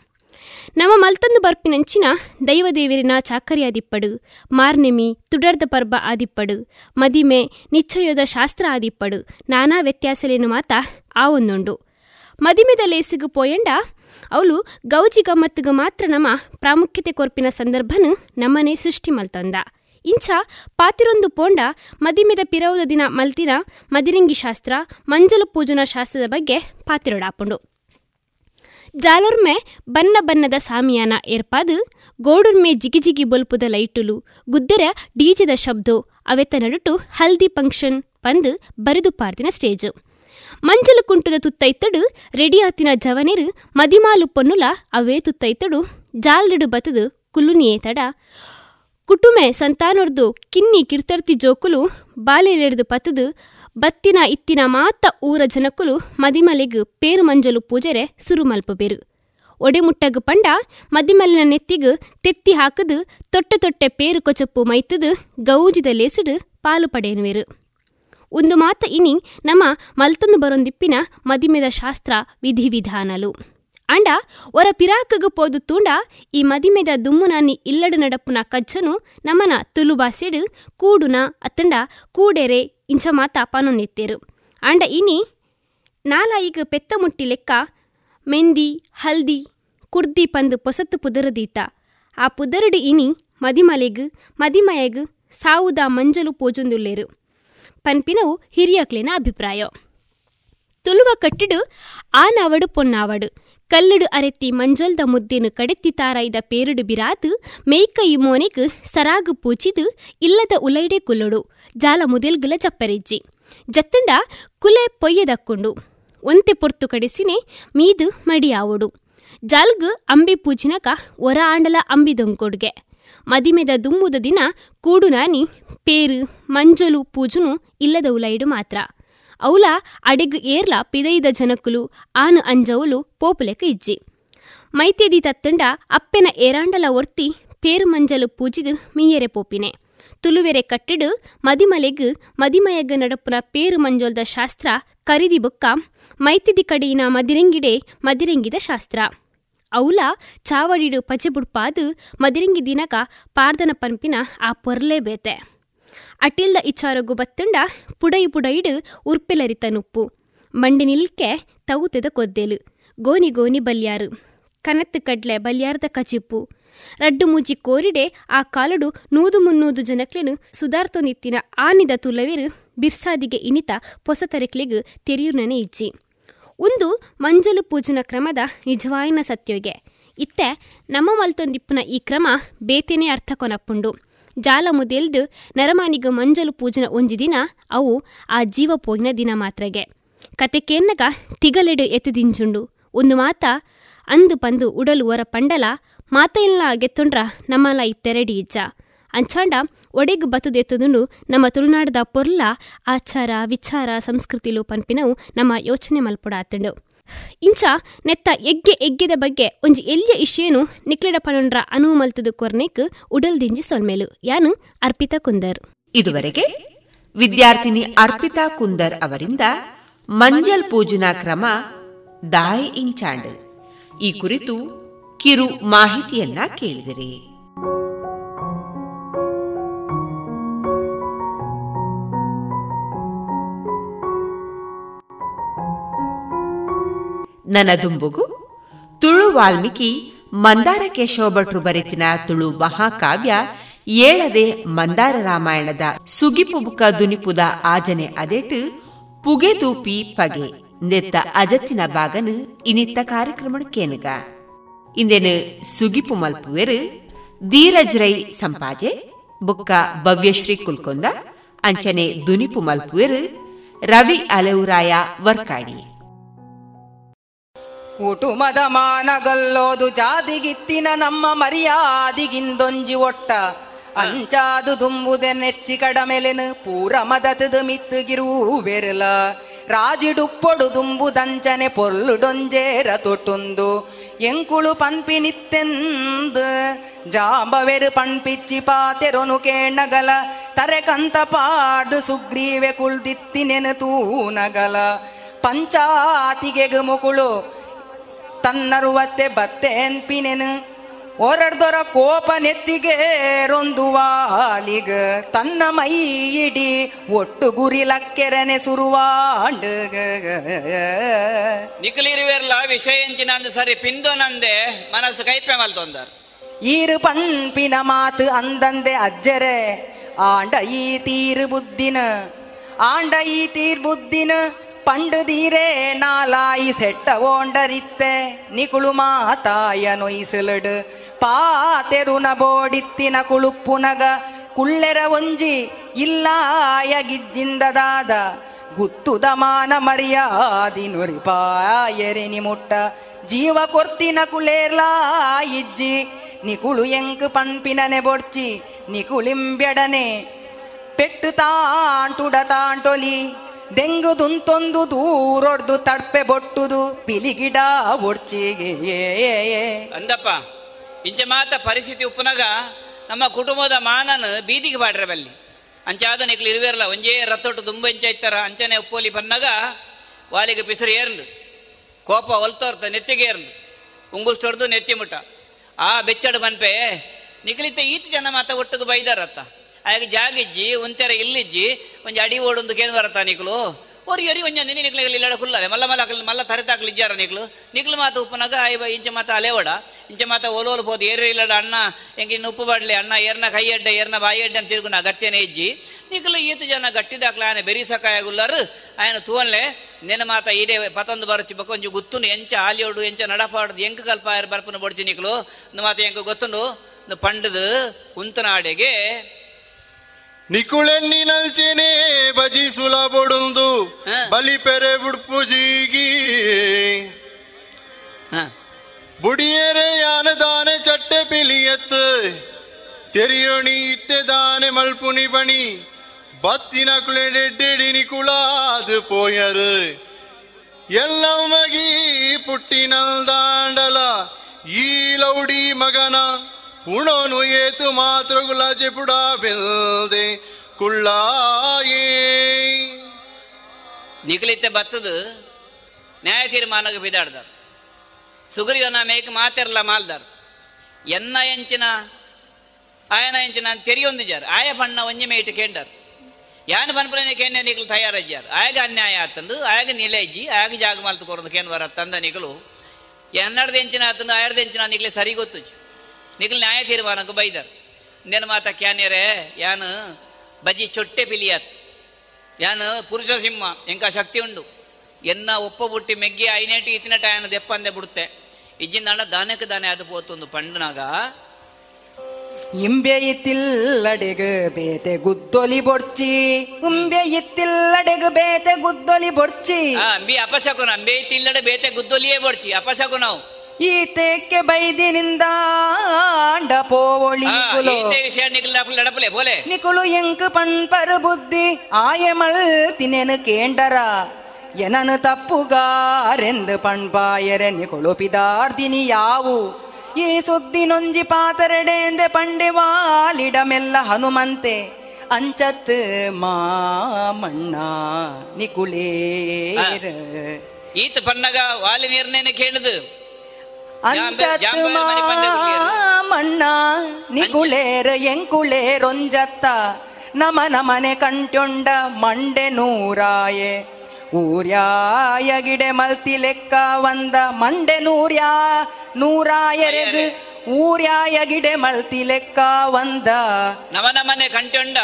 ನಮ್ಮ ಮಲ್ತಂದು ಬರ್ಪಿನಂಚಿನ ದೈವದೇವಿರಿನ ಚಾಕರಿ ಆದಿಪ್ಪಡು ಮಾರ್ನೆಮಿ, ತುಡರ್ದ ಪರ್ಬ ಆದಿಪ್ಪಡು. ಮದಿಮೆ, ನಿಚ್ಚಯೋದ ಶಾಸ್ತ್ರ ಆದಿಪ್ಪಡು. ನಾನಾ ವ್ಯತ್ಯಾಸಲೇನು ಮಾತ ಆ ಒಂದುಂಡು ಮದಿಮೆದ ಲೇಸಿಗು ಪೋಯಂಡ, ಅವಳು ಗೌಜಿ ಗಮ್ಮತ್ತಿಗೆ ಮಾತ್ರ ನಮ್ಮ ಪ್ರಾಮುಖ್ಯತೆ ಕೊರ್ಪಿನ ಸಂದರ್ಭನು ನಮ್ಮನೆ ಸೃಷ್ಟಿ ಮಲ್ತಂದ. ಇಂಚ ಪಾತಿರೊಂದು ಪೋಂಡ, ಮದಿಮಿದ ಪಿರವುದ ದಿನ ಮಲ್ತಿನ, ಮದಿರಿಂಗಿ ಶಾಸ್ತ್ರ, ಮಂಜಲು ಪೂಜನ ಶಾಸ್ತ್ರದ ಬಗ್ಗೆ ಪಾತಿರೊಡಾಪುಂಡು. ಜಾಲುರ್ಮೆ ಬನ್ನ ಬನ್ನದ ಸಾಮಿಯಾನ ಏರ್ಪಾದು, ಗೋಡುರ್ಮೆ ಜಿಗಿಜಿಗಿ ಬೊಲ್ಪುದ ಲೈಟುಲು, ಗುದ್ದೆರ ಡೀಜೆದ ಶಬ್ದು, ಅವೆತ್ತ ನಡುಟು ಹಲ್ದಿ ಫಂಕ್ಷನ್ ಪಂದು ಬರೆದು ಪಾರ್ದಿನ ಸ್ಟೇಜು. ಮಂಜಲು ಕುಂಟುದ ತುತ್ತೈತಡು, ರೆಡಿಯಾತಿನ ಜವನೆರು, ಮದಿಮಾಲು ಪೊನ್ನುಲ ಅವೇ ತುತ್ತೈತಡು, ಜಾಲ್ರಡು ಬತದು ಕುಲ್ಲುನಿಯೇ ತಡ ಕುಟುಂಬೆ ಸಂತಾನೊರ್ದು ಕಿನ್ನಿ ಕಿರ್ತರ್ತಿ ಜೋಕುಲು ಬಾಲೆರೆಡ್ದು ಪತದು ಬತ್ತಿನ ಇತ್ತಿನ ಮಾತ ಊರ ಜನಕುಲು ಮದಿಮಲೆಗ್ ಪೇರು ಮಂಜಲು ಪೂಜರೆ ಸುರು ಮಲ್ಪಬೇರು ಒಡೆಮುಟ್ಟಗು ಪಂಡ ಮದಿಮಲಿನ ನೆತ್ತಿಗು ತೆತ್ತಿ ಹಾಕದು ತೊಟ್ಟ ತೊಟ್ಟೆ ಪೇರು ಕೊಚಪ್ಪು ಮೈತದು ಗೌಜಿದ ಲೇಸಿಡು ಪಾಲು ಪಡೆಯನುವೆರು ಒಂದು ಮಾತ ಇನಿ ನಮ್ಮ ಮಲ್ತಂದು ಬರೊಂದಿಪ್ಪಿನ ಮದಿಮೆದ ಶಾಸ್ತ್ರ ವಿಧಿವಿಧಾನಲು. ಅಂಡ ಒರ ಪಿರಾಕಗು ಪೋದು ತೂಂಡ, ಈ ಮದಿಮೆದ ದುಮ್ಮುನಾನಿ ಇಲ್ಲಡು ನಡಪುನ ಕಜ್ಜನು ನಮನ ತುಲು ಬಾಸೆಡು ಕೂಡುನ ಅತ್ತಂಡ ಕೂಡೆರೆ ಇಂಚ ಮಾತ ಪನೊಂದಿತ್ತೇರು ಅಂಡ ಇನಿ ನಾಲ ಈಗ ಪೆತ್ತ ಮುಟ್ಟಿ ಲೆಕ್ಕ, ಮೆಂದಿ, ಹಲ್ದಿ ಕುರ್ದಿ ಪಂದು ಪೊಸತ್ತು ಪುದರದೀತ ಆ ಪುದರಡು ಇನಿ ಮದಿಮಲೆಗ್, ಮದಿಮಯಗ್ ಸಾವುದ ಮಂಜಲು ಪೋಜೊಂದುಲ್ಲೇರು. ಪನ್ಪಿನವು ಹಿರಿಯಕ್ಲಿನ ಅಭಿಪ್ರಾಯ. ತುಲುವ ಕಟ್ಟಿಡು ಆನಾವಡು ಪೊನ್ನಾವಡು. ಕಲ್ಲುಡು ಅರೆತ್ತಿ ಮಂಜೊಲ್ದ ಮುದ್ದೆನು ಕಡೆತ್ತಿ ತಾರಾಯ್ದ ಪೇರುಡು ಬಿರಾದು ಮೇಕ ಇಮೋನೆಗ್ ಸರಾಗು ಪೂಚಿದು, ಇಲ್ಲದ ಉಲೈಡೆ ಕುಲ್ಲುಡು, ಜಾಲ ಮುದಿಲ್ಗುಲ ಚಪ್ಪರಿಜ್ಜಿ. ಜತ್ತಂಡ ಕುಲೆ ಪೊಯ್ಯದಕ್ಕೊಂಡು, ಒಂತೆ ಪೊರ್ತು ಕಡಿಸಿನೆ ಮೀದು ಮಡಿಯಾವುಡು. ಜಾಲ್ಗ್ ಅಂಬಿ ಪೂಜಿನಕ ಒರ ಆಂಡಲ ಅಂಬಿದೊಂಕೊಡ್ಗೆ. ಮದಿಮೆದ ದುಮ್ಮುದ ದಿನ ಕೂಡು ನಾನಿ, ಪೇರು, ಮಂಜಲು, ಪೂಜುನು ಇಲ್ಲದ ಉಲೈಡು ಮಾತ್ರ. ಅವಲ ಅಡೆಗ್ ಏರ್ಲ ಪಿದೈದ ಜನಕುಲು, ಆನು ಅಂಜವುಲು ಪೋಪುಲೆಕ ಇಜ್ಜಿ. ಮೈತ್ಯದಿ ತತ್ತಂಡ ಅಪ್ಪೆನ ಏರಾಂಡಲ ಒರ್ತಿ ಪೇರು ಮಂಜಲು ಪೂಜಿದು ಮೀಯರೆ ಪೋಪಿನೆ. ತುಲುವೆರೆ ಕಟ್ಟಿಡು ಮದಿಮಲೆಗ್ ಮದಿಮಯಗ್ ನಡಪುನ ಪೇರು ಮಂಜೊಲ್ದ ಶಾಸ್ತ್ರ ಕರಿದಿ ಬುಕ್ಕ ಮೈತಿದಿ ಕಡೆಯಿನ ಮದಿರೆಂಗಿಡೆ ಮದಿರೆಂಗಿದ ಶಾಸ್ತ್ರ. ಔಲ ಚಾವಡಿಡು ಪಜೆಬುಡ್ಪಾದು ಮದಿರೆಂಗಿ ದಿನಕ ಪಾರ್ದನ ಪಂಪಿನ ಆ ಪೊರ್ಲೆ ಬೇತೆ ಅಟಿಲ್ದ ಇಚ್ಛಾರಗು ಬತ್ತುಂಡ ಪುಡೈ ಪುಡೈಡು ಉರ್ಪಿಲರಿತ ನುಪ್ಪು. ಮಂಡಿ ನಿಲ್ಕೆ ತವುತೆದ ಕೊದ್ದೇಲು. Gonna gonna ಬಲ್ಯಾರು. ಕನತ್ತು ಕಡ್ಲೆ ಬಲ್ಯಾರದ ಕಚಿಪ್ಪು. ರಡ್ಡು ಮೂಜಿ ಕೋರಿಡೆ ಆ ಕಾಲಡು ನೂದು ಮುನ್ನೂದು ಜನಕ್ಲೆನು ಸುಧಾರ್ತೊನಿತ್ತಿನ ಆನಿದ ತುಲವಿರು ಬಿರ್ಸಾದಿಗೆ ಇನಿತ ಪೊಸತರೆಕ್ಲಿಗು ತೆರಿಯುರ್ನನೆ ಇಜ್ಜಿ. ಒಂದು ಮಂಜಲು ಪೂಜನ ಕ್ರಮದ ನಿಜವಾಯಿನ ಸತ್ಯೋಗೆ. ಇತ್ತೆ ನಮ್ಮ ಮಲ್ತೊಂದಿಪ್ಪುನ ಈ ಕ್ರಮ ಬೇತೇನೆ ಅರ್ಥ ಕೊನಪ್ಪುಂಡು. ಜಾಲ ಮುದೆಲ್ದು ನರಮಾನಿಗ ಮಂಜಲು ಪೂಜನ ಒಂಜಿ ದಿನ ಅವು ಆ ಜೀವ ಪೋಗಿನ ದಿನ ಮಾತ್ರಗೆ. ಕತೆ ಕೇನ್ನಗ ತಿಗಲೆಡು ಎತ್ತದಿಂಜುಂಡು ಒಂದು ಮಾತ, ಅಂದು ಪಂದು ಉಡಲು ಒರ ಪಂಡಲ ಮಾತೆಲ್ಲ ಗೆತ್ತೊಂಡ್ರ ನಮ್ಮಲ ಇತ್ತೆರಡಿ ಇಜ್ಜ. ಅಂಚಾಂಡ ಒಡೆಗ್ ಬತ್ತುದೆತ್ತದುಂಡು ನಮ್ಮ ತುಳುನಾಡದ ಪೊರ್ಲ ಆಚಾರ ವಿಚಾರ ಸಂಸ್ಕೃತಿಲು ಪನ್ಪಿನವು ನಮ್ಮ ಯೋಚನೆ ಮಲ್ಪುಡಾತುಂಡು. ಇಂಚ ನೆತ್ತ ಎಗ್ಗೆ ಎಗ್ಗೆದ ಬಗ್ಗೆ ಒಂಜಿ ಎಲ್ಲಿಯ ಇಶೇನು ನಿಕ್ಲೆಡ ಪನೊಂಡ್ರ ಅನುವು ಮಲ್ತದು ಕೊರ್ನೆಕ್ ಉಡಲ್ ದಿಂಜಿ ಸೊಲ್ಮೇಲು. ಯಾನು ಅರ್ಪಿತಾ ಕುಂದರ್. ಇದುವರೆಗೆ ವಿದ್ಯಾರ್ಥಿನಿ ಅರ್ಪಿತಾ ಕುಂದರ್ ಅವರಿಂದ ಮಂಜಲ್ ಪೂಜನಾ ಕ್ರಮ ದಾಯಿ ಇಂಚಾಂಡ್ ಈ ಕುರಿತು ಕಿರು ಮಾಹಿತಿಯನ್ನ ಕೇಳಿದಿರಿ. ನನದುಂಬುಗು. ತುಳು ವಾಲ್ಮೀಕಿ ಮಂದಾರ ಕೇಶವಭಟ್ರು ಬರೆತಿನ ತುಳು ಮಹಾಕಾವ್ಯ ಏಳದೆ ಮಂದಾರ ರಾಮಾಯಣದ ಸುಗಿಪುಬುಕ ದುನಿಪುದ ಆಜನೆ ಅದೇಟು ಪುಗೆ ತೂಪಿ ಪಗೆ ನೆತ್ತ ಅಜತ್ತಿನ ಬಾಗನು ಇನಿತ್ತ ಕಾರ್ಯಕ್ರಮ ಕೇನುಗ. ಇಂದೆನು ಸುಗಿಪು ಮಲ್ಪುವೆರು ಧೀರಜ್ ರೈ ಸಂಪಾಜೆ, ಬುಕ್ಕ ಭವ್ಯಶ್ರೀ ಕುಲ್ಕೊಂದ, ಅಂಚನೆ ದುನಿಪು ಮಲ್ಪುವೆರು ರವಿ ಅಲೆವುರಾಯ ವರ್ಕಾಡಿ ಕುಟುಂಬದ ಮಾನಗಲ್ಲೋದು ಜಾದಿಗಿತ್ತಿನ ನಮ್ಮ ಮರ್ಯಾದಿಗಿಂದೊಂಜಿ ಒಟ್ಟ. ಅಂಚಾದು ದುಂಬುದೆ ನೆಚ್ಚಿ ಕಡಮೆಲೆನು ಪೂರ ಮದತದು ಮಿತ್ತುಗಿರೂ ಬೆರಲ. ರಾಜಿಡುಪ್ಪೊಡು ದುಂಬು ದಂಚನೆ ಪೊಲ್ಲು ಡೊಂಜೇರ ತೊಟ್ಟುಂದು. ಎಂಕುಳು ಪನ್ಪಿನಿತ್ತೆಂದು ಜಾಂಬವೆರು ಪಂಪಿಚ್ಚಿ ಪಾತೆರೊನು ಕೇಣಗಲ. ತರೆ ಕಂತ ಪಾಡು ಸುಗ್ರೀವೆ ಕುಳ್ದಿತ್ತಿನೆನು ತೂನಗಲ. ಪಂಚಾತಿಗೆಗು ಮುಕುಳು ತನ್ನರುವತ್ತೆ ಬತ್ತೆ ಓರಡ್ದೊರ ಕೋಪ ನೆತ್ತಿಗೆ ರೊಂದು ವಾಲಿಗ. ತನ್ನ ಮೈ ಇಡಿ ಒಟ್ಟು ಗುರಿ ಲಕ್ಕೆರನೆ ಸುರುವಾಂಡ. ನಿಖಲಿರುವೆರ್ಲ ವಿಷಯ ಎಂಚಿನಂದು ಸರಿ ಪಿಂದು ನಂದೆ ಮನಸ್ಸು ಕೈಪೆ ಮಲ್ತೊಂದಾರ್ ಈರು ಪಂಪಿನ ಮಾತು ಅಂದಂದೆ ಅಜ್ಜರೆ ಆಂಡ ಈ ತೀರು ಬುದ್ಧಿನ. ಆಂಡ ಈ ತೀರ್ ಬುದ್ದಿನ ದೀರೆ ನಾಲಾಯಿ ಸೆಟ್ಟ ಓಂಡರಿತ್ತೆ. ನಿಕುಳು ಮಾತಾಯ ನೊಯ್ಸಲಡು. ಪಾತೆರುನ ಬೋಡಿತ್ತಿನ ಕುಳುಪ್ಪುನಗ ಕುಳ್ಳೆರ ಒಂಜಿ ಇಲ್ಲಾಯ ಗಿಜ್ಜಿಂದದಾದ. ಗುತ್ತುದ ಮಾನ ಮರ್ಯಾದಿ ನುರಿಪಾಯರೆನಿ ಮುಟ್ಟ ಜೀವ ಕೊರ್ತಿನ ಕುಳೇರ್ಲಾ ಇಜ್ಜಿ ನಿಕುಳು ಎಂಕ್ ಪನ್ಪಿನನೆ ಬೊಡ್ಚಿ ನಿಕುಳಿಂಬೆಡನೆ ಪೆಟ್ಟು ತಾಂಟುಡ ತಾಂಟೊಲಿ ದೆಂಗು ದುಂತೊಂದು ದೂರೊಡ್ದು ತಡ್ಪೆ ಬೊಟ್ಟುದು ಬಿಲಿಗಿಡ ಒಡ್ಚಿಗೆ ಅಂದಪ್ಪ, ಇಂಚೆ ಮಾತ ಪರಿಸ್ಥಿತಿ ಉಪ್ಪುನಗ ನಮ್ಮ ಕುಟುಂಬದ ಮಾನನ ಬೀದಿಗೆ ಬಾಡ್ರೆ ಬಲ್ಲಿ ಅಂಚಾದ ನಿಕ್ಲು ಇರುವಿರಲ್ಲ ಒಂಜೇ ರತ್ತೊಟ್ಟು ತುಂಬ ಇಂಚ ಇತ್ತಾರ ಅಂಚನೆ ಉಪ್ಪೋಲಿ ಬನ್ನಗ ವಾಲಿಗೆ ಪಿಸರು ಏರ್ನು ಕೋಪ ಒಲ್ತೋರ್ತ ನೆತ್ತಿಗೆ ಏರ್ನು ಉಂಗುಸ್ ತೊಡ್ದು ನೆತ್ತಿ ಮುಟ್ಟ. ಆ ಬೆಚ್ಚಡು ಬನ್ಪೆ ನಿಕ್ಲಿತ ಈತ ಜನ ಮಾತ ಒಟ್ಟಿಗೆ ಬೈದಾರತ್ತ. ಹಾಗೆ ಜಾಗಿಜ್ಜಿ ಒಂಥೆರ ಇಲ್ಲಿಜ್ಜಿ ಒಂದು ಅಡಿ ಓಡೊಂದು ಕೇಂದ್ರ ಬರತ್ತಾ ನಿಕ್ಲು. ಎರಿ ಒಂಜೊಂದು ನೀ ನಿಕ್ಲಿಗೆ ಇಲ್ಲಡ ಕುಲ್ಲಲೆ ಮಲ್ಲ ಮಲ್ಲ ಮಲ್ಲ ತರಿತಾಕ್ಲಿ ಇಜ್ಜಾರ ನಿಕ್ಲು. ನಿಕ್ಲು ಮಾತ ಉಪ್ಪನಾಗ ಆಯ್ವ ಇಂಚ ಮಾತ ಅಲೆವಡ ಇಂಚ ಮಾತ ಒಲೋಲು ಪೋದು ಏರ್ ಇಲ್ಲಡ ಅಣ್ಣ, ಹೆಂಗೆ ಉಪ್ಪು ಬಾಡ್ಲಿ ಅಣ್ಣ, ಏರ್ನ ಕೈ ಅಡ್ಡ ಏರ್ನ ಬಾಯಿ ಅಡ್ಡ ಅಂತ ತಿರುಗುನ ಅಗತ್ಯನೇ ಇಜ್ಜಿ. ನಿಕ್ಲು ಈತ ಜನ ಗಟ್ಟಿದಾಕ್ಲ ಆಯನ ಬೆರಿಸಕ್ಕಾಯಗುಲ್ಲರು ಆಯ್ನ ತೂವನ್ಲೆ ನಿನ್ನ ಮಾತ ಈಡೆ ಪತೊಂದು ಬರಚಿ ಬಕ್ಕ ಒಂಚು ಗುತ್ತುನು ಎಂಚ ಆಲಿಯೋಡು ಎಂಚ ನಡಪಾಡ್ದು ಎಂಕ ಕಲ್ಪ ಬರ್ಪನ ಬಡ್ಚಿ ನಿಕ್ಲು. ಮಾತ ಎಂಕ ಗೊತ್ತುಂಡು. ಪಂಡದು ಕುಂತನಾಡೆಗೆ ನಿಕುಳೆನ್ನಿ ನಲ್ಚೆನೆ ಬಜಿ ಸುಲಬೊಡುಂದು ಬಲಿ ಬುಡಿಯರೆ ಯಾನ ದಾನೆ ಚಟ್ಟೆ ಪಿಲಿಯತ್ ತೆರಿಯೋಣಿ ಇತ್ತೆ ದಾನೆ ಮಲ್ಪುನಿ ಬಣಿ ಬತ್ತಿನ ಕುಳೆಡೆಡ್ಡೆಡಿ ನಿಕುಳಾದು ಪೋಯರು. ಎಲ್ಲಮ್ಮಗಿ ಪುಟ್ಟಿನಲ್ದಾಂಡಲ ಈ ಲೌಡಿ ಮಗನ ಪುಣೋನು ಏತು ಮಾತೃಗುಲ ಚೆಪುಡ ಬೆಲ್ದೆ ಕುಳ್ಳಾಯೇ. ನಿಖಲಿತ್ತೆ ಬತ್ತದು ನ್ಯಾಯ ತೀರ್ಮಾನಕ್ಕೆ ಬಿದಾಡ್ದಾರ್ ಸುಗ್ರೀವನ ಮೇಕ್ ಮಾತೆರ್ಲ ಮಾಲ್ದಾರ್. ಎನ್ನ ಎಂಚಿನ, ಆಯನ ಎಂಚಿನ ತೆರಿಯೊಂದಿಜಾರ್ ಆಯ ಬಣ್ಣ ಒಂಜೆ ಮೇಟ್ ಕೇಂಡರ್. ಯಾನ್ ಪನ್ಪುಲನೆ ಕೇಂದ್ರ ನಿಕಲು ತಯಾರಜ್ಜಾರ್. ಆಯಗ ಅನ್ಯಾಯ ಆತಂದು, ಆಯಗ ನಿಲೈಜ್ಜಿ, ಆಯಗ ಜಾಗ ಮಾಲ್ತು ಕೊರದು ಕೇನ್ ಬರ ತಂದ ನಿಕಲು ಎನ್ನಡ್ದು ಎಂಚಿನ ಆತಂದು, ಆಯಡ್ದು ಎಂಚಿನ ನಿಕ್ಲೆ ಸರಿ ಗೊತ್ತು ನಿಖಿಲ್ ನ್ಯಾಯ ತೀರ್ಮಾನಕ್ಕೆ ಬೈದರು. ನೆನ್ ಮಾತ ಕ್ಯಾನ್ಯರೇ ಯಾನು ಬಜಿ ಚೊಟ್ಟೆ ಪಿಲಿಯತ್. ಯಾನು ಪುರುಷ ಸಿಂಹ ಎಂಕ ಶಕ್ತಿ ಉಂಡು. ಎನ್ನ ಉಪ್ಪು ಬುಟ್ಟಿ ಮೆಗ್ಗಿ ಐನೇಟಿ ಇತ್ತಿನ ಟಾಯನ ದೆಪ್ಪಂದೆ ಬಿಡುತ್ತೆ. ಇಜ್ಜಿಂದಾಣ ದಾನಕ್ಕೆ ದಾನೆ ಅದು ಪೋತೊಂದು ಪಂಡನಾಗ. ಇಂಬೆ ಇತ್ತಿಲ್ಲಡೆಗು ಬೇತೆ ಗುದ್ದೊಲಿ ಬೊಡ್ಚಿ. ಉಂಬೆ ಇತ್ತಿಲ್ಲಡೆಗ ಬೇತೆ ಗುದ್ದೊಲಿ ಬೊಡ್ಚಿ. ಅಂಬಿ ಅಪಶಕುನ ಅಂಬೆ ಇತ್ತಿಲ್ಲಡೆ ಬೇತೆ ಗುದ್ದೊಲಿಯೇ ಬೊಡ್ಚಿ. ಅಪಶಕುನವು. ಈ ತೆಕ್ಕೆ ಬೈದಿನಿಂದ ಅಂಡ ಪೋವೊಳಿ ಕುಲೋ. ವಿಷಯ ನಿಕಲ್ ಲಡಪಲೆ ಬೋಲೆ. ನಿಕುಳು ಎಂಕ್ ಪಣ್ಪರು ಬುದ್ಧಿ ಆಯಮಲ್ ತಿನೆನು ಕೇಂಡರ. ಎನನು ತಪ್ಪುಗಾರೆಂದು ಪಣ್ಪಾಯರೆ ನಿಕುಳು ಪಿದಾರ್ದಿನಿ ಯಾವು? ಈ ಸುದ್ದಿ ನೊಂಜಿ ಪಾತರೆಡೆಂದೆ ಪಂಡೆವಾಲಿಡಮೆಲ್ಲ ಹನುಮಂತೆ. ಅಂಚತ್ ಮಾಮಣ್ಣ ನಿಕುಳೇರ ಈತ ಪನ್ನಗ ವಾಲಿ ನಿರ್ಣಯನ ಕೇಳುದು. ಅಂಚತ್ ಮಣ್ಣ ನಿಕುಳೇರ ಎಂಕುಳೇರೊಂಜತ್ತ ನಮ ನಮನೆ ಕಂಟೊಂಡ ಮಂಡೆ ನೂರಾಯೆ. ಊರ್ಯಾಯ ಗಿಡೆ ಮಲ್ತಿ ಲೆಕ್ಕ ಒಂದ ಮಂಡೆ ನೂರ್ಯಾ ನೂರಾಯರೆಗ್ ಊರ್ಯಾಯ ಗಿಡೆ ಮಲ್ತಿ ಲೆಕ್ಕ ಒಂದ. ನಮ ಮನೆ ಕಂಟೊಂಡ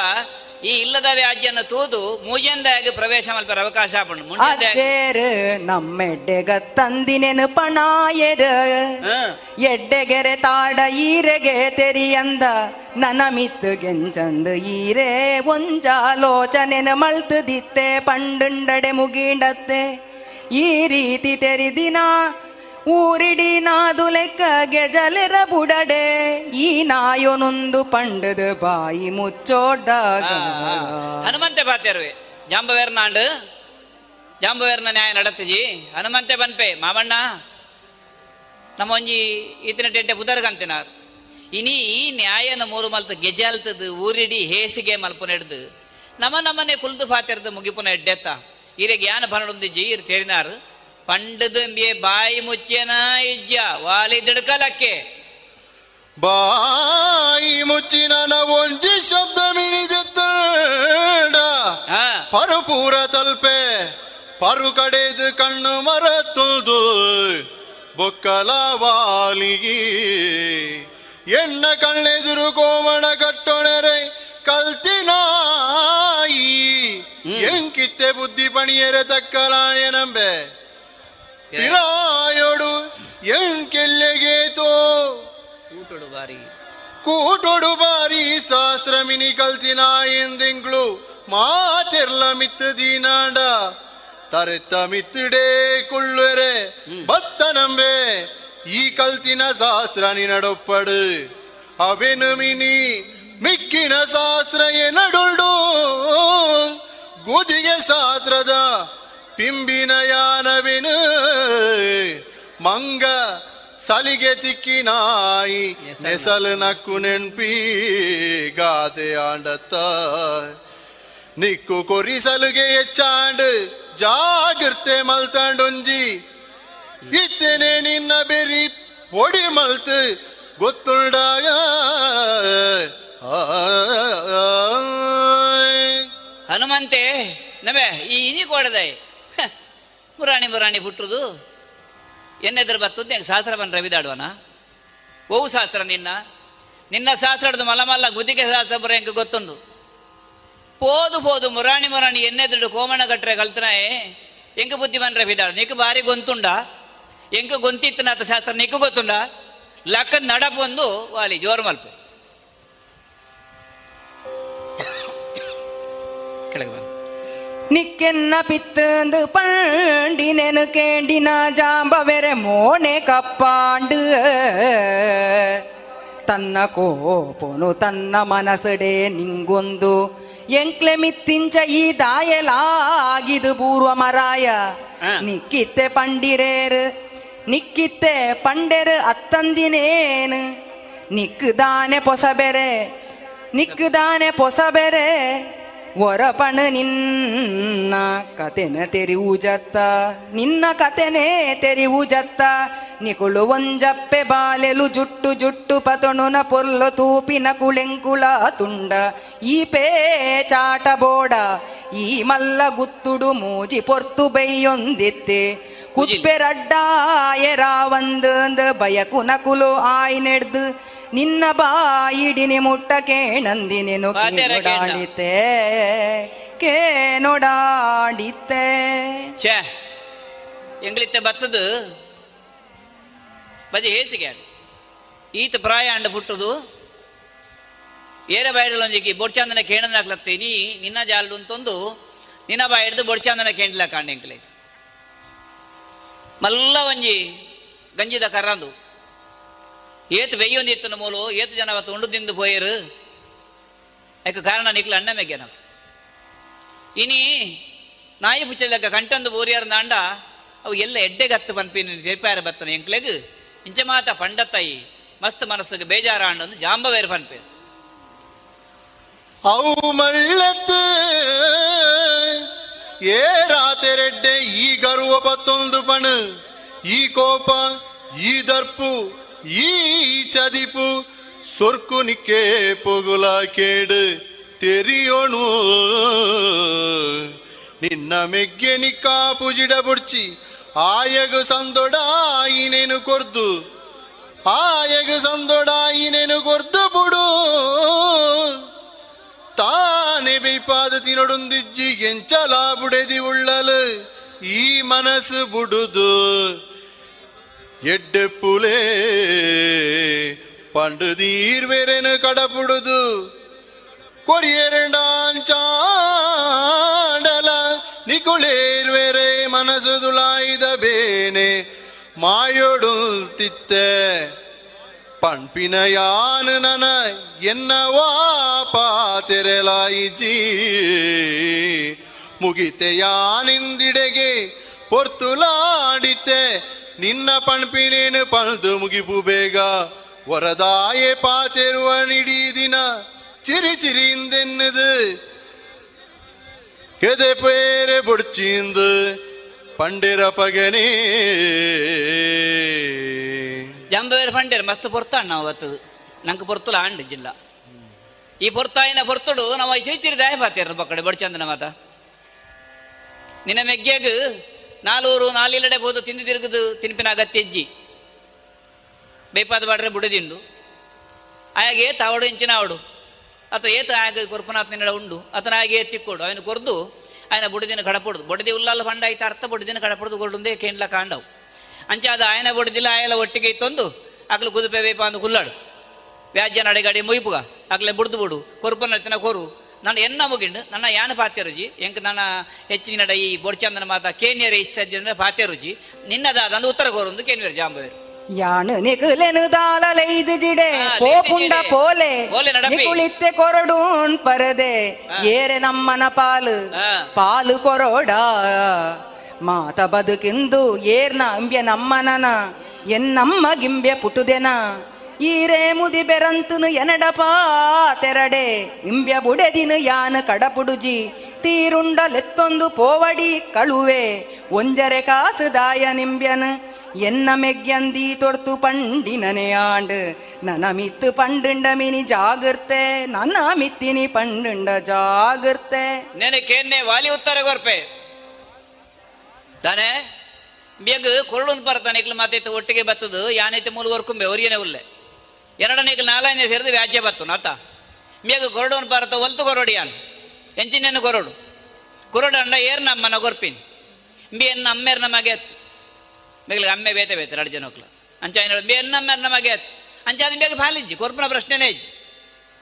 ಈ ಇಲ್ಲದ ವ್ಯಾಜ್ಯನ ತೂದು ಮೂಜೆಂದಾಗಿ ಪ್ರವೇಶ ಮಲ್ಪರ ಅವಕಾಶ ಅಜ್ಜೇರು ನಮ್ಮೆಡ್ಡೆಗ ತಂದಿನೆನು ಪಣಾಯರ ಎಡ್ಡೆಗೆರೆ ತಾಡ ಈರೆಗೆ ತೆರಿಯಂದ. ನನ ಮಿತ್ತು ಗೆಂಚಂದು ಈರೆ ಒಂಜಾಲೋಚನೆನ ಮಳ್ತದಿತ್ತೆ. ಪಂಡುಂಡಡೆ ಮುಗಿಂಡತ್ತೆ. ಈ ರೀತಿ ತೆರಿದಿನ ಊರಿಡಿ ನಾದು ಲೆಕ್ಕ ಗೆಜಲೆರ ಬುಡಡೆ. ಈ ನಾಯೊನೊಂದು ಪಂಡದ ಬಾಯಿ ಮುಚ್ಚೋಡ್ದಾಗ ಹನುಮಂತೆ ಪಾತ್ಯರುವೆ ಜಾಂಬವೇರ್ ನಾಂಡ್. ಜಾಂಬವೇರ್ನ ನ್ಯಾಯ ನಡತ್ತಿಜಿ ಹನುಮಂತೆ ಬನ್ಪೆ ಮಾವಣ್ಣ. ನಮ್ಮ ಒಂಜಿ ಈತಿನ ಟೆಡ್ಡೆ ಬುದರ್ಗಂತಿನಾರು ಇನಿ ಈ ನ್ಯಾಯನ ಮೂರು ಮಲ್ತು ಗೆಜಾಲ್ತದು ಊರಿಡಿ ಹೇಸಿಗೆ ಮಲ್ಪುನ ನಮ ನಮ್ಮ ನಮ್ಮನೆ ಕುಲ್ದು ಫಾತಿರ್ದು ಮುಗಿಪುನ ಎಡ್ಡೆತ್ತ. ಈರೆ ಜ್ಞಾನ ಭರಣೊಂದಿಜ್ಜಿ ಇರು ತೇರಿನಾರು. ಪಂಡದು ಎಂಬಿಯೆ ಬಾಯಿ ಮುಚ್ಚೇನ ಇಜ್ಜ ವಾಲಿ ದಿಡ್ಕಲಕ್ಕೆ. ಬಾಯಿ ಮುಚ್ಚಿನ ಒಂಜಿ ಶಬ್ದ ಮಿನಿಜತ್ತಡ ಪರಪೂರ ತಲ್ಪೆ ಪರು ಕಡೆದು ಕಣ್ಣು ಮರತ್ತುದು ಬೊಕ್ಕಲ ವಾಲಿಗಿ ಎಣ್ಣ ಕಣ್ಣೆದುರು ಕೋಮಣ ಕಟ್ಟೊಣರೆ ಕಲ್ತಿನಾಯಿ. ಎಂಕಿತ್ತೆ ಬುದ್ಧಿ ಪಣಿಯರೆ ತಕ್ಕಲಾಣೆ ನಂಬೆ. ಪಿರಾಯೋಡು ಎಂಕೆಲ್ಲೆಗೇತೋ? ಕೂಟೊಡು ಬಾರಿ. ಕೂಟೊಡು ಬಾರಿ ಶಾಸ್ತ್ರ ಮಿನಿ ಕಲ್ತಿನ ಎಂದೆಂಗ್ಳು ಮಾತೆರ್ಲ ಮಿತ್ತು ದೀನಾಂಡ. ತರೆತ್ತ ಮಿತ್ತಿಡೇ ಕುಳ್ಳುರೆ ಬತ್ತ ನಂಬೆ. ಈ ಕಲ್ತಿನ ಶಾಸ್ತ್ರ ನಿನಡೊಪ್ಪಡು. ಅವೆನು ಮಿನಿ ಮಿಕ್ಕಿನ ಶಾಸ್ತ್ರ ಎನಡುಡು ಗುದಿಗೆ ಶಾಸ್ತ್ರದ ಯಾನವೆನು? ಮಂಗ ಸಲಿಗೆ ತಿಕ್ಕಿನಾಯಿ ನೆಸಲು ನಕ್ಕು ನೆನ್ಪಿ ಗಾದೆ ಆಂಡತ್ತ. ನಿಕ್ಕು ಕೊರಿ ಕೊರಿಸಲುಗೆ ಹೆಚ್ಚಾಂಡ್ ಜಾಗ್ರತೆ ಮಲ್ತಾಂಡೊಂಜಿ. ಇತ್ತೇನೆ ನಿನ್ನ ಬೆರಿ ಒಡಿ ಮಲ್ತು ಗೊತ್ತುಂಡಾಗ ಹನುಮಂತೆ ನಮೆ ಈ ಇನಿ ಕೊಡದೆ. ಮುರಾಣಿ ಮುರಾಣಿ ಹುಟ್ಟುದು. ಎನ್ನೆದ್ರ ಬತ್ತಂತ ಹೆಂಗೆ ಶಾಸ್ತ್ರ ಬಂದು ರವಿದಾಡುವನ? ಓವು ಶಾಸ್ತ್ರ ನಿನ್ನ? ನಿನ್ನ ಶಾಸ್ತ್ರದ್ದು ಮಲ್ಲ ಮಲ್ಲ ಗುದಿಗೆ ಶಾಸ್ತ್ರ ಬರೋ ಹೆಂಗೆ ಗೊತ್ತೊಂದು ಪೋದು ಪೋದು ಮುರಾಣಿ ಮುರಾಣಿ ಎನ್ನೆದ್ರು ಕೋಮಣ ಕಟ್ರೆ ಕಲ್ತನಾಯೆ? ಎಂಕ ಬುದ್ಧಿ ಬನ್ ರವಿದಾಡ ನೀಕು ಬಾರಿ ಗೊಂತುಂಡ? ಎಂಕ ಗೊಂತಿತ್ತನಾಥ ಶಾಸ್ತ್ರ? ನೀಕು ಗೊತ್ತುಂಡ? ಲಕ್ಕದ ನಡಪು ಒಂದು ವಾಲಿ ನಿಕ್ಕೆನ್ನ ಪಿತ್ತಂದು ಪಂಡಿನೆನು ಕೇಂಡಿನ ಜಾಂಬವೆರೆ ಮೋನೆ ಕಪ್ಪಾಂಡು. ತನ್ನ ಕೋಪನು ತನ್ನ ಮನಸಡೆ ನಿಂಗೊಂದು. ಎಂಕ್ಲೆ ಮಿತ್ತಿಂಚ ಈ ದಾಯಲಾಗಿದು ಪೂರ್ವ ಮರಾಯ. ನಿಕ್ಕಿತ್ತೆ ಪಂಡಿರೇರು ನಿಕ್ಕಿತ್ತೆ ಪಂಡೆರು ಅತ್ತಂದಿನೇನು. ನಿಕ್ಕುದಾನೆ ಪೊಸಬೆರೆ ನಿಕ್ಕುದಾನೆ ಪೊಸಬೆರೆ. ಒರಪಣ ನಿನ್ನ ಕತೆನ ತೆರಿವುಜತ್ತ ನಿನ್ನ ಕತೆನೇ ತೆರಿವುಜತ್ತ ನಿಕುಳು ಒಂಜಪ್ಪೆ ಬಾಲೆಲು ಜುಟ್ಟು ಜುಟ್ಟು ಪತೊಣುನ ಪೊರ್ಲು ತೂಪಿನ ಕುಳೆಂಕುಳ ತುಂಡ. ಈ ಪೇ ಚಾಟ ಬೋಡ ಈ ಮಲ್ಲ ಗುತ್ತುಡು ಮೂಜಿ ಪೊರ್ತು ಬೈಯೊಂದಿತ್ತೆ ಕುಪ್ಪೆರಡ್ಡಾಯ ರಾವಂದ ಬಯಕು ನಕುಲು ಆಯ್ ನೆಡ್ದು ನಿನ್ನ ಬಾಯಿಡಿನಿ ಮುಟ್ಟ ಕೇಣಂದಿನೆನು. ನೋಡಾಡಿತೆ ಕೇ ನೋಡಾಡಿತೆ ಛೇ ಎಂಗ್ಲಿತ್ತೆ ಬತ್ತದು. ಬಜೆ ಹೇಸಿಗೆ. ಈತ ಪ್ರಾಯ ಅಂಡ ಪುಟ್ಟದು. ಏರ ಬಾಯಿಡಲೊಂಜಿಗೆ ಬೊಡ್ಚಾಂದನ ಕೇಣದಾಕ್ಲತ್ತೆ ನೀ ನಿನ್ನ ಜಾಲ್ಡು ಅಂತೊಂದು ನಿನ್ನ ಬಾಯಿ ಹಿಡ್ದು ಬೊಡ್ಚಾಂದನ ಕೇಂಡ್ಲ ಕಾಂಡೆಂಕ್ಲೆ ಮಲ್ಲ ಒಂಜಿ ಗಂಜಿದ ಕರ್ರಂದು. ಬೆಯ್ಯೊಂದು ಇತ್ತನ ಮೂಲು, ಏತ್ ಜನ ಅವತ್ತು ಉಂಡು ತಿಂದು ಪೋಯರು ಯಾಕೆ ಕಾರಣ ನಿಕ್ಲ ಅಣ್ಣ ಮೆಗ್ಗೆನ ಇನಿ ನಾಯಿ ಪುಚ್ಚಲಕ್ಕ ಕಂಟಂದು ಬೋರಿಯರ್ ನಾಂಡ, ಅವು ಎಲ್ಲ ಎಡ್ಡೆಗತ್ತು ಪನ್ಪಿನ ತೆಪ್ಪಾರ ಬತ್ತನ ಎಂಕ್ಲೆಗ್ ಇಂಚ ಮಾತ ಪಂಡತ್ತಾಯಿ ಮಸ್ತ್ ಮನಸ್ಸಿಗೆ ಬೇಜಾರ ಅಂಡೊಂದು ಜಾಂಬವೇರು ಪನ್ಪಿ ಅವು ಮಳ್ಳತ್ತು, ಏ ರಾತೆರೆಡ್ಡೆ ಈ ಗರ್ವ ಪತ್ತೊಂದು ಪಣ, ಈ ಕೋಪ, ಈ ದರ್ಪು ಈ ಚದಿಪು ಸೊರ್ಕು ನಿಕ್ಕೆ ಪೊಗುಲ ಕೇಡು ತೆರಿಯೋಣು. ನಿನ್ನ ಮೆಗ್ಗೆ ನಿಕ್ಕಾ ಪುಜಿಡ ಬುಡ್ಚಿ ಆಯಗು ಸಂದೊಡ ಕೊರ್ದು. ಆಯಗು ಸಂದೊಡ ಈನೇನು ಕೊರ್ದು ಬುಡು. ತಾನೆ ಬೈಪಾದ ತಿನೊಡೊಂದಿಜ್ಜಿ, ಎಂಚಲ ಬುಡೆದಿ ಉಳ್ಳಲು ಈ ಮನಸ್ಸು ಬುಡುದು. ಎಡ್ಡೆ ಪುಲೆ ಪಂಡು ದೀರ್ವೆರೆನು ಕಡಪುಡುದು ಕೊರಿಯರೆಂಡಾಂಚಾಂಡಲ ನಿಕುಳೇರ್ವೆರೆ ಮನಸ್ಸು ದುಲಾಯ್ದ ಬೇನೆ ಮಾಯೊಡುಲ್ ತಿತ್ತೆ ಪಣ್ಪಿನ ಯಾನ್ ನನ ಎನ್ನವಾ ಪಾತೆರೆಲಾಯಿಜಿ ಮುಗಿತೆ ಯಾನಿಂದಿಡೆಗೆ ಪೊರ್ತುಲಾಡಿತ್ತೆ ನಿನ್ನ ಪಣಪಿನೇನು ಪಣದು ಮುಗಿಪು ಬೇಗ? ವರದಾಯೆ ಪಾತೆರುವ ನಿಡೀ ದಿನ ಚಿರಿ ಚಿರಿಂದೆನ್ನದು ಎದೆ ಪೇರೆ ಬುಡ್ಚಿಂದು ಪಂಡಿರ ಪಗನೇ. ಜಂಬವೇರ್ ಫಂಡೇರ್ ಮಸ್ತ್ ಪೊರ್ತಾಣ ನಾವು ಅವತ್ತು. ನಂಗೆ ಪೊರ್ತುಲ ಜಿಲ್ಲ. ಈ ಪೊರ್ತಾಯಿನ ಪೊರ್ತುಡು ನಾವು ಚಿರಿ ದಾಯ ಪಾತಿರ ಬಕ್ಕಡೆ ಬಡ್ಚಂದನ ಮಾತ. ನಿನ್ನ ಮೆಗ್ಗೆಗ್ ನಾಲ್ವರು ನಾಲಿಲ್ಲಡೆ ಬೋದು ತಿಂದು ತಿರುಗದು ತಿನ್ಪಿನ ಅಗತ್ಯಜ್ಜಿ ಬೇಪಾದ ಬಾಡ್ರೆ ಬುಡದಿಂಡು ಆಗೇ ತಾವಡು ಇಂಚಿನ ಅವಡು. ಅಥವಾ ಏತ ಆಗ ಕೊರ್ಪನಾಥನ ಉಂಡು. ಅತನ ಏತ್ ತಿಕ್ಕೊಡು ಅವನು ಕೊರ್ದು, ಆಯನ ಬುಡದಿನ ಕಡಪಡುದು ಬೊಡದಿ ಉಲ್ಲಲ್ಲ ಪಂಡ ಐತ ಅರ್ಥ ಬುಡದಿನ ಕಡಪಡುದು ಕೊರ್ಡುಂದೇ ಕೇಂದ್ರ ಕಾಂಡವು. ಅಂಚೆ ಅದು ಆಯನ ಬುಡದಿಲ್ಲ ಆಯಲ ಒಟ್ಟಿಗೆ ತಂದು ಅಗ್ಲು ಕುದುಪೆ ಬೇಪ ಅಂದು ಹುಲ್ಲಾಡು. ವ್ಯಾಜ್ಯ ನಡೆಗಾಡಿ ಮುಯ್ಪುಗ. ಅಗ್ಲೇ ಬುಡ್ದು ಬುಡು. ಕೊರ್ಪನ ತಿನ ಕೊರು. ನನ್ನ ಎನ್ನ ಮುಗಿಂಡು ನನ್ನ ಯಾನ ಪಾತ್ಯರುಜಿ ಎಂಕ್ ನನ್ನ ಹೆಚ್ಚಿನ ನಡ ಈ ಬೊಡ್ಚಂದನ ಮಾತ ಕೇನಿಯರ ಇಷ್ಟ ಅಂದ್ರೆ ಪಾತ್ಯರುಜಿ ನಿನ್ನದಾದ ಅಂದ್ರೆ ಉತ್ತರ ಕೋರೊಂದು ಕೇನಿಯರ್ ನಿಕುಲೆನು ದಾಲಲೈದು ಜಿಡೆ ಆ, ಪೋಪುಂಡ ಜಿಡೆ. ಪೋಲೆ. ನಿಕುಳಿತ್ತೆ ಕೊರಡೂನ್ ಪರದೆ ಏರೆ ನಮ್ಮನ ಪಾಲು ಪಾಲು ಕೊರೋಡ ಮಾತ ಬದುಕಿಂದು ಏರ್ನ ಅಂಬ್ಯ ನಮ್ಮನನ ಎನ್ನಮ್ಮ ಗಿಂಬ್ಯ ಪುಟುದೆನ ಈರೇ ಮುದಿ ಬೆರಂತನು ಎನಡಪಾ ತೆರಡೆ. ಇಂಬ್ಯ ಬುಡೆದಿನ ಯಾನ ಕಡಪುಡುಜಿ. ತೀರುಂಡಲೆತ್ತೊಂದು ಪೋವಡಿ ಕಳುವೆ. ಒಂಜರೆ ಕಾಸುದಾಯ ನಿಂಬ್ಯನ್. ಎನ್ನ ಮೆಗ್ಯಂದಿ ತೊರ್ತು ಪಂಡಿನನೆ ಆಂಡ್. ನನ ಮಿತ್ತು ಪಂಡುಂಡ ಮಿನಿ ಜಾಗೃತೆ. ನನ್ನ ಮಿತ್ತಿನಿ ಪಂಡುಂಡ ಜಾಗರ್ತೆ ನೆನಕೇನೆ ವಾಲಿ ಉತ್ತರ ಕೊರ್ಪೆ. ತಾನೆ? ಬೆಗ್ ಕೊರಳು ಬರ್ತಾನೆ ಇಕ್ಲು ಮಾತೈತೆ ಒಟ್ಟಿಗೆ ಬತ್ತದು. ಯಾನೈತೆ ಮೂಲ ವರ್ಕುಂಬೆ ಅವ್ರಿಗೇನೆ ಉಲ್ಲೆ. ಎರಡನೇ ಇಕ್ಲು ನಾಲ್ಕನೇ ಸೇರಿದು ವ್ಯಾಜ್ಯ ಬತ್ತು, ನಾತ. ಮೇಗ ಕೊರಡುನ್ ಬರ್ತ ಒಲ್ತು ಗೊರಡಿಯಾನ್. ಎಂಚಿನೇನು ಗೊರಡು. ಗೊರಡು ಅಂಡ ಏರ್ ನಮ್ಮನ ಗೊರ್ಪಿನ್. ಬಿ ಎನ್ನ ಅಮ್ಮೇರ್ ನಮಗೆ ಎತ್ತು ಮೇಗ್ಲಿಗೆ ಅಮ್ಮೆ ಬೇತೆ ಬೇತೆ ಎರಡು ಜನ ಹೋಗ್ಲ ಅಂಚ ಏನು ಬಿ ಎನ್ನ ಅಮ್ಮೇರ್ ನಮಗೆ ಎತ್ತು ಅಂಚ ಅದು ಬೇಗ ಪಾಲಿಜ್ಜಿ ಕೊರ್ಪನ ಪ್ರಶ್ನೆನೇ ಇಜ್ಜಿ.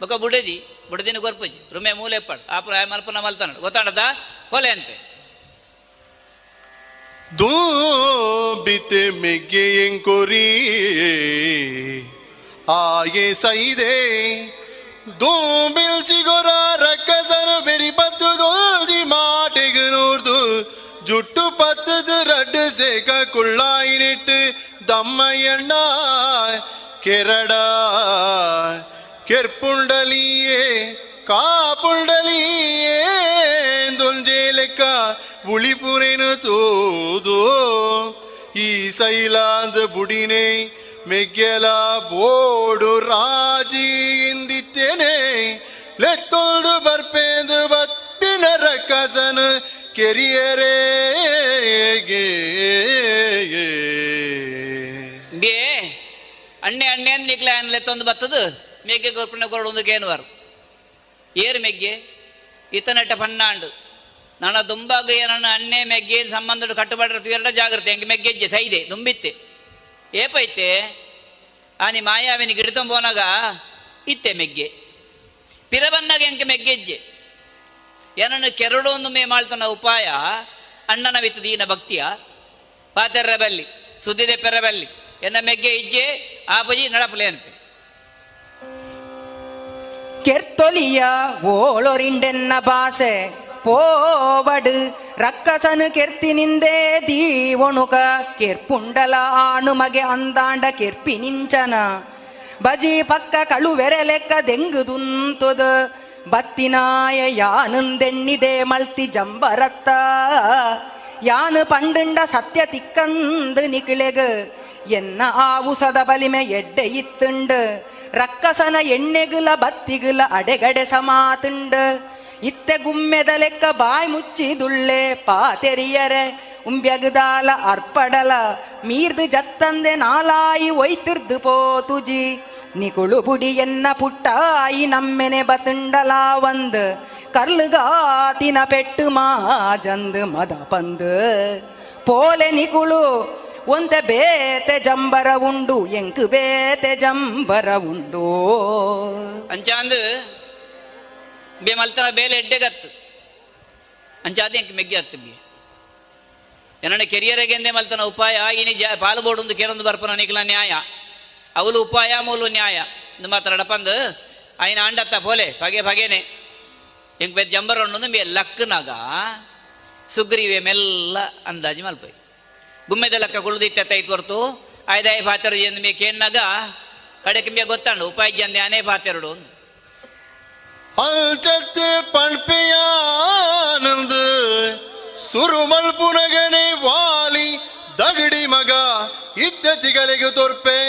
ಬೊಕ ಬುಡದಿ, ಬುಡದಿನ ಕೊರ್ಪುಜಿ ರುಮೆ ಮೂಲೆ ಎಪ್ಪಡು ಆಪುರ ಮಲ್ಪನ ಮಲ್ತಾನ ಗೊತ್ತಾಡದ? ಹೊಲೆ ಅಂತೆ. ದೂಬಿತೆ ಮೆಗ್ಗೆ ಎಂಕೊರಿ ಆಯೆ ಸೈದೆ ದೂಬಿಲ್ಚಿಗೊರ ರಕ್ಕಸನು ಬೆರಿ ಪತ್ತು ಗೋಲ್ದಿ ಮಾಟೆಗೆ ನೋರ್ದು ಜುಟ್ಟು ಪತ್ತದ ರಡ್ಡು ಸೇಕ ಕುಳ್ಳಾಯಿನಿಟ್ಟು ದಮ್ಮಯ್ಯಣ್ಣ ಕೆರಡ ಕೆರ್ಪುಂಡಲಿಯೇ ಕಾಪುಂಡಲಿಯೇ ದೊಂಜೆ ಲೆಕ್ಕ ಉಳಿಪುರೇನು ತೋದು ಈ ಸೈಲಾಂದ ಬುಡಿನೇ ಮೆಗ್ಗೆಲ ಬೋಡು ರಾಜಿ ಇಂದಿತ್ತೇನೆ. ಲೆತ್ತೊಂದು ಬರ್ಪೇದು ಬತ್ತಿನ ರಕ್ಕಸನ ಕೆರಿಯರೇ ಬೇ, ಅಣ್ಣೆ ಅಣ್ಣೆ ಅನ್ಲಿಕ್ಲೆ ಅನ್ಲೆತ್ತೊಂದು ಬತ್ತದು? ಬತ್ತದು ಮೇಗೆ ಗೊರ್ಪಣ ಒಂದು ಕೇನುವರು ಏರು ಮೆಗ್ಗೆ? ಇತನಟ ಪನ್ನಾಂಡು. ನನ್ನ ದುಂಬಾಗ ನನ್ನ ಅಣ್ಣೆ ಮೆಗ್ಗೆ ಸಂಬಂಧ ಕಟ್ಟುಬಾಡ್ರ ಜಾಗ್ರತೆ. ಹೆಂಗೆ ಮೆಗ್ಗೆಜ್ಜೆ? ಸೈದೆ, ದುಂಬಿತ್ತೆ. ಏಪೈತೆ? ಆನಿ ಮಾಯಾವಿನಿ ಗಿಡತಂ ಪೋನಾಗ ಇತ್ತೆ ಮೆಗ್ಗೆ. ಪಿರಬನ್ನಾಗ ಎಂಕೆ ಮೆಗ್ಗೆಜ್ಜೆ. ಏನನ್ನು ಕೆರಡೊಂದು ಮೇ ಮಾಡ್ತಾನ ಉಪಾಯ? ಅಣ್ಣನ ವಿತ್ತು ದೀನ ಭಕ್ತಿಯ. ಪಾತೆರ್ರ ಬಲ್ಲಿ, ಸುದ್ದಿದೆ ಪೆರ ಬಲ್ಲಿ. ಎನ್ನ ಮೆಗ್ಗೆ ಇಜ್ಜೆ ಆಪಜಿ ನಡಪಲೆ ಅನ್ಪೆ. ಕೆರ್ತೊಲಿಯ ಓಳೊರಿಂಡೆನ್ನ ಬಾಸೆ. ಪೋವಡು ರಕ್ಕಸನು கெர்த்தி நிந்தே ಕೆರ್ಪುಂಡಲ ಆಣು ಮಗೆ ಅಂದಾಂಡ ಕೆರ್ಪಿ ನಿಂಚನ ಬಜಿ ಪಕ್ಕ ಕಳುವೆರೆ ಲೆಕ್ಕ ದೆಂಗುದುಂತುದ ಬತ್ತಿನಾಯ ಯಾನುಂದೆಣ್ಣಿದೆ ಮಳ್ತಿ ಜಂಬರತ್ತ ಯಾನು ಪಂಡುಂಡ ಸತ್ಯ ತಿಕ್ಕಂದು ನಿಕಿಳೆಗ ಎನ್ನ ಆವುಸದ ಬಲಿಮೆ ಎಡ್ಡೆ ಇತ್ತುಂಡು ರಕ್ಕಸನ ಎಣ್ಣೆಗುಲ ಬತ್ತಿಗುಲ ಅಡೆಗಡೆ ಸಮಾತುಂಡು ಇತ್ತೆ ಗುಮ್ಮೆದ ಲೆಕ್ಕ ಬಾಯ್ ಮುಚ್ಚಿದುಳ್ಳೆ ಪಾತೆರಿಯರೆ. ಉಂಬ್ಯಗದಾಲ ಅರ್ಪಡಲ, ಮೀರ್ದು ಜತ್ತಂದೆ ನಾಲಾಯಿ ಒಯ್ತಿರ್ದು ಪೋತುಜಿ. ನಿಕುಳು ಬುಡಿ ಎನ್ನ ಪುಟ್ಟಾಯಿ ನಮ್ಮೆನೆ ಬತುಂಡಲ ಒಂದ್. ಕರ್ಲುಗಾತಿನ ಪೆಟ್ಟು ಮಾಜಂದ್ ಮದ ಪಂದ್. ಪೋಲೆ ನಿಕುಳು ಒಂತೆ ಬೇತೆ ಜಂಬರ ಉಂಡು, ಎಂಕು ಬೇತೆ ಜಂಬರ ಉಂಡು. ಅಂಚಾಂದು ಬೇ ಮಲ್ತನ ಬೇಲೆ ಎಡ್ಡೆಗತ್ತು ಅಂಚಾದ ಎಂಕ್ ಮೆಗ್ಗೆ ಹತ್ತು ಬಿ. ಎನನೆ ಕೆರಿಯರೆಗೆಂದೆ ಮಲ್ತನ ಉಪಾಯ ಇನಿ ಜ ಪಾಲು ಬೋಡೊಂದು ಕೆರೊಂದು ಬರ್ಪನ ನಿಕ್ಲ ನ್ಯಾಯ. ಅವಳು ಉಪಾಯ, ಮೂಲು ನ್ಯಾಯ. ಇಂದು ಮಾತಾಡಪ್ಪಂದು ಪಂದು ಆಯ್ನ ಅಂಡತ್ತ ಪೋಲೆ, ಪಗೆ ಪಗೆನೆ. ಎಂಗ್ ಬೇ ಜಂಬರ್ ಉಂಡು ಮೇ ಲಕ್ಕನಾಗ, ಸುಗ್ರೀವೆ ಮೆಲ್ಲ ಅಂದಾಜು ಮಲ್ಪೈ ಗುಮ್ಮೆದ ಲಕ್ಕ ಕುಳ್ದಿತ್ತ ಐತ್ ಹೊರ್ತು ಆಯ್ದಾಯ ಪಾತ್ರ ಎಂದು ಮೇ ಕೇಣ್ಣಾಗ ಕಡೆಗೆ ಮೇ ಗೊತ್ತಾಂಡು ಉಪಾಯ ಜಂದೆ ಅನೇ ಪಾತೆರಡು ಅಂತ ಅಲ್ಚತ್ತೆ ಪಣ್ಪೆಯಾನಂದ ಸುರುಮಲ್ ಪುನಗನೆ ವಾಲಿ ದಗಡಿ ಮಗ ಇದ್ದತಿಗಳಿಗೆ ತೋರ್ಪೆ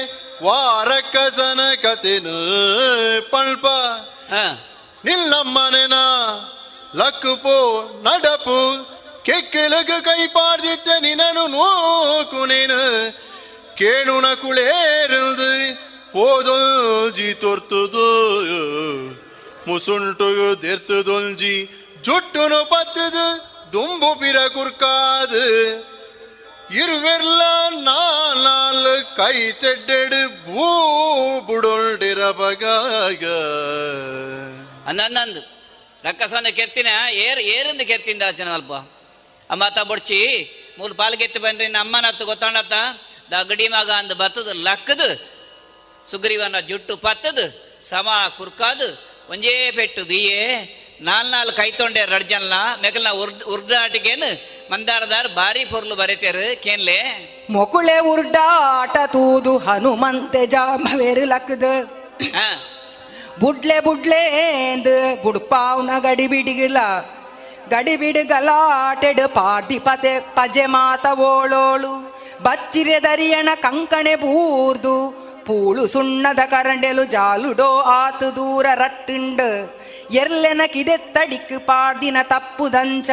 ವಾರಕ್ಕಸನ ಕತೆನು ಪಳ್ಪ ನಿಲ್ಲಮ್ಮನೆನ ಲಕ್ಕು ಪೋ ನಡಪು ಕೆಕ್ಕೆಲಗ ಕೈ ಪಾಡ್ದಿತ್ತ ನಿನನು ನೋಕುನೇನು ಕೇಣುನ ಕುಳೇರಿಲ್ದು போதொல்ஜி தொர்த்துது முசுண்டுகு தெர்த்துதொல்ஜி ஜுட்டுனு பத்துது ದುಂಬು ಬಿರ ಕುರ್ಕಾದು ಇರುವೆರ್ಲ ನಾಲ್ ಕೈ ತೆಡ್ಡೆಡು ಭೂ ಬುಡೊಳ್ಡಿರ ಬಗಾಗ ಅನ್ನಂದು ರಕ್ಕಸನ ಕೆತ್ತಿನ ಏರ್ ಏರಿಂದ ಕೆತ್ತಿಂದ ಆಚನ ಅಲ್ಪ ಅಮ್ಮತ ಬೊಡ್ಚಿ ಮೂರು ಪಾಲ್ಗೆತ್ತಿ ಬಂದ್ರಿ ಅಮ್ಮನತ್ತು ಗೊತ್ತಾಂಡತ್ತ ದಗಡಿ ಮಗ ಅಂದ್ ಬತ್ತದ ಲಕ್ಕದು ಸುಗ್ರೀವನ ಜುಟ್ಟು ಪತ್ತದು ಸಮ ಕುರ್ಕಾದು ಒಂಜೇ ಪೆಟ್ಟು ದಿಯೇ ನಾಲ್ ನಾಲ್ ಕೈ ತೊಂಡೆ ರಡ್ಜನ್ಲ ಮೆಗಲ್ನ ಉರ್ಡ್ ಉರ್ಡಾಟಿಗೇನು ಮಂದಾರದಾರ್ ಬಾರಿ ಪೊರ್ಲು ಬರೀತೇರು ಕೇನ್ಲೆ? ಮೊಕುಳೆ ಉರ್ಡಾಟ ತೂದು ಹನುಮಂತೆ ಜಾಮವೇರು ಲಕ್ಕದ ಬುಡ್ಲೆ ಬುಡ್ಲೆ ಎಂದು ಬುಡ್ಪಾವ್ನ ಗಡಿ ಬಿಡಿಗಿಲ್ಲ. ಗಡಿ ಬಿಡು ಗಲಾಟೆಡು ಪಾರ್ದಿ ಪತೆ ಪಜೆ ಮಾತ ಓಳೋಳು. ಬಚ್ಚಿರೆ ದರಿಯಣ ಕಂಕಣೆ ಬೂರ್ದು. ಪೂಳು ಸುಣ್ಣದ ಕರಂಡೆಲು ಜಾಲುಡೋ ಆತು ದೂರ ರಟ್ಟಿಂಡ. ಎರ್ಲೆನ ಕಿದೆತ್ತಡಿಕ್ಕು ಪಾಡ್ದಿನ ತಪ್ಪುದಂಚ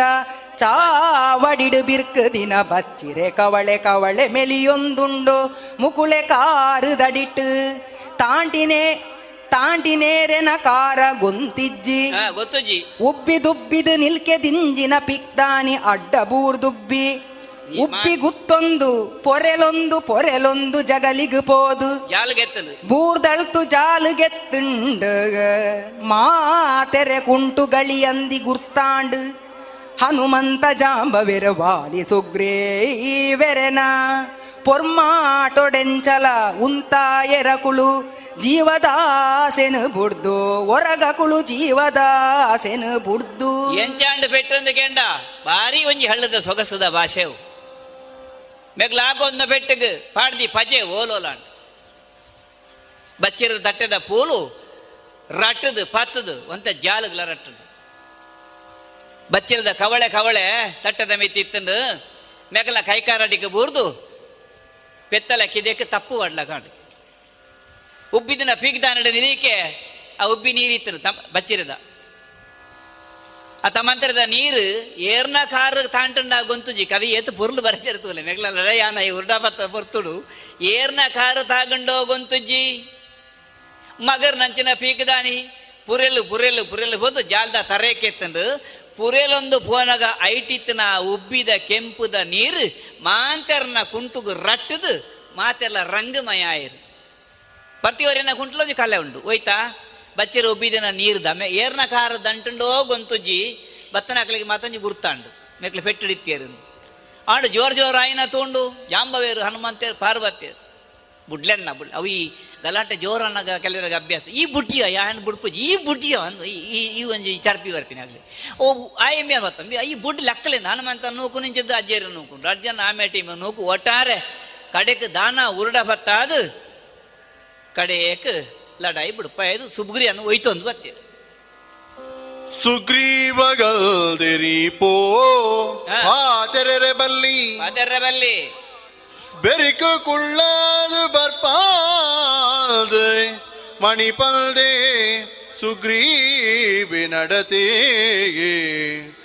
ಚಾವಡಿಡು ಬಿರ್ಕು ದಿನ ಬಚ್ಚಿರೆ ಕವಳೆ ಕವಳೆ ಮೆಲಿಯೊಂದುಂಡು. ಮುಕುಳೆ ಕಾರು ದಡಿಟ್ಟು. ತಾಂಟಿನೇ ತಾಂಟಿನೇರೆನ ಕಾರ ಗೊಂತಿಜ್ಜಿ. ಗೊತ್ತಜ್ಜಿ. ಉಬ್ಬಿ ದುಬ್ಬಿದು ನಿಲ್ಕೆ ದಿಂಜಿನ ಪಿಕ್ದಾನಿ ಅಡ್ಡ ಬೂರ್ದುಬ್ಬಿ. ಉಬ್ಬಿ ಗುತ್ತೊಂದು ಪೊರೆಲೊಂದು ಪೊರೆಲೊಂದು ಜಗಲಿಗು ಪೋದು. ಬೂರ್ದಳ್ತು ಬೂರ್ದಳ್ತು ಜಾಲುಗೆತ್ತುಂಡು ಮಾತೆರೆ ಕುಂಟು ಗಳಿಯಂದಿ ಗುರ್ತಾಂಡು. ಹನುಮಂತ ಜಾಂಬವೆರ ವಾಲಿ ಸುಗ್ರೇವೆರೆನ ಪೊರ್ಮಾಟೊಡೆಂಚಲ ಉಂತಾಯರಕುಳು ಜೀವದಾಸೆನು ಬುಡ್ದು. ಒರಗಕುಳು ಜೀವದಾಸೆನು ಬುಡ್ದು. ಎಂಚಾಂಡ್ ಪೆಟ್ಟಂದು ಕೆಂಡ ಬಾರಿ ಒಂಜಿ ಹಳ್ಳದ ಸೊಗಸದ ಭಾಷೆವು. ಮೆಗ್ಲಾಗೊಂದ ಪೆಟ್ಟಗ್ ಪಾಡ್ದಿ ಪಜೆ ಓಲೋಲಾಂಡ್. ಬಚ್ಚಿರದ ತಟ್ಟದ ಪೂಲು ರಟ್ಟದು ಪತ್ತದು ಒಂತ ಜಾಲಗ್ಲ ರಟ್ಟದು. ಬಚ್ಚಿರದ ಕವಳೆ ಕವಳೆ ತಟ್ಟದ ಮಿತ್ತಿತ್ತಂದು ಮೆಗಲ ಕೈಕಾರಡಿಗೆ ಬೂರ್ದು ಪೆತ್ತಲ ಕಿದಕ್ಕೆ ತಪ್ಪು ವಡ್ಲ ಕಾಂಡು ಉಬ್ಬಿದಿನ ಪೀಗ್ದಾನಡ ನಿರೀಕೆ ಆ ಉಬ್ಬಿ ನೀರಿತ್ತನು ತಮ್ಮ ಬಚ್ಚಿರದ. ಆ ತಮ್ಮಂತರದ ನೀರು ಏರ್ನ ಕಾರ್ ತಾಂಟಂಡ ಗೊಂತುಜಿ ಕವಿ ಏತು ಪುರ್ಲು ಬರ್ತಿರ್ತುಲೆ ಮೆಗ್ಲ ಲಡಯಾನ ಈ ಉರ್ಡಾ ಬತ್ತ ಪೊರ್ತುಡು. ಏರ್ನ ಕಾರ್ ತಾಗಂಡೋ ಗೊಂತುಜ್ಜಿ? ಮಗರ್ ನಂಚಿನ ಪೀಕದಾನಿ? ಪುರೆಲು ಪುರೆಲು ಪುರೆಲು ಹೋದು ಜಾಲ್ದ ತರೇಕೆತ್ತಂಡು ಪುರೆಲೊಂದು ಪೋನಗ ಐಟಿತ್ತಿನ ಉಬ್ಬಿದ ಕೆಂಪುದ ನೀರು ಮಾಂತೆರ್ನ ಕುಂಟುಗು ರಟ್ಟದು, ಮಾತೆಲ್ಲ ರಂಗಮಯ ಆಯಿರು. ಪ್ರತಿಯೊರಿನ ಕುಂಟ್ಲೋಜಿ ಕಲೆ ಉಂಡು, ಹೋಯ್ತಾ? ಬಚ್ಚರ ಉಬ್ಬಿದಿನ ನೀರು ದಮೆ ಏರ್ನ ಕಾರ ದಂಟುಂಡೋ ಗೊಂತುಜ್ಜಿ ಬತ್ತನಕ್ಲಿಗೆ ಮಾತೊಂಜಿ ಗುರ್ತಾಂಡು. ಮೆಕ್ಲೆ ಪೆಟ್ಟಿಡಿತ್ತೇರು ಆಂಡು ಜೋರ್ ಜೋರ್ ಆಯ್ನ ತೋಂಡು, ಜಾಂಬವೇರು ಹನುಮಂತೇರು, ಪಾರ್ವತಿಯರು. ಬುಡ್ಲೆಣ್ಣ, ಬುಡ್ ಅವು ಈ ಗಲಾಟೆ ಜೋರನ್ನಾಗ ಕೆಲವರಿಗೆ ಅಭ್ಯಾಸ. ಈ ಬುಡ್ಡಿಯ ಯಾನ್ ಬುಡ್ಪುಜಿ ಈ ಬುಡ್ಡಿಯ ಅಂದು ಈ ಈ- ಒಂಜಿ ಚರ್ಪಿ ಬರ್ಪಿನ ಆಗಲಿ. ಓ ಎಮ್ಮೆ ಬತ್ತಂಬಿ ಈ ಬುಡ್ ಲೆಕ್ಕಲೆ, ಹನುಮಂತ ನೂಕು ನಿಂಚಿದ್ದು, ಅಜ್ಜೇರು ನೂಕು. ಅರ್ಜನ್ ಆಮೆ, ಟೀಮ್ ನೂಕು. ಒಟ್ಟಾರೆ ಕಡೆಕ್ ದಾನ ಉರುಡ ಬತ್ತಾದು ಕಡೆಯಕ್ ಲಡಾಯಿ ಬಿಡುಪಾಯದು ಸುಬ್ಗುರಿ ಅನ್ನು ಅಂದು ಬತ್ತಿ ಸುಗ್ರೀವಗಲ್ದಿರಿ ಪೋ. ಆತೆರೆ ಬಲ್ಲಿ. ಆತೆರೆ ಬಲ್ಲಿ. ಬೆರಿಕು ಕುಳ್ಳಾದು ಬರ್ಪಾಲ್ದೆ. ಮಣಿಪಲ್ದೆ ಸುಗ್ರೀವಿ ನಡತೆಗೆ.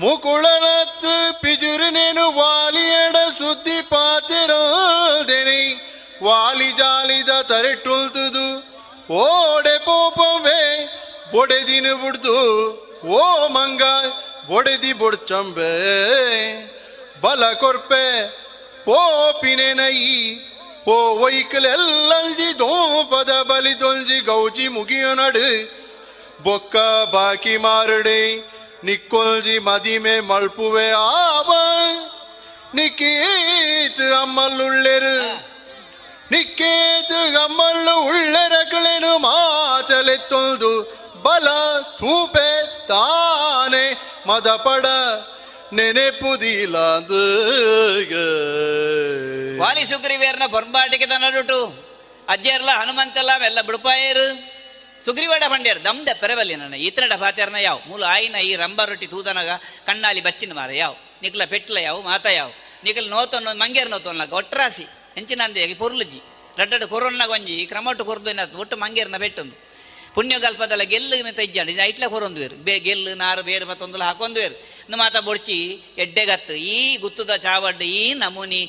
ಮುಕುಳನತ್ ಪಿಜುರಿನೇನು ವಾಲಿಯಡ ಸುದ್ದಿ ಪಾತಿರೋದೆನೆ ವಾಲಿ ಜಾಲಿದ ತರೆಟ್ಟುಲ್ತುದು ಓಡೆ ಪೋಪವೇ, ಬೊಡೆದಿನ ಬುಡ್ದು. ಓ ಮಂಗ ಬೊಡೆದಿ ಬುಡ್ಚಂಬೆ. ಬಲ ಕೊರ್ಪೆ ಪೋಪಿನೆನೈ ಓ ಒಯ್ಕಲೆಲ್ಲಂಜಿ ದೋಪದ ಬಲಿ ದೊಂಜಿ ಗೌಜಿ ಮುಗಿಯೋ ನಡು. ಬೊಕ್ಕ ಬಾಕಿ ಮಾರಡೆ, ನಿಕ್ಕೊಲ್ಜಿ ಮದಿಮೆ ಮಳ್ಪುವೆ ಆವ. ನಿಕೀತ್ ಅಮ್ಮಲ್ಲುಳ್ಳೆರು. ನಿಕ್ಕೇತು ಉಳ್ಳರಗಳೇನು ಮಾತಲೆ ಮಾತಲೆತ್ತೊಂದು ಬಲ ತೂಪೆ ತಾನೆ ಮದಪಡ ನೆನೆಪುದಿಲಾದ ವಾಲಿ ಸುಗ್ರೀವೇರ್ನ ಬೊಂಬಾಟಿಗೆ ತನ್ನಡುಟು ಅಜ್ಜರ್ಲ ಹನುಮಂತಲ್ಲ ಎಲ್ಲ ಬಿಡುಪಾಯರು. ಸುಗ್ರೀವಾಡ ಬಂಡ್ಯರು ದಮ್ದ ಪೆರವಲ್ಲಿ ನನ್ನ. ಈತನಡ ಪಾತ್ಯಾರನ ಯಾವ? ಮೂಲ ಆಯಿನ ಈ ರಂಬ ರೊಟ್ಟಿ ತೂದನಗ, ಕಣ್ಣಾಲಿ ಬಚ್ಚಿನ ಮಾರ ಯಾವ? ನಿಕ್ಲ ಪೆಟ್ಲ ಯಾವ? ಮಾತ ಯಾವ? ನಿಕ್ಲ ನೋತೊನ್ನ ಮಂಗೇರ್ ನೋತೊನ್ನ ಒಟ್ರಾಸಿ ಹೆಂಚಿನಂದೆ ಪೊರ್ಲುಜಿ. ರಡ್ಡಡ್ಡ ಕೊರೊನ್ನ ಗೊಂಜಿ ಕ್ರಮಟ್ಟು ಕೊರದು ಒಟ್ಟು ಮಂಗೇರ್ನ ಬೆಟ್ಟೊಂದು. ಪುಣ್ಯಗಲ್ಪದಲ್ಲ ಗೆಲ್ಲು ಮೆತ್ತ ಇಜ್ಜಾಂಡ ಇದು ಐಟ್ಲ ಕೊರೊಂದು ಬೇರು. ಬೇ ಗೆಲ್ಲು, ನಾರು, ಬೇರು ಮತ್ತೊಂದು ಹಾಕೊಂದು ಬೇರು. ಇನ್ನು ಮಾತ ಬೊಡ್ಚಿ ಎಡ್ಡೆಗತ್ತು ಈ ಗುತ್ತದ ಚಾವಡ್ಡು, ಈ ನಮೂನಿ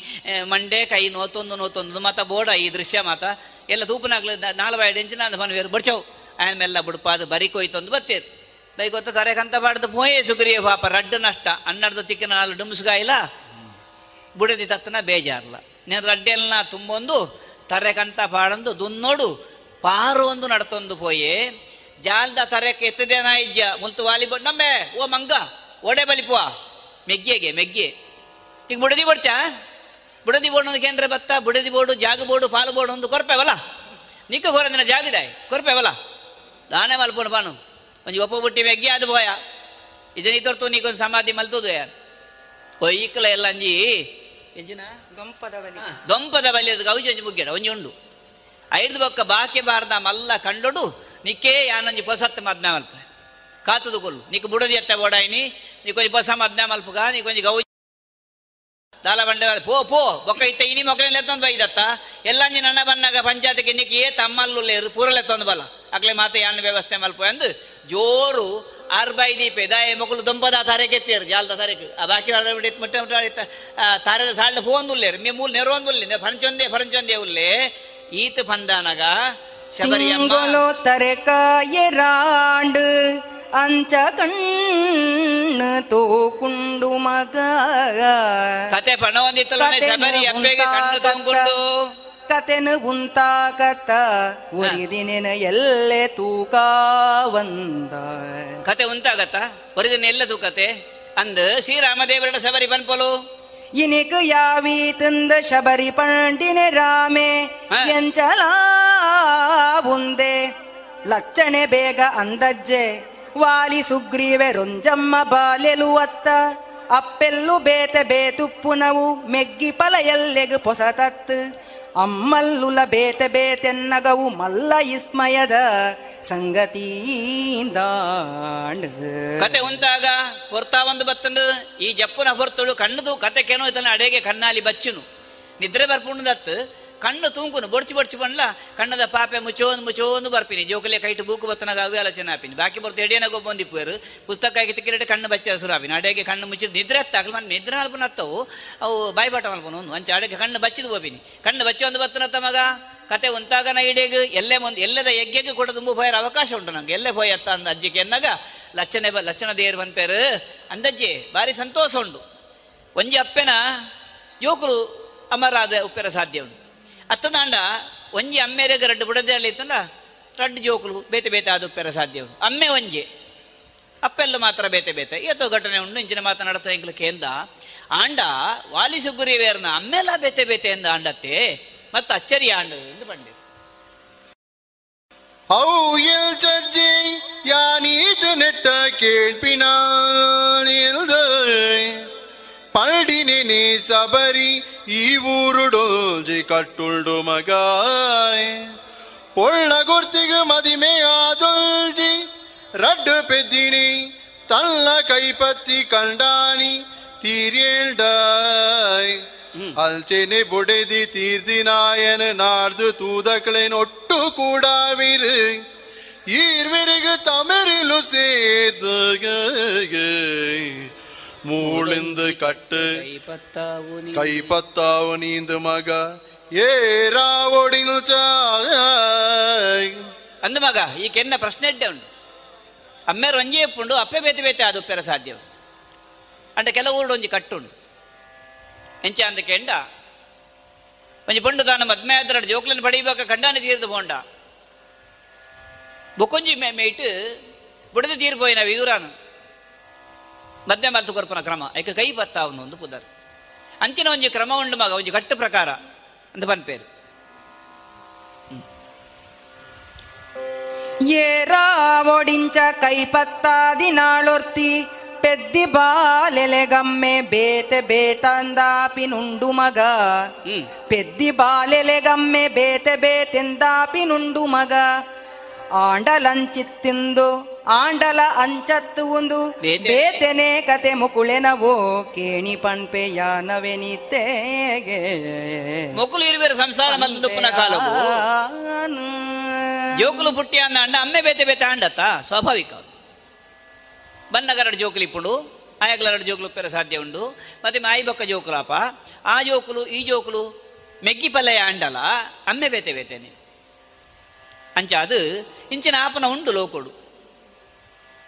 ಮಂಡೆ, ಕೈ, ನೋತೊಂದು ನೋತೊಂದು ಮಾತ ಬೋಡ, ಈ ದೃಶ್ಯ ಮಾತ. ಎಲ್ಲ ತೂಪನಾಗ್ಲ ನಾಲ್ವಾಯ್ಡು ಇಂಚಿನ ಅಂದ ಬೇರು. ಬಡ್ಚವು. ಆಮೇಲೆ ಬುಡ್ಪಾದು ಬರಿಕೋಯ್ತೊಂದು ಬತ್ತೇರು. ಕರೆ ಕಂತ ಬಾಡ್ದು ಮೋಯೇ ಸುಗ್ರಿಯ ಪಾಪ, ರಡ್ಡು ನಷ್ಟ. ಅನ್ನಡ್ದು ತಿಕ್ಕಿನ ನಾಲ್ಕು ಡುಮ್ಸ್ಗಾಯಿಲ್ಲ ಬುಡದಿ ತತ್ತನ ಬೇಜಾರ್ಲ. నేను ರಡ್ಡೆಲ್ನ ತುಂಬೊಂದು, ತರೆಕಂತ ಪಾಡಂದು, ದುನ್ನೋಡು ಪಾರು ಒಂದು ನಡ್ತೊಂದು ಪೋಯೆ. ಜಾಲ್ದ ತರೆಕ್ಕೆ ಎತ್ತದೇನ ಇಜ್ಜ ಮುಲ್ತು ವಾಲಿ ನಂಬೆ ಓ ಮಂಗ, ಒಡೆ ಬಲಿಪುವ ಮೆಗ್ಗೆಗೆ, ಮೆಗ್ಗೆ. ಈಗ ಬುಡದಿ ಬಡ್ಚ? ಬುಡದಿ ಬೋರ್ಡ್ ಒಂದು ಕೇಂದ್ರ ಬತ್ತ, ಬುಡದಿ ಬೋರ್ಡು ಜಾಗ ಬೋರ್ಡು ಪಾಲು ಬೋರ್ಡು ಒಂದು ಕೊರ್ಪೆವಲ್ಲ ನಿಕ್ಕ ಹೊರದಿನ ಜಾಗಿದಾಯ್ ಕೊರ್ಪೆವಲ್ಲ ದಾನೆ ಮಲ್ಪೋಣ ಪಾನು ಒಂದು ಒಪ್ಪ ಬುಟ್ಟಿ ಮೆಗ್ಗೆ ಅದು ಬೋಯ ಇದನ್ನ ತೋರ್ತು, ನೀಕೊಂದು ಸಮಾಧಿ ಮಲ್ತುದು ಯಾರು ಎಲ್ಲ ಅಂಜಿ ಎಂಜಿನ ದೊಂಪದ ಬಲಿ ದೊಂಪದ ಬಲಿಯದ ಗೌಜಿ ಒಂಜಿ ಮುಗ್ಗೆಡ ಒಂಜಿ ಉಂಡು. ಐದು ಬೊಕ್ಕ ಬಾಕಿ ಬಾರ್ದ ಮಲ್ಲ ಕಂಡೊಡು ನಿಕ್ಕೇ ಯಾನಂಜಿ ಪೊಸತ್ತ ಮದ್ನ ಮಲ್ಪ. ಕಾತದು ಕೊಲ್ಲು. ನಿಕ್ ಬುಡದಿ ಎತ್ತ ಓಡಾಯಿನಿ ನೀಕೊಂಜಿ ಪೊಸ ಮದ್ನ ಮಲ್ಪುಗ ನೀಕೊಂಜಿ ಗೌಜಿ. ದಾಲ ಬಂಡೆ ಪೋ ಪೋ ಬೊಕ್ಕ ಇತ್ತ ಇನಿ ಮೊಕ್ಕಲೆಲ್ಲ ಎತ್ತೊಂದು ಬೈದತ್ತ ಎಲ್ಲಂಜಿ ನನ್ನ ಬನ್ನಾಗ ಪಂಚಾಯತಿಗೆ ನಿಕ್ಕಿ ಏ ತಮ್ಮಲ್ಲು ಪೂರಲೆತ್ತೊಂದು ಬಲ. ಅಕ್ಲೆ ಮಾತೆ ಯಾನ್ ವ್ಯವಸ್ಥೆ ಮಲ್ಪ ಎಂದು ಜೋರು ಆರ್ ಬೈ ದೀಪೆ ದಾಯ ಮಗಳು ದೊಂಬದ ತಾರೆ ಎತ್ತಿಯರು ಜಾಲದ ತಾರೆ ಆ ಬಾಕಿ ಬಿಟ್ಟು ಮುಟ್ಟ ಮುಟ್ಟ ಇತ್ತ ತಾರದ ಸಾಳ್ದ ಪೋಂದುಲ್ಲೇರು ಮೇ ಮೂಲ್ ನೆರವೊಂದುಲ್ಲೆ ಫರಂಚೊಂದೇ ಫರಂಚೊಂದೇ ಉಲ್ಲೆ. ಈತ ಪಂದಾನಗ ಶಬರಿಯಮ್ಮ. ತಿಂಗೊಲು ತರೆಕಾಯರಾಂಡು ಅಂಚ ಕಣ್ಣು ತೋಕುಂಡು ಮಗ. ಕತೆ ಪಣವೊಂದಿತ್ತಲ್ಲ ಶಬರಿ ಅಪ್ಪೆಗೆ ಕಣ್ಣು ತೊಂಕೊಂಡು. ಕತೆನು ಉಂತಾಕತ್ತ ಒರಿದಿನ ಎಲ್ಲೆ ತೂಕ ಒಂದ ಕತೆ ಉಂತಾಗತ್ತ ಒರಿದಿನ ಎಲ್ಲ ತೂಕತೆ ಅಂದ ಶ್ರೀರಾಮದೇವರಡ ಶಬರಿ ಬನ್ಪಲು ಇನಿಕ ಯಾವಿ ತಂದ ಶಬರಿ ಪಂಡಿನ ರಾಮೆ ಎಂಚಲ ಉಂದೆ. ಲಕ್ಷಣೆ ಬೇಗ ಅಂದಜ್ಜೆ ವಾಲಿ ಸುಗ್ರೀವೆ ರೊಂಜಮ್ಮ ಬಾಲೆಲು ಅತ್ತ. ಅಪ್ಪೆಲ್ಲು ಬೇತೆ ಬೇತುಪ್ಪುನವು ಮೆಗ್ಗಿ ಪಲ ಎಲ್ಲೆಗು ಪೊಸತತ್ತು. ಅಮ್ಮಲ್ಲುಲ ಬೇತೆ ಬೇತೆನ್ನಗವು ಮಲ್ಲ ಇಸ್ಮಯದ ಸಂಗತಿಯಿಂದಾಂಡ್ ಕತೆ ಉಂಟಾಗ ಹೊರ್ತಾ ಒಂದು ಬತ್ತಂದು, ಈ ಜಪ್ಪುನ ಹೊರ್ತಳು ಕಣ್ಣದು ಕತೆ ಕೆಣೋಯ್ತಲ್ಲ ಅಡೆಗೆ ಕಣ್ಣಾಲಿ ಬಚ್ಚುನು. ನಿದ್ರೆ ಬರ್ಪುಂಡದತ್ತು ಕಣ್ಣು ತೂಂಕುನು ಬೊಡ್ಚಿ ಬೊಡ್ಚಿ ಬಂಡ್ಲ ಕಣ್ಣದ ಪಾಪೆ ಮುಚ್ಚೋಂದು ಮುಚ್ಚೋಂದು ಬರ್ಪಿನಿ. ಜೋಕಲೆ ಕೈಟ್ ಬೂಕು ಬತ್ತನಾಗ ಅವೇ ಆಲೋಚನೆ ಆಪಿನಿ ಬಾಕಿ ಬರ್ತು ಎಡೆನಾಗ ಬಂದಿಪ್ಪರು ಪುಸ್ತಕ ಆಗಿ ತಿಕ್ಕಿರಡೆ ಕಣ್ಣು ಬಚ್ಚ ಹಸಿರು ಆಪಿನಿ ಅಡೆಗೆ ಕಣ್ಣು ಮುಚ್ಚಿದ ನಿದ್ರೆ ಹತ್ತಾಗಲು ಮನೆ ನಿದ್ರೆ ಅಲ್ಪನ ಹತ್ತವು, ಅವು ಬಾಯ್ಬಾಟ ಮಲ್ಪನು ಒಂದು ಅಂಚೆ ಅಡೆಗೆ ಕಣ್ಣು ಬಚ್ಚಿದ ಹೋಗಿನಿ ಕಣ್ಣು ಬಚ್ಚಿ ಬತ್ತನ ಮಗ? ಕತೆ ಉಂತಾಗ ನೈಡೆಗೆ ಎಲ್ಲೇ ಮುಂದೆ, ಎಲ್ಲದ ಯಜ್ಞಕ್ಕೆ ಕೂಡ ತುಂಬ ಭಯರ ಅವಕಾಶ ಉಂಟು ನಂಗೆ ಎಲ್ಲೇ ಭಯ ಅತ್ತ ಅಂದ ಅಜ್ಜಿಗೆ ಲಚ್ಚನೆ ಬ ಲಚ್ಚನ ದೇರು ಬಂದ್ಪೇರು. ಅಂದಜ್ಜೆ, ಭಾರಿ ಸಂತೋಷ ಉಂಟು. ಒಂಜಿ ಅಪ್ಪೆನ ಯುವಕರು ಅಮರಾದ ಉಪ್ಪೆರ ಸಾಧ್ಯ ಉಂಟು. ಅತ್ತದಾಂಡ ಒಂಜಿ ಅಮ್ಮೆರೆಗ ರಡ್ಡು ಬುಡದೆ ಅಲ್ಲಿ ಇತ್ತಂದ ರಡ್ಡು ಜೋಕುಲು ಬೇತೆ ಬೇತೆ ಆದುಪ್ಪೆರ ಸಾಧ್ಯ ಉಂಟು ಅಮ್ಮೆ ಒಂಜಿ, ಅಪ್ಪೆಲ್ಲ ಮಾತ್ರ ಬೇತೆ ಬೇತೆ. ಇವತ್ತು ಘಟನೆ ಉಂಡು, ಇಂಚಿನ ಮಾತನಾಡ್ತಾ ಎಂಗ್ಲ ಕೇಂದ ಆಂಡ ವಾಲಿ ಸುಗುರಿ ವೇರ್ನ ಅಮ್ಮೆಲ್ಲ ಬೇತೆ ಬೇತೆ ಎಂದ ಆಂಡತ್ತೆ, ಮತ್ತು ಅಚ್ಚರಿ ಆಂಡು ಎಂದು ಬಂಡಿ ಯಾನೀತು ನೆಟ್ಟ ಕೇಳ್ಪಿನಾಳ್ದ ಪಲ್ಡಿನೆ ಸಬರಿ ಈ ಊರುಡೋಜಿ ಕಟ್ಟುಳ್ಡು ಮಗಾಯ್ ಒಳ್ಳ ಗುರ್ತಿಗೆ ಮದಿಮೆ ಆದೊಲ್ಜಿ ರಡ್ಡು ಪೆದ್ದಿನಿ ತನ್ನ ಕೈಪತ್ತಿ ಕಂಡಾನಿ ತೀರ್ಯೇಳ್ಡಾಯ್ ಅಲ್ಚೆನೆ ಬೊಡೆದಿ ತೀರ್ದಿನಾಯನ ನಾರ್ದು ತೂದಕ್ಳೆನೊಟ್ಟು ಕೂಡಾವಿರು ಈರ್ವಿರಿಗೆ ತಮರಿಲು ಸೇರ್ದು ಮೂಳಿಂದ ಕಟ್ಟು ಕೈಪತ್ತಾವು ನೀಂದು ಮಗ ಏ ರಾವೊಡಿಲ್ ಚಾಯ್ ಅಂದ ಮಗ ಈ ಕೆನ್ನ ಪ್ರಶ್ನೆ ಇಡ್ಡೆ ಉಂಟು ಅಮ್ಮೆರು ಒಂಜಿ ಎಪ್ಪುಂಡು ಅಪ್ಪೆ ಬೇತೆ ಬೇತೆ ಅದು ಉಪ್ಪೆರ ಸಾಧ್ಯ ಅಂಡ ಕೆಲವು ಊರುಡು ಒಂಜಿ ಕಟ್ಟುಂಡು ಎಂಚ ಅಂದ ಕೆಂಡ ಒಂಜಿ ಪಂಡು ತಾನು ಮದ್ಮೆ ಆದ್ರೆ ಜೋಕ್ಲನ್ನು ಪಡಿಬೇಕ ಕಂಡಾನೆ ತೀರ್ದು ಪೋಂಡ ಬೊಕೊಂಜಿ ಮೇ ಮೇಯ್ಟ್ ಬುಡದ ತೀರ್ಪೋಯಿನ ವಿದುರಾನು ಮದ್ಮೆ ಮಲ್ತು ಕೊರ್ಪನ ಕ್ರಮ. ಐಕ ಕೈ ಬತ್ತ ಅವನು ಒಂದು ಪುದರ್ ಅಂಚಿನ ಒಂಜಿ ಕ್ರಮ ಉಂಡು ಮಗ ಒಂಜಿ ಕಟ್ಟು ಪ್ರಕಾರ ಅಂತ ಪನ್ಪೇರು ಏರಾ ಒಡಿಂಚ ಕೈಪತ್ತಾದಿ ನಾಳೊರ್ತಿ ಪೆದ್ದಿ ಬಾಲೆಲೆಗಮ್ಮೆ ಬೇತೆ ಬೇತಂದಾಪಿ ನುಂಡು ಮಗ. ಪೆದ್ದಿ ಬಾಲೆಲೆಗಮ್ಮೆ ಬೇತೆ ಬೇತೆಂದಾಪಿ ನುಂಡು ಮಗ. ಆಂಡಲಂಚಿತ್ತಿಂದು ಆಂಡಲ ಅಂಚತ್ತು ಒಂದು ಬೇತೆನೆ ಕತೆ ಮುಕುಳೆನವೋ ಕೇಣಿ ಪಂಪೆಯ ನವೆನಿತ್ತೇಗೆ ಮುಕುಲು ಇರುವೇರು ಸಂಸಾರ ಮಲ್ದುಪ್ಪನ ಕಾಲವು. ಜೋಕುಲು ಪುಟ್ಟಿ ಅಂದ ಅಂಡ ಅಮ್ಮೆ ಬೇತೆ ಬೇತೆ ಅಂಡತ್ತ ಸ್ವಾಭಾವಿಕ ಬನ್ನಗರಡು ಜೋಕುಲು ಪುಡು ಆಯಗ್ಲರಡು ಜೋಕುಲು ಪೆರ ಸಾಧ್ಯ ಉಂಡು. ಮತ್ತೆ ಮಾಯಿ ಬೊಕ್ಕ ಜೋಕುಲಾಪ ಆ ಜೋಕುಲು ಈ ಜೋಕುಲು ಮೆಗ್ಗಿ ಪಲ್ಲೆಯ ಅಂಡಲ ಅಮ್ಮೆ ಬೇತೆ ಬೇತೇನೆ. ಅಂಚ ಅದು ಇಂಚಿನ ಆಪನ ಉಂಡು ಲೋಕೋಡು.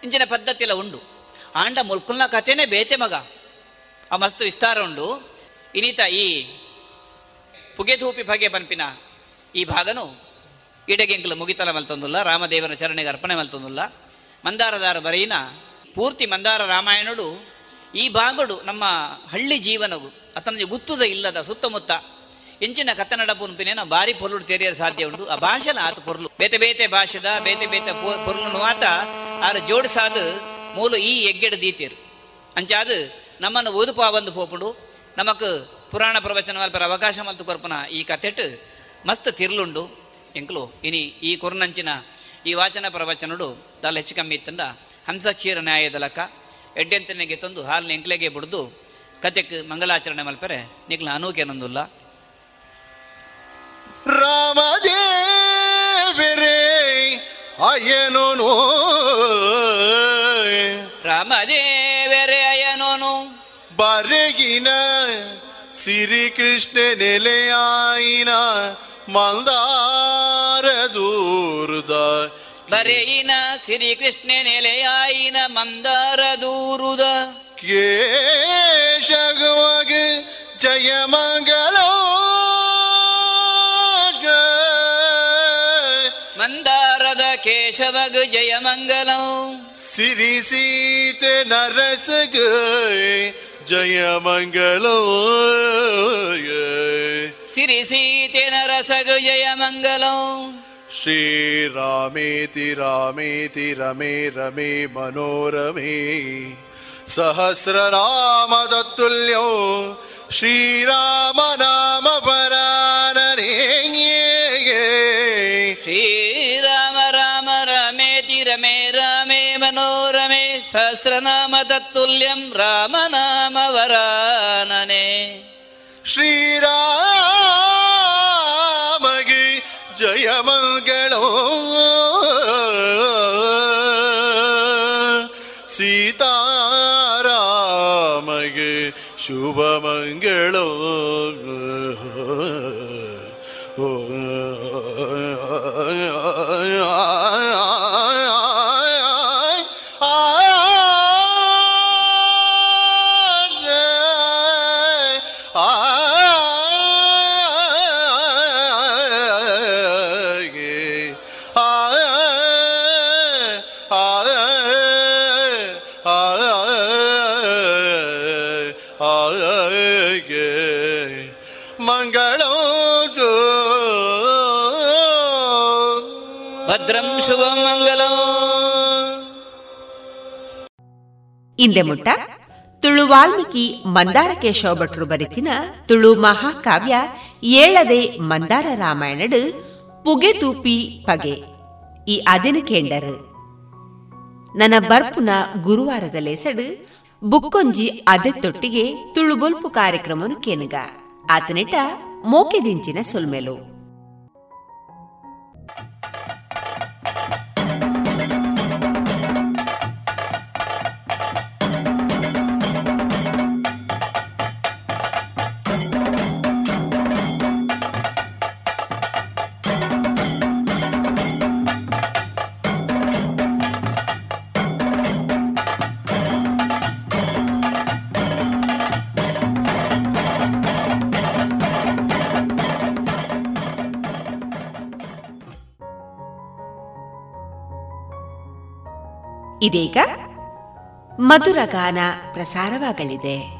ಇಂಚಿನ ಪದ್ಧತಿಯೆಲ್ಲ ಉಂಡು. ಆಂಡ ಮುಲ್ಕುಲ್ನ ಕಥೆನೇ ಬೇತೆ ಮಗ. ಆ ಮಸ್ತ್ ವಿಸ್ತಾರ ಉಂಡು. ಇನೀತ ಈ ಪುಗೆಧೂಪಿ ಭಗೆ ಪನ್ಪಿನ ಈ ಭಾಗನು ಇಡಗೆಂಕಲು ಮುಗಿತಲ ಮಲ್ತೊಂದುಲ್ಲ, ರಾಮದೇವನ ಚರಣೆಗೆ ಅರ್ಪಣೆ ಮಲ್ತೊಂದುಲ್ಲ. ಮಂದಾರದಾರ ಬರೆಯಿನ ಪೂರ್ತಿ ಮಂದಾರ ರಾಮಾಯಣಡು ಈ ಭಾಗಡು ನಮ್ಮ ಹಳ್ಳಿ ಜೀವನವು. ಅತನಿಗೆ ಗುತ್ತುದ ಇಲ್ಲದ ಸುತ್ತಮುತ್ತ ಎಂಚಿನ ಕತ್ತನಡ ಪುನ್ಪಿನೇನ ಬಾರಿ ಪೊರ್ಲು ತೆರೆಯಲು ಸಾಧ್ಯ ಉಂಟು. ಆ ಭಾಷೆನ ಆತ ಪೊರ್ಲು. ಬೇತೆ ಬೇತೆ ಭಾಷೆದ, ಬೇತೆ ಬೇತೆ ಪೊರ್ಲು ಆತ ಆರ ಜೋಡಿಸಾದ ಮೂಲ ಈ ಎಗ್ಗೆಡು ದೀತೇರು ಅಂಚಾದ ನಮ್ಮನ್ನು ಓದುಪಾ ಬಂದು ಪೋಪುಡು. ನಮಕ್ ಪುರಾಣ ಪ್ರವಚನ ಮಲ್ಪರ ಅವಕಾಶ ಮಲ್ತು ಕೊರ್ಪನ ಈ ಕಥೆಟ್ ಮಸ್ತ್ ತಿರ್ಲುಂಡು. ಎಂಕ್ಲು, ಇನಿ ಈ ಕುರ್ನಂಚಿನ ಈ ವಾಚನ ಪ್ರವಚನಡು ದಾಲ್ ಹೆಚ್ಚು ಕಮ್ಮಿ ಇತ್ತಂಡ ಹಂಸಕ್ಷೀರ ನ್ಯಾಯದ ಲಕ್ಕ ಎಡ್ಡೆಂತನೆಗೆ ತಂದು ಹಾಲಿನ ಎಂಕ್ಲೆಗೆ ಬಿಡ್ದು ಕತೆಕ್ ಮಂಗಲಾಚರಣೆ ಮಲ್ಪರೆ ನಿಕ್ಲ ಅನೂಕೇನೊಂದುಲ್ಲ ರಾಮದೇವರೇ ಅಯ್ಯನೋನು ರಾಮದೇವರೇ ಅಯ್ಯನೋನು ಬರೆಗಿನ ಶ್ರೀಕೃಷ್ಣ ನೆಲೆಯಾಯಿನ ಮಂದಾರ ದೂರುದ. ಬರೆಯಿನ ಶ್ರೀಕೃಷ್ಣ ನೆಲೆಯಾಯಿನ ಮಂದಾರ ದೂರುದ. ಕೇಶಗವಾಗ ಜಯ ಮಂಗಲೋ வகு ஜெயமங்கலம் சிறி சீத நரசகு ஜெயமங்கலம் சிறி சீத நரசகு ஜெயமங்கலம் श्रीरामेति रामेति रमे रमे मनोरमे सहस्रनाम तत्तुल्यो श्रीरामनाम परानरे श्रीराम राम ರಾಮ ರಮೇ ರಾಮೇ ಮನೋರಮೇ ಸಹಸ್ರನಾಮ ತತ್ತುಲ್ಯಂ ರಾಮ ನಾಮ ವರಾನನೆ ಶ್ರೀರಾಮಗೆ ಜಯ ಮಂಗಳೋ. ಸೀತಾರಾಮಗೆ ಶುಭ ಮಂಗಳೋ. ಇಂದೆ ಮುಟ್ಟ. ತುಳು ವಾಲ್ಮೀಕಿ ಮಂದಾರ ಕೇಶವ ಭಟ್ರು ಬರೆತಿನ ತುಳು ಮಹಾಕಾವ್ಯ ಏಳದೆ ಮಂದಾರ ರಾಮಾಯಣಡು ಪುಗೆ ತೂಪಿ ಪಗೆ. ಈ ಅದಿನ ಕೇಂಡರು. ನನ್ನ ಬರ್ಪುನ ಗುರುವಾರದ ಲೇಸಡು ಬುಕ್ಕೊಂಜಿ ಅದೆ ತೊಟ್ಟಿಗೆ ತುಳು ಬೊಲ್ಪು ಕಾರ್ಯಕ್ರಮನು ಕೇನುಗ. ಆತನಿಟ ಮೋಕೆದಿಂಚಿನ ಸೊಲ್ಮೆಲು. ಇದೀಗ ಮಧುರಗಾನ ಪ್ರಸಾರವಾಗಲಿದೆ.